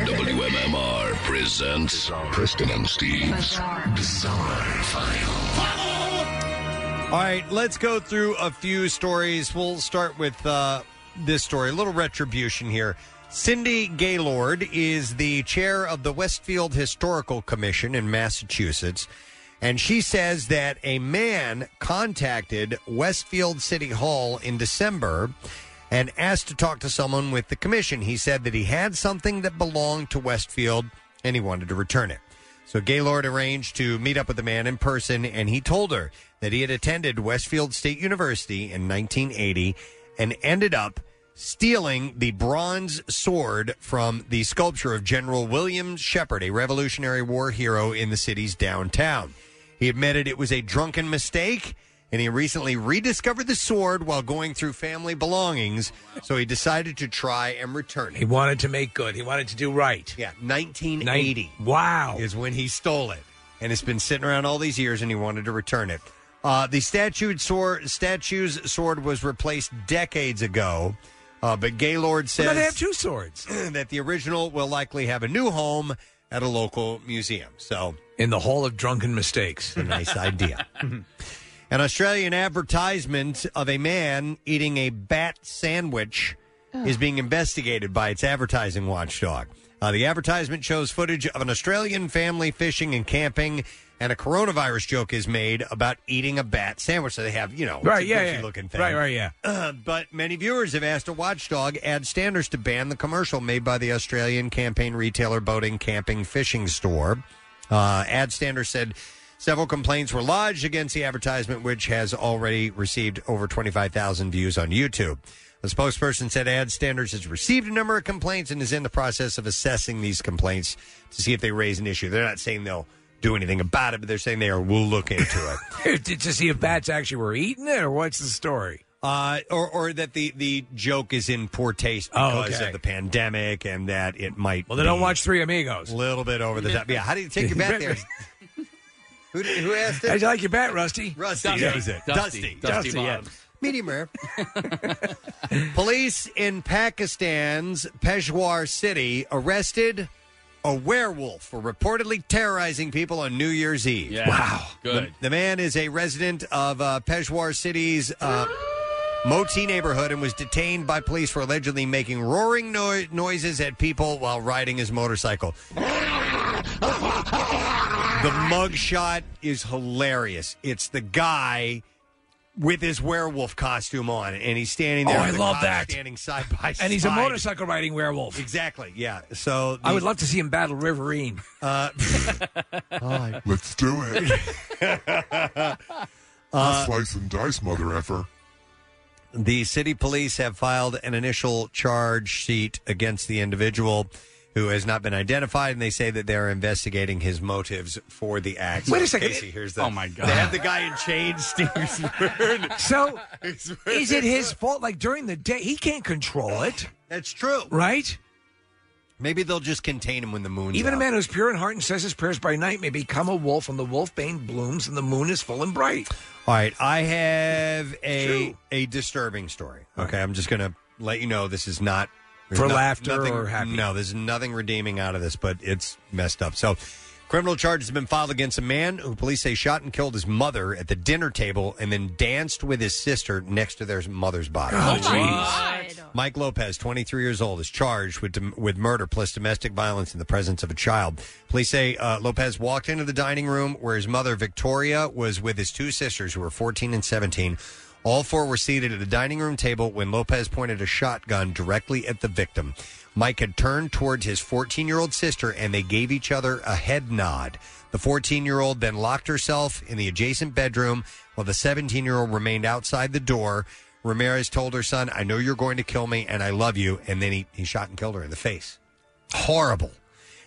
WMMR presents Preston and Steve's Bizarre File. All right, let's go through a few stories. We'll start with uh, this story. A little retribution here. Cindy Gaylord is the chair of the Westfield Historical Commission in Massachusetts. And she says that a man contacted Westfield City Hall in December and asked to talk to someone with the commission. He said that he had something that belonged to Westfield and he wanted to return it. So Gaylord arranged to meet up with the man in person, and he told her that he had attended Westfield State University in 1980 and ended up stealing the bronze sword from the sculpture of General William Shepard, a Revolutionary War hero in the city's downtown. He admitted it was a drunken mistake, and he recently rediscovered the sword while going through family belongings, so he decided to try and return it. He wanted to make good. He wanted to do right. Yeah, 1980. Wow. Is when he stole it. And it's been sitting around all these years and he wanted to return it. Uh, the statued sword, statue's sword was replaced decades ago. Uh, but Gaylord says Well, they have two swords. that the original will likely have a new home at a local museum. So, in the Hall of Drunken Mistakes, a nice idea. An Australian advertisement of a man eating a bat sandwich is being investigated by its advertising watchdog. Uh, the advertisement shows footage of an Australian family fishing and camping, and a coronavirus joke is made about eating a bat sandwich. So they have, you know, it's Right, a yeah, fishy yeah. looking thing. Right, right, yeah. Uh, but many viewers have asked a watchdog Ad Standards to ban the commercial made by the Australian campaign retailer boating camping fishing store. Uh, ad standards said several complaints were lodged against the advertisement, which has already received over 25,000 views on YouTube. The spokesperson said Ad Standards has received a number of complaints and is in the process of assessing these complaints to see if they raise an issue. They're not saying they'll do anything about it, but they're saying they are will look into it. to see if bats actually were eating it, or what's the story? Uh, or, or that the, the joke is in poor taste Oh, because okay. of the pandemic and that it might. Well, they don't watch Three Amigos. A little bit over the top. Yeah, how do you take your bet there? who, did- who asked it? How'd you like your bat, Rusty? Rusty Dusty. knows it. Dusty. Dusty. Dusty, yeah. Bottoms. Medium rare. Police in Pakistan's Peshawar city arrested a werewolf for reportedly terrorizing people on New Year's Eve. Yeah. Wow. Good. The, the man is a resident of uh, Peshawar city's uh, Moti neighborhood and was detained by police for allegedly making roaring no- noises at people while riding his motorcycle. The mugshot is hilarious. It's the guy with his werewolf costume on, and he's standing there. Oh, I with the love cops that. Standing side by side, And he's a motorcycle riding werewolf. Exactly. Yeah. So I would love to see him battle Riverine. Uh, Let's do it. Uh, I'll slice and dice, mother effer. The city police have filed an initial charge sheet against the individual who has not been identified, and they say that they're investigating his motives for the act. Wait a second. Casey, here's the. Oh, my God. They have the guy in chains, Steve's word. So, is it his fault? Like during the day, he can't control it. That's true, right? Maybe they'll just contain him when the moon. Even a man who's pure in heart and says his prayers by night may become a wolf when the wolf bane blooms and the moon is full and bright. All right, I have a a disturbing story. Okay, I'm just going to let you know this is not there's For no- laughter nothing- or happy? No, there's nothing redeeming out of this, but it's messed up. So, criminal charges have been filed against a man who police say shot and killed his mother at the dinner table and then danced with his sister next to their mother's body. Oh, jeez. Mike Lopez, 23 years old, is charged with with murder plus domestic violence in the presence of a child. Police say uh, Lopez walked into the dining room where his mother Victoria was with his two sisters, who were 14 and 17. All four were seated at the dining room table when Lopez pointed a shotgun directly at the victim. Mike had turned towards his 14 year old sister and they gave each other a head nod. The 14 year old then locked herself in the adjacent bedroom while the 17 year old remained outside the door. Ramirez told her son, I know you're going to kill me and I love you. And then he, he shot and killed her in the face. Horrible.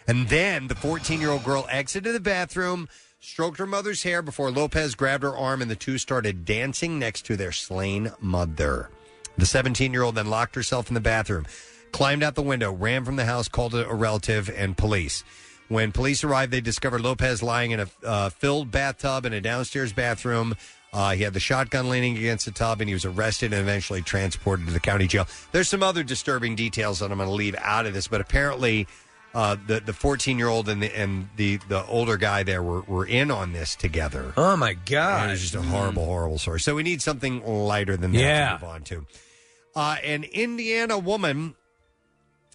And then the 14 year old girl exited the bathroom, stroked her mother's hair before Lopez grabbed her arm, and the two started dancing next to their slain mother. The 17 year old then locked herself in the bathroom, climbed out the window, ran from the house, called a relative and police. When police arrived, they discovered Lopez lying in a uh, filled bathtub in a downstairs bathroom. Uh, he had the shotgun leaning against the tub, and he was arrested and eventually transported to the county jail. There's some other disturbing details that I'm going to leave out of this, but apparently, uh, the the 14 year old and the and the the older guy there were, were in on this together. Oh my god! And it was just a horrible, horrible story. So we need something lighter than that Yeah. to move on to. Uh, an Indiana woman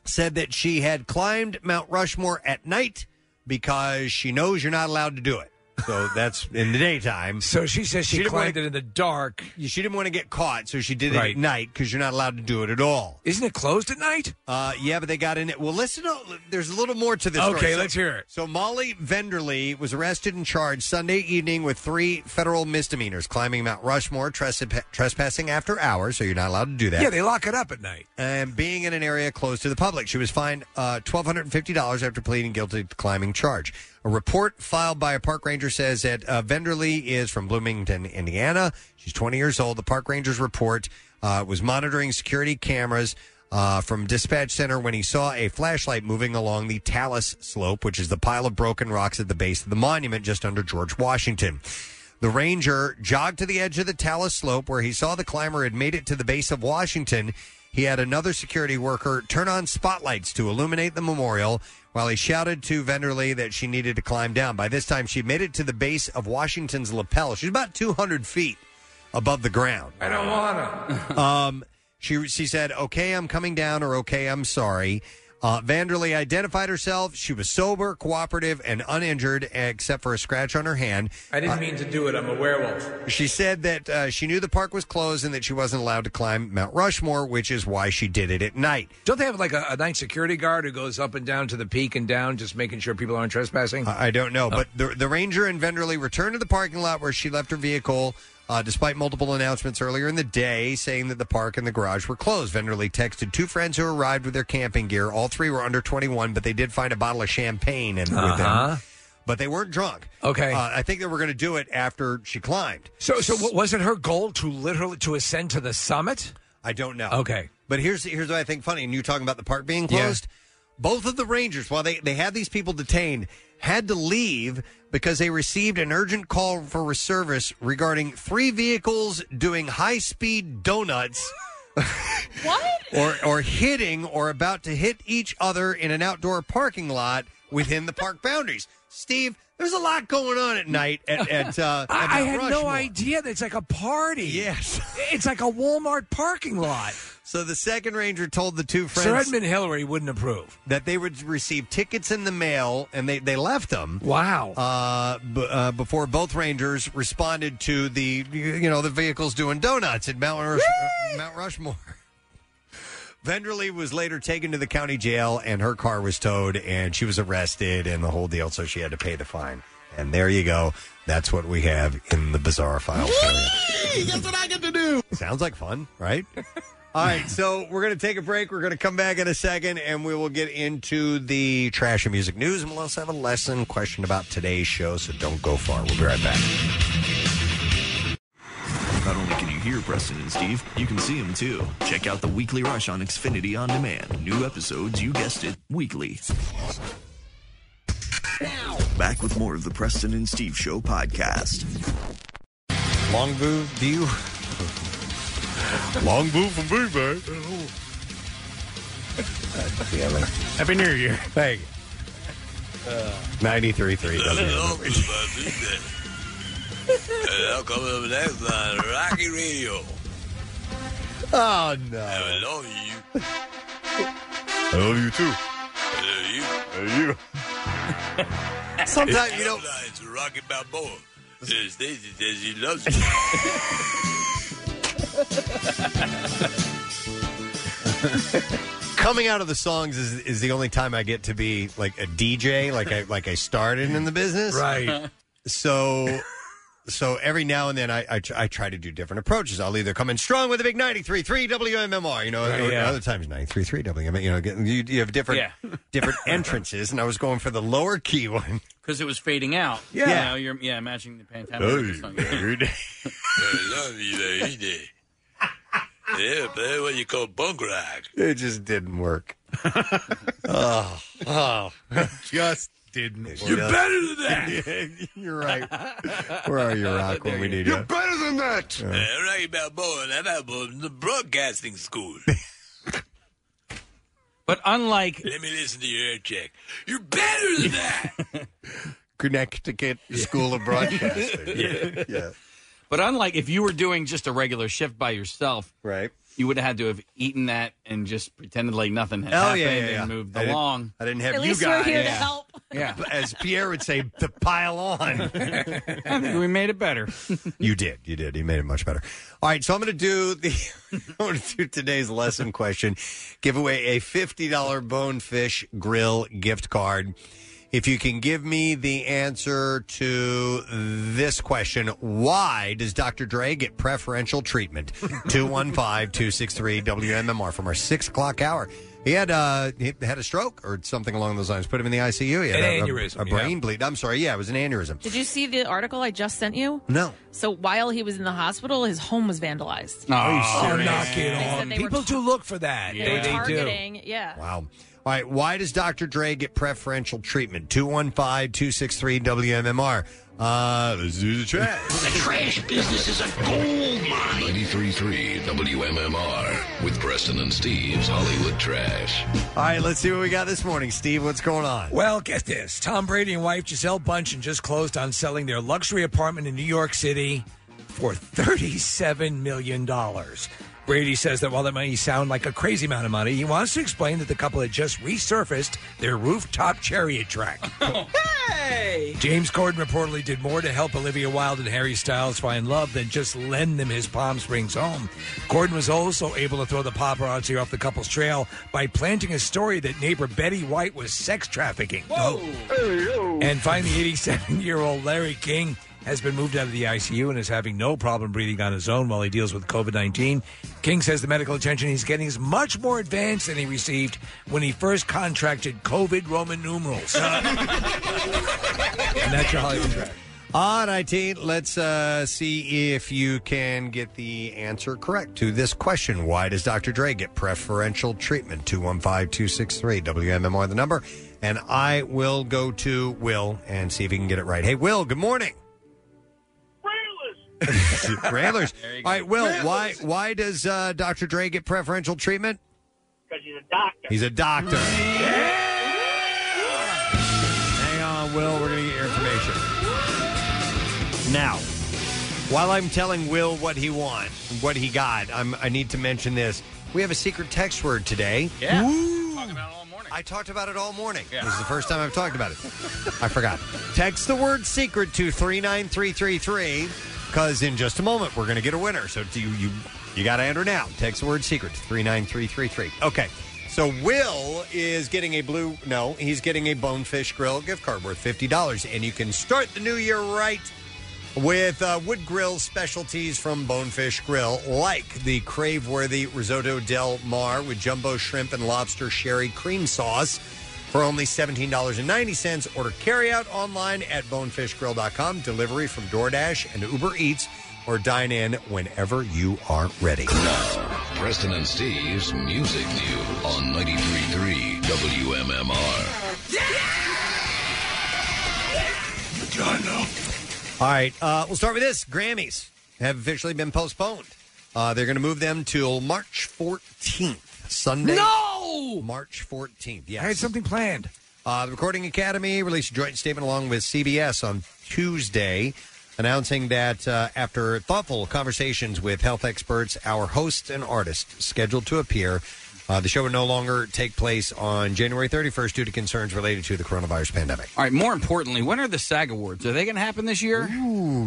said that she had climbed Mount Rushmore at night because she knows you're not allowed to do it. So that's in the daytime. So she says she, didn't climbed wanna- it in the dark. She didn't want to get caught, so she did it Right. at night because you're not allowed to do it at all. Isn't it closed at night? Uh, yeah, but they got in it. Well, listen, to, there's a little more to this. Okay, story. Let's hear it. So Molly Venderly was arrested and charged Sunday evening with three federal misdemeanors: climbing Mount Rushmore, trespa- trespassing after hours, so you're not allowed to do that. Yeah, they lock it up at night. and being in an area closed to the public. She was fined uh, $1,250 after pleading guilty to the climbing charge. A report filed by a park ranger says that uh, Venderly is from Bloomington, Indiana. She's 20 years old. The park ranger's report uh, was monitoring security cameras uh, from dispatch center when he saw a flashlight moving along the Talus slope, which is the pile of broken rocks at the base of the monument just under George Washington. The ranger jogged to the edge of the Talus slope where he saw the climber had made it to the base of Washington. He had another security worker turn on spotlights to illuminate the memorial while he shouted to Venderly that she needed to climb down. By this time, she made it to the base of Washington's lapel. She's about 200 feet above the ground. I don't want to. um, she she said, "Okay, I'm coming down," or "Okay, I'm sorry." Uh, Vanderly identified herself. She was sober, cooperative, and uninjured, except for a scratch on her hand. I didn't mean to do it. I'm a werewolf. She said that uh, she knew the park was closed and that she wasn't allowed to climb Mount Rushmore, which is why she did it at night. Don't they have like a, a night security guard who goes up and down to the peak and down, just making sure people aren't trespassing? I I don't know, but the, the ranger and Venderly returned to the parking lot where she left her vehicle. Uh, despite multiple announcements earlier in the day saying that the park and the garage were closed, Venderly texted two friends who arrived with their camping gear. All three were under 21, but they did find a bottle of champagne and with Uh-huh. them. But they weren't drunk. Okay. Uh, I think they were going to do it after she climbed. So, so what- was it her goal to literally to ascend to the summit? I don't know. Okay. But here's here's what I think funny. And you talking about the park being Yeah. closed? Both of the rangers, while they, they had these people detained, had to leave because they received an urgent call for service regarding three vehicles doing high speed donuts. what? Or or hitting or about to hit each other in an outdoor parking lot within the park boundaries. Steve, there's a lot going on at night at, at uh at I, I had no idea that it's like a party. Yes. It's like a Walmart parking lot. So the second ranger told the two friends Sir Edmund Hillary wouldn't approve. that they would receive tickets in the mail, and they, they left them. Wow. Uh, b- uh, before both rangers responded to the you know the vehicles doing donuts at Mount, Rush- uh, Mount Rushmore. Venderly was later taken to the county jail, and her car was towed, and she was arrested, and the whole deal. So she had to pay the fine. And there you go. That's what we have in the bizarre files. Hey, That's what I get to do. Sounds like fun, right? All right, so we're going to take a break. We're going to come back in a second, and we will get into the trash and music news, and we'll also have a lesson question about today's show. So don't go far. We'll be right back. Not only can you hear Preston and Steve, you can see them too. Check out the Weekly Rush on Xfinity On Demand. New episodes, you guessed it, weekly. Back with more of the Preston and Steve Show podcast. Longview View. Longview from Big Bay. Happy New Year. Thank you. Uh, 93.3 Uh, now coming up next on Rocky Radio. Oh, no. I love you. I love you too. I love you. I love you. Sometimes you don't- It's Rocky Balboa. Says Stacy says she loves you. Coming out of the songs is, is the only time I get to be like a DJ, like I like I started in the business, Right. So, so every now and then I, I tr- I try to do different approaches. I'll either come in strong with a big 93.3 WMMR, you know, Right, or yeah. other times 93.3 WMMR. You know, get- you, you have different Yeah. different entrances, and I was going for the lower key one. Because it was fading out. Yeah. You know, you're yeah, matching the Pantera. Oh, with the song. I love you, lady. Yeah, play what you call bunk rock. It just didn't work. oh, oh, just didn't. You're better than that. You're right. Where are you, Rock, when we need you? You're better than that. Yeah. Yeah, Rocky Balboa, and I'm out of the broadcasting school. But unlike. Let me listen to your air check. You're better than that. Connecticut School of Broadcasting. Yeah. yeah. But unlike if you were doing just a regular shift by yourself, right? You would have had to have eaten that and just pretended like nothing had Oh, happened yeah, yeah, yeah. and moved I didn't- along. I didn't have At you least guys. we're here to Yeah. help. Yeah. As Pierre would say, to pile on. I think we made it better. you did. You did. You made it much better. All right. So I'm going to do the, I'm going to do today's lesson question. Give away a $50 Bonefish Grill gift card. If you can give me the answer to this question, why does Dr. Dre get preferential treatment? 215 263 WMMR from our six o'clock hour. He had uh, he had a stroke or something along those lines. Put him in the ICU. He had An a, a- aneurysm, a brain bleed. I'm sorry. Yeah, it was an aneurysm. Did you see the article I just sent you? No. So while he was in the hospital, his home was vandalized. Oh, knock it They said on. they were People do look for that. They They, were they do. targeting, yeah. Wow. All right. Why does Dr. Dre get preferential treatment? 215 263 WMMR. Uh, let's do the trash. The trash business is a gold mine. 93.3 WMMR with Preston and Steve's Hollywood Trash. All right. Let's see what we got this morning. Steve, what's going on? Well, get this. Tom Brady and wife Gisele Bündchen just closed on selling their luxury apartment in New York City for $37 million. Brady says that while that may sound like a crazy amount of money, he wants to explain that the couple had just resurfaced their rooftop chariot track. Oh. hey! James Corden reportedly did more to help Olivia Wilde and Harry Styles find love than just lend them his Palm Springs home. Corden was also able to throw the paparazzi off the couple's trail by planting a story that neighbor Betty White was sex trafficking. Whoa. And finally, 87 year old Larry King has been moved out of the ICU and is having no problem breathing on his own while he deals with COVID 19. King says the medical attention he's getting is much more advanced than he received when he first contracted COVID Roman numerals. and that's your Hollywood track. On 19, let's uh, see if you can get the answer correct to this question. Why does Dr. Dre get preferential treatment? 215 263 WMMR, the number. And I will go to Will and see if he can get it right. Hey, Will, good morning. Railers. All right, Will, why why does uh, Dr. Dre get preferential treatment? Because he's a doctor. He's a doctor. Hang on, Will. We're going to get your information. Now, while I'm telling Will what he want, what he got, I'm, I need to mention this. We have a secret text word today. Yeah. Woo! I talked about it all morning. This is the first time I've talked about it. I forgot. Text the word secret to 39333 because in just a moment we're going to get a winner. So do you you, you got to enter now. Text the word secret to 39333. Okay. So Will is getting a blue. No, he's getting a Bonefish Grill gift card worth fifty dollars, and you can start the new year right with uh, wood grill specialties from Bonefish Grill, like the crave-worthy risotto del mar with jumbo shrimp and lobster sherry cream sauce for only $17.90. Order carryout online at bonefishgrill.com, delivery from DoorDash and Uber Eats, or dine in whenever you are ready. Preston and Steve's Music News on 93.3 WMMR. Vagina. All right, uh, we'll start with this. Grammys have officially been postponed. Uh, they're going to move them till March 14th, Sunday. No! March 14th, yes. I had something planned. Uh, the Recording Academy released a joint statement along with CBS on Tuesday announcing that uh, after thoughtful conversations with health experts, our hosts and artists scheduled to appear, uh, the show will no longer take place on January 31st due to concerns related to the coronavirus pandemic. All right. More importantly, when are the SAG Awards? Are they going to happen this year?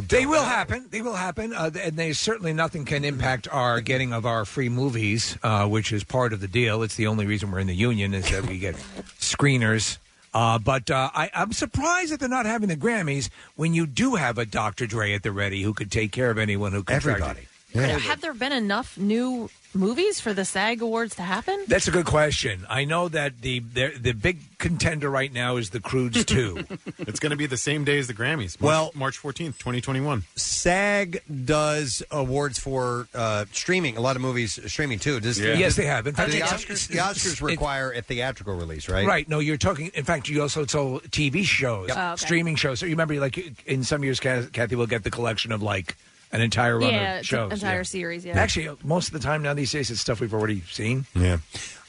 They will happen. They will happen. Uh, and they certainly nothing can impact our getting of our free movies, uh, which is part of the deal. It's the only reason we're in the union is that we get screeners. Uh, but uh, I, I'm surprised that they're not having the Grammys when you do have a Dr. Dre at the ready who could take care of anyone who contracted. Have, have there been enough new movies for the SAG Awards to happen? That's a good question. I know that the the, the big contender right now is the Croods two. it's going to be the same day as the Grammys. March, Well- March 14th, 2021. SAG does awards for uh, streaming. A lot of movies streaming too. Does Yeah. Yes, they have. In fact, the it's- Oscars, it's- the Oscars it's- require a theatrical release, right? Right. No, you're talking. In fact, you also told TV shows, Yep. Oh, okay. streaming shows. So you remember, like in some years, Kathy will get the collection of like an entire run Yeah, of it's shows. entire yeah. series, yeah. Actually, most of the time now these days, it's stuff we've already seen. Yeah.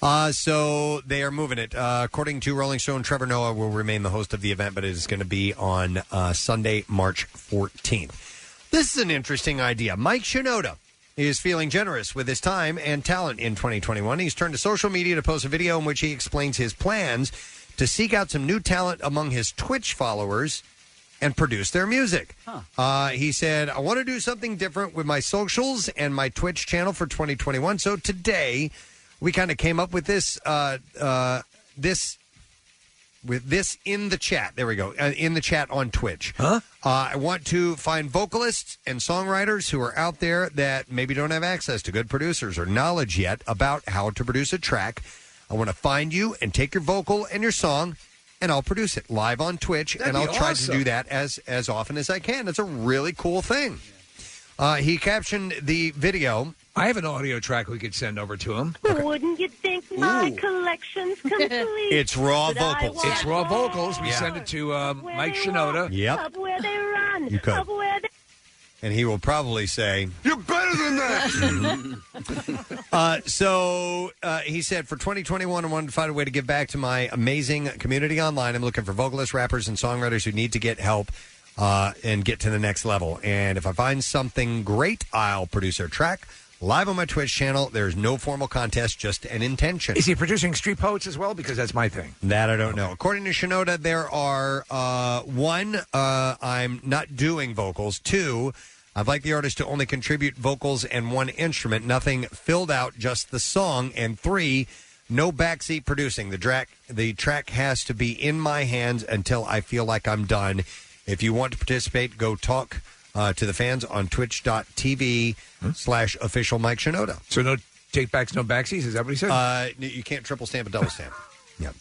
Uh, so they are moving it. Uh, according to Rolling Stone, Trevor Noah will remain the host of the event, but it is going to be on uh, Sunday, March 14th. This is an interesting idea. Mike Shinoda is feeling generous with his time and talent in 2021. He's turned to social media to post a video in which he explains his plans to seek out some new talent among his Twitch followers and produce their music. Uh, he said, I want to do something different with my socials and my Twitch channel for 2021. So today, we kind of came up with this, uh, uh, this, with this in the chat. There we go. Uh, in the chat on Twitch. Huh? Uh, I want to find vocalists and songwriters who are out there that maybe don't have access to good producers or knowledge yet about how to produce a track. I want to find you and take your vocal and your song and I'll produce it live on Twitch, That'd and I'll be try awesome. to do that as as often as I can. It's a really cool thing. Uh, he captioned the video. I have an audio track we could send over to him. Wouldn't you think my Ooh. collection's complete? It's raw But I vocals. It's raw vocals. We Yeah. send it to uh, Mike Shinoda. Yep. Up where they run. You could. Up where they and he will probably say, You're better than that. uh, so uh, he said, for 2021, I wanted to find a way to give back to my amazing community online. I'm looking for vocalists, rappers, and songwriters who need to get help uh, and get to the next level. And if I find something great, I'll produce their track live on my Twitch channel. There's no formal contest, just an intention. Is he producing Street Poets as well? Because that's my thing. That I don't know. According to Shinoda, there are uh, one, uh, I'm not doing vocals. Two, I'd like the artist to only contribute vocals and one instrument, nothing filled out, just the song. And three, no backseat producing. The track, the track has to be in my hands until I feel like I'm done. If you want to participate, go talk uh, to the fans on twitch.tv slash official Mike Shinoda. So no take backs, no backsies. Is that what he said? Uh, you can't triple stamp a double stamp. yep.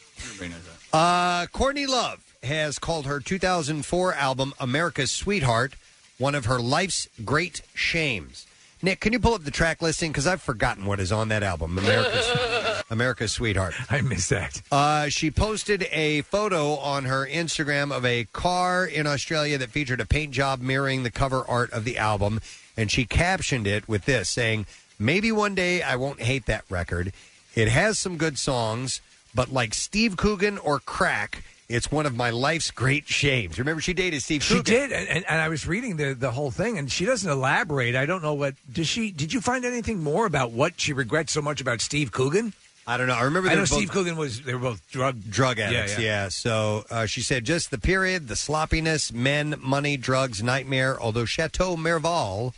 Uh, Courtney Love has called her 2004 album America's Sweetheart one of her life's great shames. Nick, can you pull up the track listing? Because I've forgotten what is on that album, America's, America's Sweetheart. I missed that. Uh, she posted a photo on her Instagram of a car in Australia that featured a paint job mirroring the cover art of the album. And she captioned it with this saying, Maybe one day I won't hate that record. It has some good songs, but like Steve Coogan or Crack, it's one of my life's great shames. Remember, she dated Steve She Coogan. did, and, and, and I was reading the the whole thing, and she doesn't elaborate. I don't know what does she. Did you find anything more about what she regrets so much about Steve Coogan? I don't know. I remember I know were both- Steve Coogan was they were both drug drug addicts. Yeah, So uh, she said just the period, the sloppiness, men, money, drugs, nightmare. Although Chateau Miraval,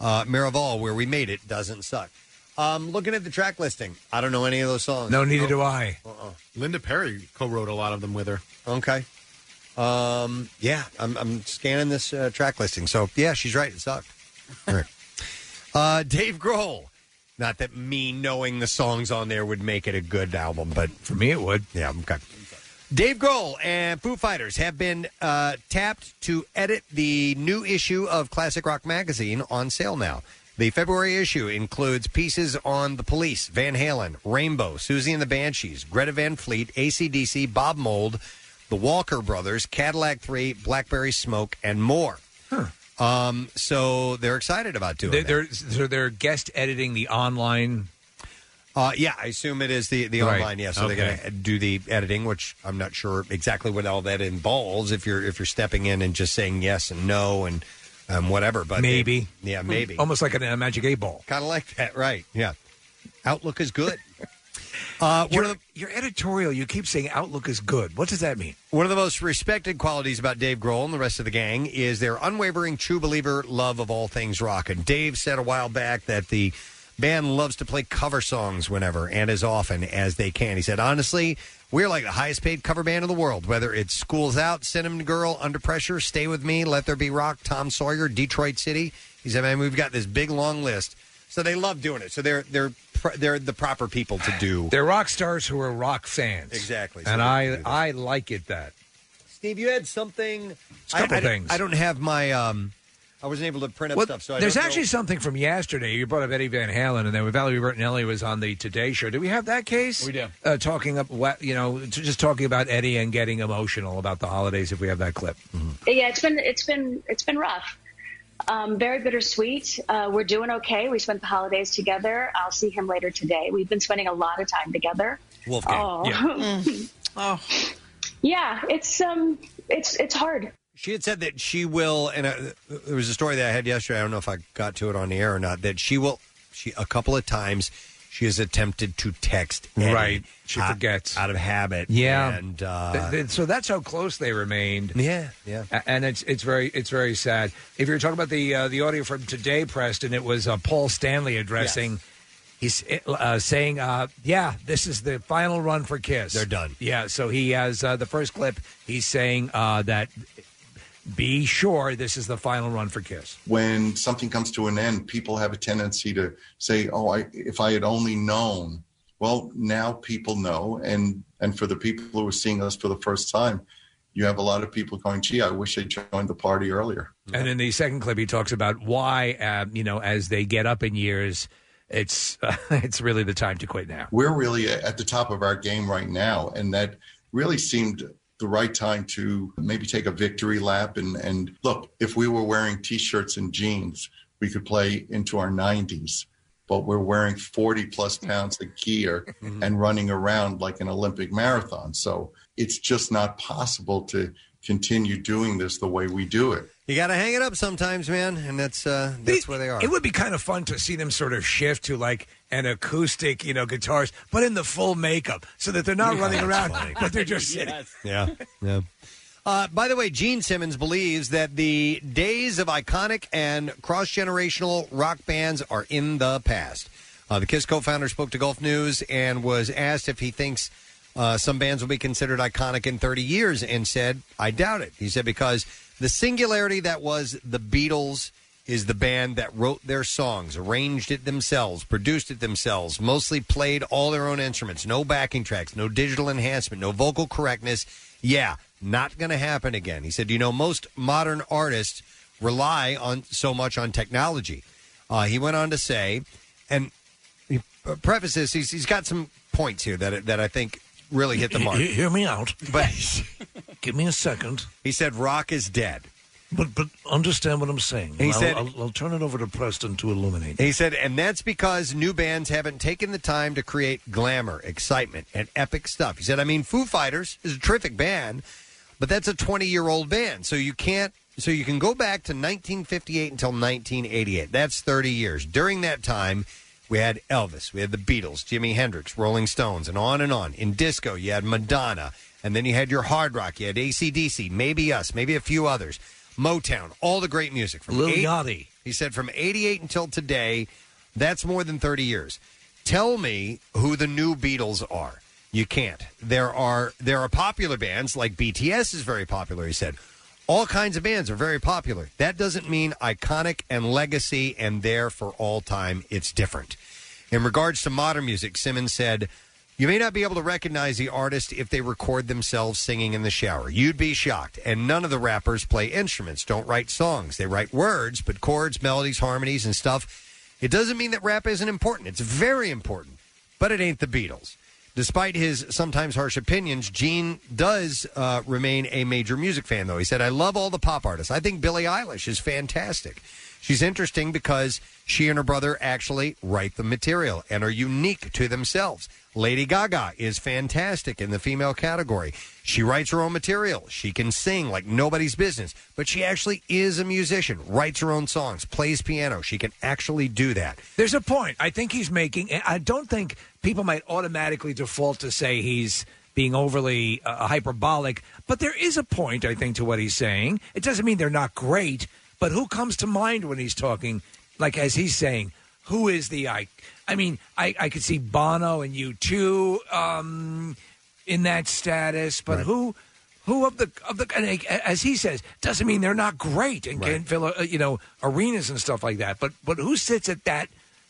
uh, Miraval, where we made it, doesn't suck. Um, looking at the track listing, I don't know any of those songs. No, neither do I. Uh-uh. Linda Perry co-wrote a lot of them with her. Okay. Um, yeah, I'm, I'm scanning this uh, track listing. So yeah, she's right. It sucked. All right. Uh, Dave Grohl. Not that me knowing the songs on there would make it a good album, but for me it would. Yeah. Okay. Dave Grohl and Foo Fighters have been uh, tapped to edit the new issue of Classic Rock Magazine on sale now. The February issue includes pieces on The Police, Van Halen, Rainbow, Siouxsie and the Banshees, Greta Van Fleet, ACDC, Bob Mould, The Walker Brothers, Cadillac 3, Blackberry Smoke, and more. Um, so they're excited about doing They, that. they're so they're guest editing the online. Uh, yeah, I assume it is the the Right. online. Yeah, so they're Okay. going to do the editing, which I'm not sure exactly what all that involves. If you're if you're stepping in and just saying yes and no and um, whatever, but they- maybe. yeah, maybe Almost like a, a magic eight ball. kind of like that, right? Yeah, Outlook is good. Uh, your, your editorial, you keep saying Outlook is good. What does that mean? One of the most respected qualities about Dave Grohl and the rest of the gang is their unwavering true believer love of all things rock. And Dave said a while back that the band loves to play cover songs whenever and as often as they can. He said, honestly, we're like the highest paid cover band in the world, whether it's School's Out, Cinnamon Girl, Under Pressure, Stay With Me, Let There Be Rock, Tom Sawyer, Detroit City. He said, man, we've got this big long list. So they love doing it. So they're they're pr- they're the proper people to do. They're rock stars who are rock fans. Exactly. So And they I I like it that. Steve, you had something. A couple I, I don't- things. I don't have my. um I wasn't able to print up Well, stuff. So I there's don't know- actually something from yesterday. You brought up Eddie Van Halen, and then when Valerie Bertinelli was on the Today Show. Do we have that case? We do. Uh, talking up, what you know, t- just talking about Eddie and getting emotional about the holidays. If we have that clip, Yeah, it's been it's been it's been rough. Um, very bittersweet. Uh, we're doing okay. We spent the holidays together. I'll see him later today. We've been spending a lot of time together. Wolfgang. Oh, oh, yeah. It's um, it's it's hard. She had said that she will, and uh, there was a story that I had yesterday. I don't know if I got to it on the air or not. That she will, she a couple of times, she has attempted to text. Eddie Right. She out- forgets. out of habit. Yeah. and uh, Th- th- so that's how close they remained. Yeah, yeah. A- And it's it's very it's very sad. If you're talking about the uh, the audio from today, Preston, it was uh, Paul Stanley addressing. He's uh, saying, uh, "Yeah, this is the final run for Kiss. They're done." Yeah. So he has uh, the first clip. He's saying uh, that be sure this is the final run for Kiss. when something comes to an end, people have a tendency to say, "Oh, I, if I had only known." Well, now people know, and and for the people who are seeing us for the first time, you have a lot of people going, "Gee, I wish I joined the party earlier." And in the second clip, he talks about why, uh, you know, as they get up in years, it's uh, it's really the time to quit now. We're really at the top of our game right now, and that really seemed the right time to maybe take a victory lap and and look. If we were wearing t-shirts and jeans, we could play into our 90s. But we're wearing 40 plus pounds of gear mm-hmm. and running around like an Olympic marathon. So it's just not possible to continue doing this the way we do it. you got to hang it up sometimes, man, and that's uh, that's where they are. It would be kind of fun to see them sort of shift to like an acoustic, you know, guitars, but in the full makeup, so that they're not Yeah, running that's around, funny. but they're just sitting. Yeah, yeah. Uh, by the way, Gene Simmons believes that the days of iconic and cross generational rock bands are in the past. Uh, the Kiss co founder spoke to Gulf News and was asked if he thinks uh, some bands will be considered iconic in 30 years and said, I doubt it. He said, because the singularity that was the Beatles is the band that wrote their songs, arranged it themselves, produced it themselves, mostly played all their own instruments, no backing tracks, no digital enhancement, no vocal correctness. Yeah, not going to happen again. He said, you know, most modern artists rely on so much on technology. Uh, he went on to say, and he uh, prefaces, he's, he's got some points here that that I think really hit the mark. He- hear me out. But give me a second. He said rock is dead. But but understand what I'm saying. He I'll, said- I'll, I'll turn it over to Preston to illuminate. He said, and that's because new bands haven't taken the time to create glamour, excitement, and epic stuff. He said, I mean, Foo Fighters is a terrific band, but that's a 20 year old band. So you can't, so you can go back to 1958 until 1988. That's 30 years. During that time, we had Elvis, we had the Beatles, Jimi Hendrix, Rolling Stones, and on and on. In disco, you had Madonna, and then you had your hard rock, you had ACDC, maybe us, maybe a few others. Motown, all the great music from Lil eight- Yachty. He said from 88 until today, That's more than 30 years. Tell me who the new Beatles are. You can't. There are there are popular bands like BTS is very popular. He said all kinds of bands are very popular. That doesn't mean iconic and legacy and there for all time. It's different. In regards to modern music, Simmons said, You may not be able to recognize the artist if they record themselves singing in the shower. You'd be shocked. And none of the rappers play instruments, don't write songs. They write words, but chords, melodies, harmonies, and stuff. It doesn't mean that rap isn't important. It's very important, but it ain't the Beatles. Despite his sometimes harsh opinions, Gene does uh, remain a major music fan, though. He said, I love all the pop artists. I think Billie Eilish is fantastic. She's interesting because she and her brother actually write the material and are unique to themselves. Lady Gaga is fantastic in the female category. She writes her own material. She can sing like nobody's business, but she actually is a musician, writes her own songs, plays piano. She can actually do that. There's a point I think he's making. and I don't think people might automatically default to say he's being overly uh, hyperbolic, but there is a point I think to what he's saying. It doesn't mean they're not great, but who comes to mind when he's talking, like as he's saying, who is the I? I mean, I, I could see Bono and U2 um, in that status, but who? Who of the of the and as he says doesn't mean they're not great and can fill uh, you know arenas and stuff like that. But but who sits at that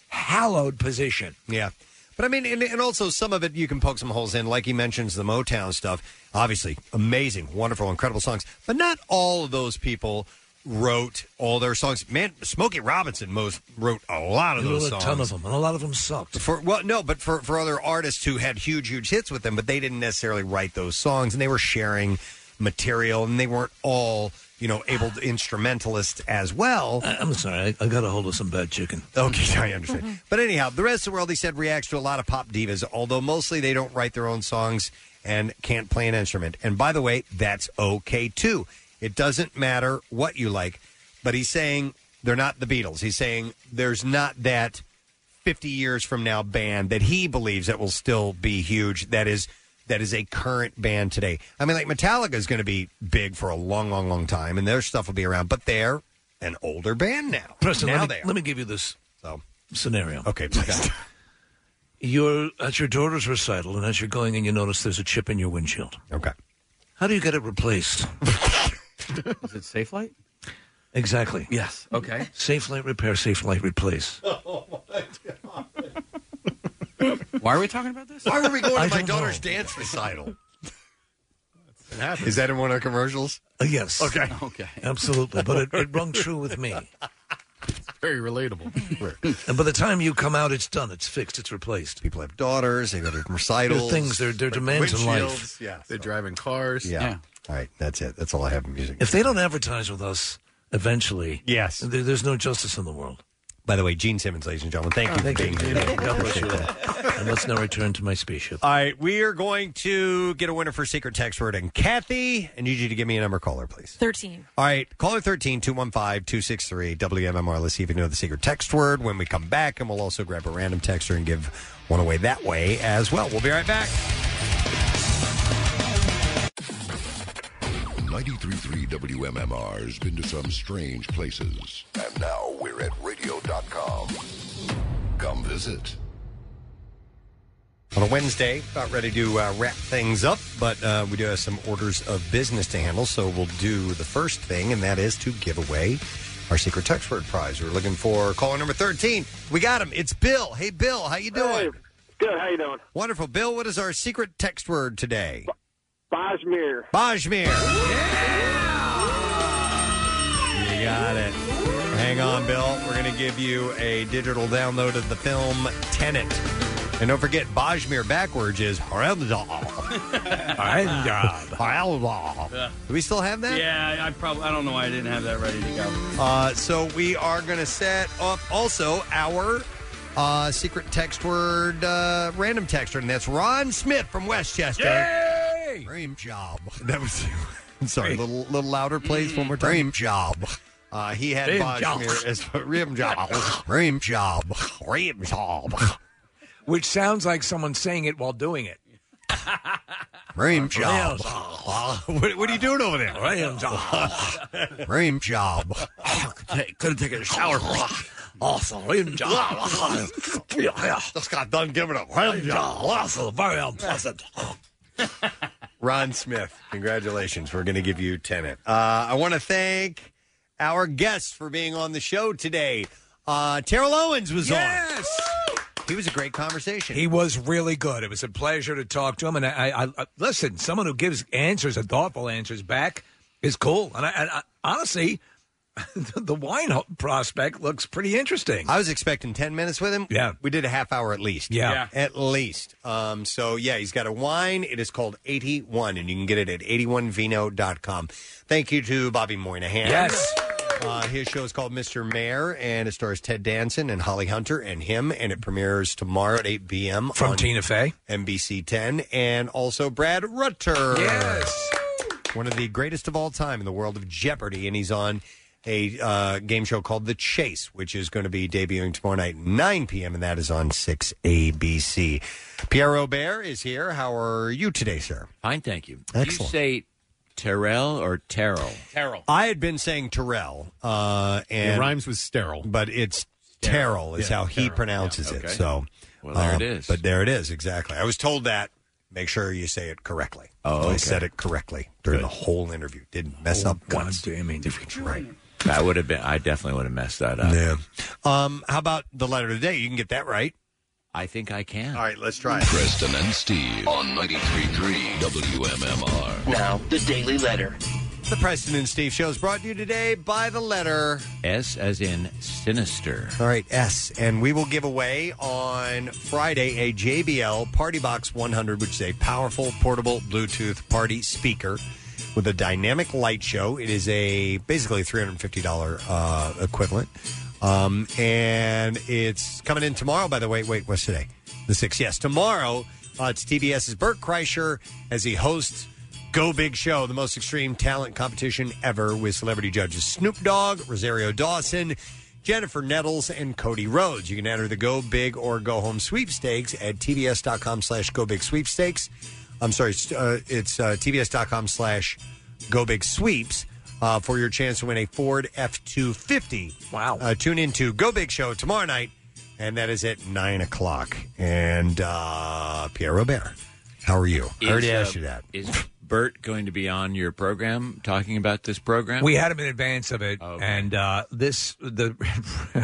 hallowed position? Yeah. But I mean, and, and also some of it you can poke some holes in, like he mentions the Motown stuff. Obviously, amazing, wonderful, incredible songs. But not all of those people wrote all their songs. Man, Smokey Robinson most wrote a lot of those were a songs. ton of them, and a lot of them sucked. For well, no, but for for other artists who had huge, huge hits with them, but they didn't necessarily write those songs, and they were sharing material, and they weren't all you know able to instrumentalists as well. I, I'm sorry, I, I got a hold of some bad chicken. Okay, I understand. Mm-hmm. But anyhow, the rest of the world, he said, reacts to a lot of pop divas, although mostly they don't write their own songs and can't play an instrument. And by the way, that's okay too. It doesn't matter what you like. But he's saying they're not the Beatles. He's saying there's not that 50 years from now band that he believes that will still be huge. That is that is a current band today. I mean, like Metallica is going to be big for a long, long, long time, and their stuff will be around. But they're an older band now. Preston, now let, they me, are. let me give you this So. scenario. Okay, please. You're at your daughter's recital, and as you're going in, you notice there's a chip in your windshield. Okay. How do you get it replaced? Is it Safelite? Exactly. Yes. Okay. Safelite repair, Safelite replace. Oh, Why are we talking about this? Why are we going I to my don't know. daughter's dance recital? Is that in one of the commercials? Uh, yes. Okay. Okay. Absolutely. But it, it rung true with me. Very relatable. And by the time you come out, it's done. It's fixed. It's replaced. People have daughters. They go to There recitals. are things, they're, they're demands in life. windshields. Yeah. They're driving cars. Yeah. All right. That's it. That's all I have in music. If they don't advertise with us eventually, Yes. there, there's no justice in the world. By the way, Gene Simmons, ladies and gentlemen, thank oh, you Thank for you. being here. God bless you all. And let's now return to my spaceship. All right, we are going to get a winner for secret text word. And Kathy, I need you to give me a number caller, please. 13. All right, caller 13 215 263 WMMR. Let's see if you know the secret text word when we come back. And we'll also grab a random texter and give one away that way as well. We'll be right back. 93.3 WMMR has been to some strange places. And now we're at radio.com. Come visit. On a Wednesday, about ready to uh, wrap things up, but uh, we do have some orders of business to handle. So we'll do the first thing, and that is to give away our secret text word prize. We're looking for caller number 13. We got him. It's Bill. Hey, Bill, how you doing? Good. How you doing? Wonderful. Bill, what is our secret text word today? Bajmir. Bajmir. You got it. Hang on, Bill. We're going to give you a digital download of the film Tenet. And don't forget, Bajmir backwards is Haraldal. Haraldal. Do we still have that? Yeah, I probably. I don't know why I didn't have that ready to go. Uh, so we are going to set up also our uh, secret text word uh, random texter, and that's Ron Smith from Westchester. Yay! Dream job. That was. I'm sorry, a little, little louder, please. One more time. Dream job. Uh, he had Dream job. as rim job. Dream job. Rim job. Which sounds like someone saying it while doing it. Rim job. what, what are you doing over there? Rim job. Rim job. Couldn't take a shower. Oh, syringe. Just got done giving a Also very unpleasant. Ron Smith, congratulations. We're going to give you Tenet. Uh, I want to thank our guests for being on the show today. Uh, Terrell Owens was on. Yes. He was a great conversation. He was really good. It was a pleasure to talk to him. And I, I, I listen, someone who gives answers and thoughtful answers back is cool. And I, and I honestly, the wine prospect looks pretty interesting. I was expecting 10 minutes with him. Yeah. We did a half hour at least. Yeah. Yeah. At least. Um, so, yeah, he's got a wine. It is called 81, and you can get it at 81vino.com. Thank you to Bobby Moynihan. Yes. Uh, his show is called Mr. Mayor, and it stars Ted Danson and Holly Hunter and him, and it premieres tomorrow at 8 p.m. From on Tina Fey. NBC 10, and also Brad Rutter. Yes. One of the greatest of all time in the world of Jeopardy, and he's on a uh, game show called The Chase, which is going to be debuting tomorrow night, 9 p.m., and that is on 6 ABC. Pierre Robert is here. How are you today, sir? Fine, thank you. Excellent. You say Terrell or Terrell? Terrell. I had been saying Terrell, uh, and It rhymes with sterile, but it's Terrell is Yeah, how he Terrell. pronounces Yeah, it. okay. So, Well, there um, it is. But there it is exactly. I was told that. Make sure you say it correctly. Oh, I okay. said it correctly during the whole interview. Didn't mess Oh, up God once. damn it. Right. That would have been. I definitely would have messed that up. Yeah. Um, how about the letter of the day? You can get that right. I think I can. All right, let's try it. Preston and Steve on 93.3 WMMR. Now, the Daily Letter. The Preston and Steve show is brought to you today by the letter S as in sinister. All right, S. And we will give away on Friday a JBL Party Box 100, which is a powerful portable Bluetooth party speaker with a dynamic light show. It is a basically $350 uh, equivalent. Um, and it's coming in tomorrow, by the way. Wait, what's today? The 6th. Yes, tomorrow uh, it's TBS's Bert Kreischer as he hosts Go Big Show, the most extreme talent competition ever with celebrity judges Snoop Dogg, Rosario Dawson, Jennifer Nettles, and Cody Rhodes. You can enter the Go Big or Go Home sweepstakes at tbs.com slash Go Big Sweepstakes. I'm sorry, uh, it's uh, tbs.com slash Go Big Sweeps uh, for your chance to win a Ford F-250. Wow. Uh, tune into Go Big Show tomorrow night, and that is at 9 o'clock. And uh, Pierre Robert, how are you? I already asked uh, you that. Is Bert going to be on your program talking about this program? We had him in advance of it, and uh, this the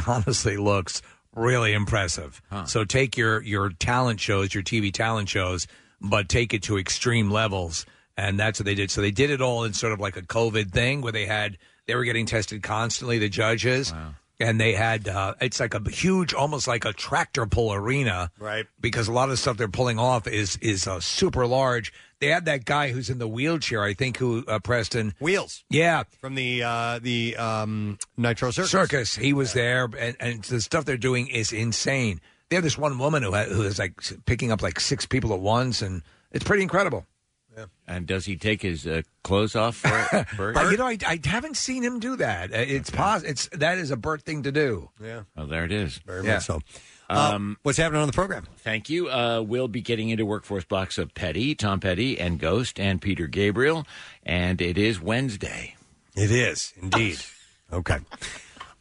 honestly looks really impressive. So take your your talent shows, your TV talent shows, but take it to extreme levels, and that's what they did. So they did it all in sort of like a COVID thing where they had they were getting tested constantly, the judges. And they had, uh, it's like a huge, almost like a tractor pull arena. Right. Because a lot of the stuff they're pulling off is is uh, super large. They had that guy who's in the wheelchair, I think, who, uh, Preston. Wheels. Yeah. From the uh, the um, Nitro Circus. Circus. He was there, and, and the stuff they're doing is insane. They have this one woman who ha- who is like s- picking up like six people at once, and it's pretty incredible. And does he take his uh, clothes off for it, Bert? Uh, you know, I, I haven't seen him do that. Uh, It's pos- It's that is a Bert thing to do. Yeah. Oh, there it is. Very Yeah. much so. Um, what's happening on the program? Thank you. Uh, we'll be getting into workforce blocks of Petty, Tom Petty, and Ghost, and Peter Gabriel. And it is Wednesday. It is indeed. Okay.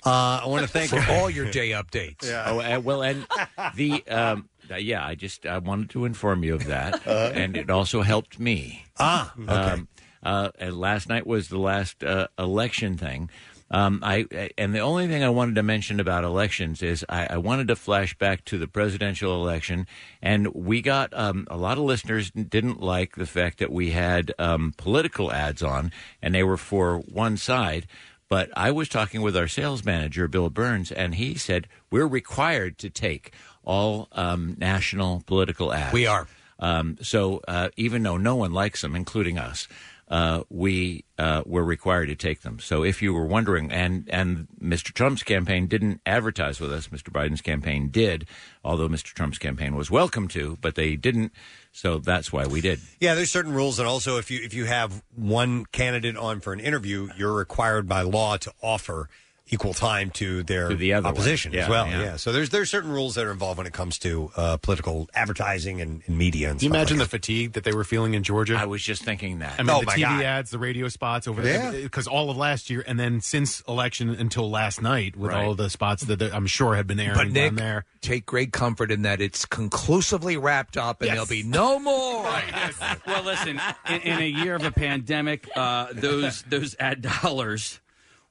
Uh, I want to thank for all your day updates. Oh, uh, well, and the um, uh, yeah, I just I wanted to inform you of that, Uh-huh. and it also helped me. Ah, okay. Um, uh, and last night was the last uh, election thing. Um, I and the only thing I wanted to mention about elections is I, I wanted to flash back to the presidential election, and we got um, a lot of listeners didn't like the fact that we had um, political ads on, and they were for one side. But I was talking with our sales manager, Bill Burns, and he said we're required to take all um, national political ads. We are. Um, so uh, even though no one likes them, including us, uh, we uh, were required to take them. So if you were wondering, and and Mr. Trump's campaign didn't advertise with us, Mr. Biden's campaign did, although Mr. Trump's campaign was welcome to, but they didn't. So that's why we did. Yeah, there's certain rules, and also if you if you have one candidate on for an interview, you're required by law to offer equal time to their To the other one. opposition Yeah, as well. yeah. Yeah. So there's there's certain rules that are involved when it comes to uh, political advertising and, and media and Can you stuff imagine like the fatigue that they were feeling in Georgia? I was just thinking that. I mean, Oh, the my TV God. ads, the radio spots over Yeah. there, because all of last year, and then since election until last night, with Right. all the spots that that I'm sure had been airing But Nick, down there. take great comfort in that it's conclusively wrapped up, and Yes. there'll be no more. well, listen, in, in a year of a pandemic, uh, those those ad dollars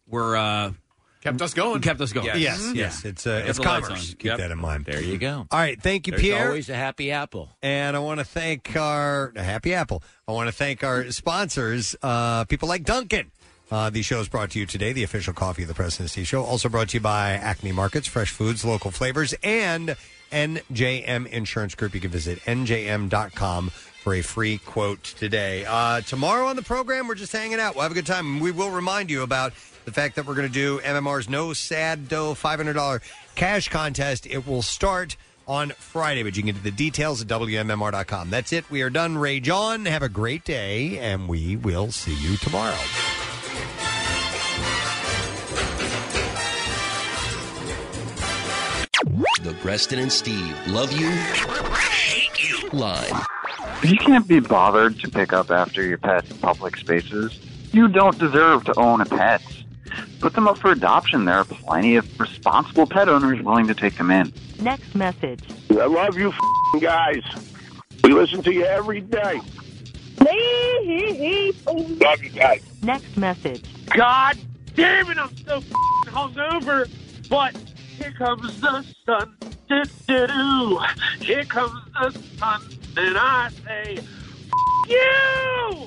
were uh, kept us going. Kept us going. Yes, Mhm. yes, it's uh, Kept it's the lights commerce. on. Keep Yep. that in mind. There you go. All right, thank you, There's Pierre. always a happy apple. And I want to thank our a happy apple. I want to thank our sponsors, uh, people like Dunkin'. Uh, the show is brought to you today, the official coffee of the Preston and Steve Show. Also brought to you by Acme Markets, fresh foods, local flavors, and NJM Insurance Group. You can visit njm.com for a free quote today. Uh, tomorrow on the program, we're just hanging out. We'll have a good time. We will remind you about the fact that we're going to do MMR's No Sad Dough $500 cash contest. It will start on Friday, but you can get the details at WMMR.com. That's it. We are done. Rage on. Have a great day, and we will see you tomorrow. The Preston and Steve love you, hate you line. If you can't be bothered to pick up after your pets in public spaces, you don't deserve to own a pet. Put them up for adoption. There are plenty of responsible pet owners willing to take them in. Next message. I love you f***ing guys. We listen to you every day. Love you guys. Next message. God damn it, I'm so f***ing hungover. But here comes the sun. Do, do, do. Here comes the sun. And I say, F- you!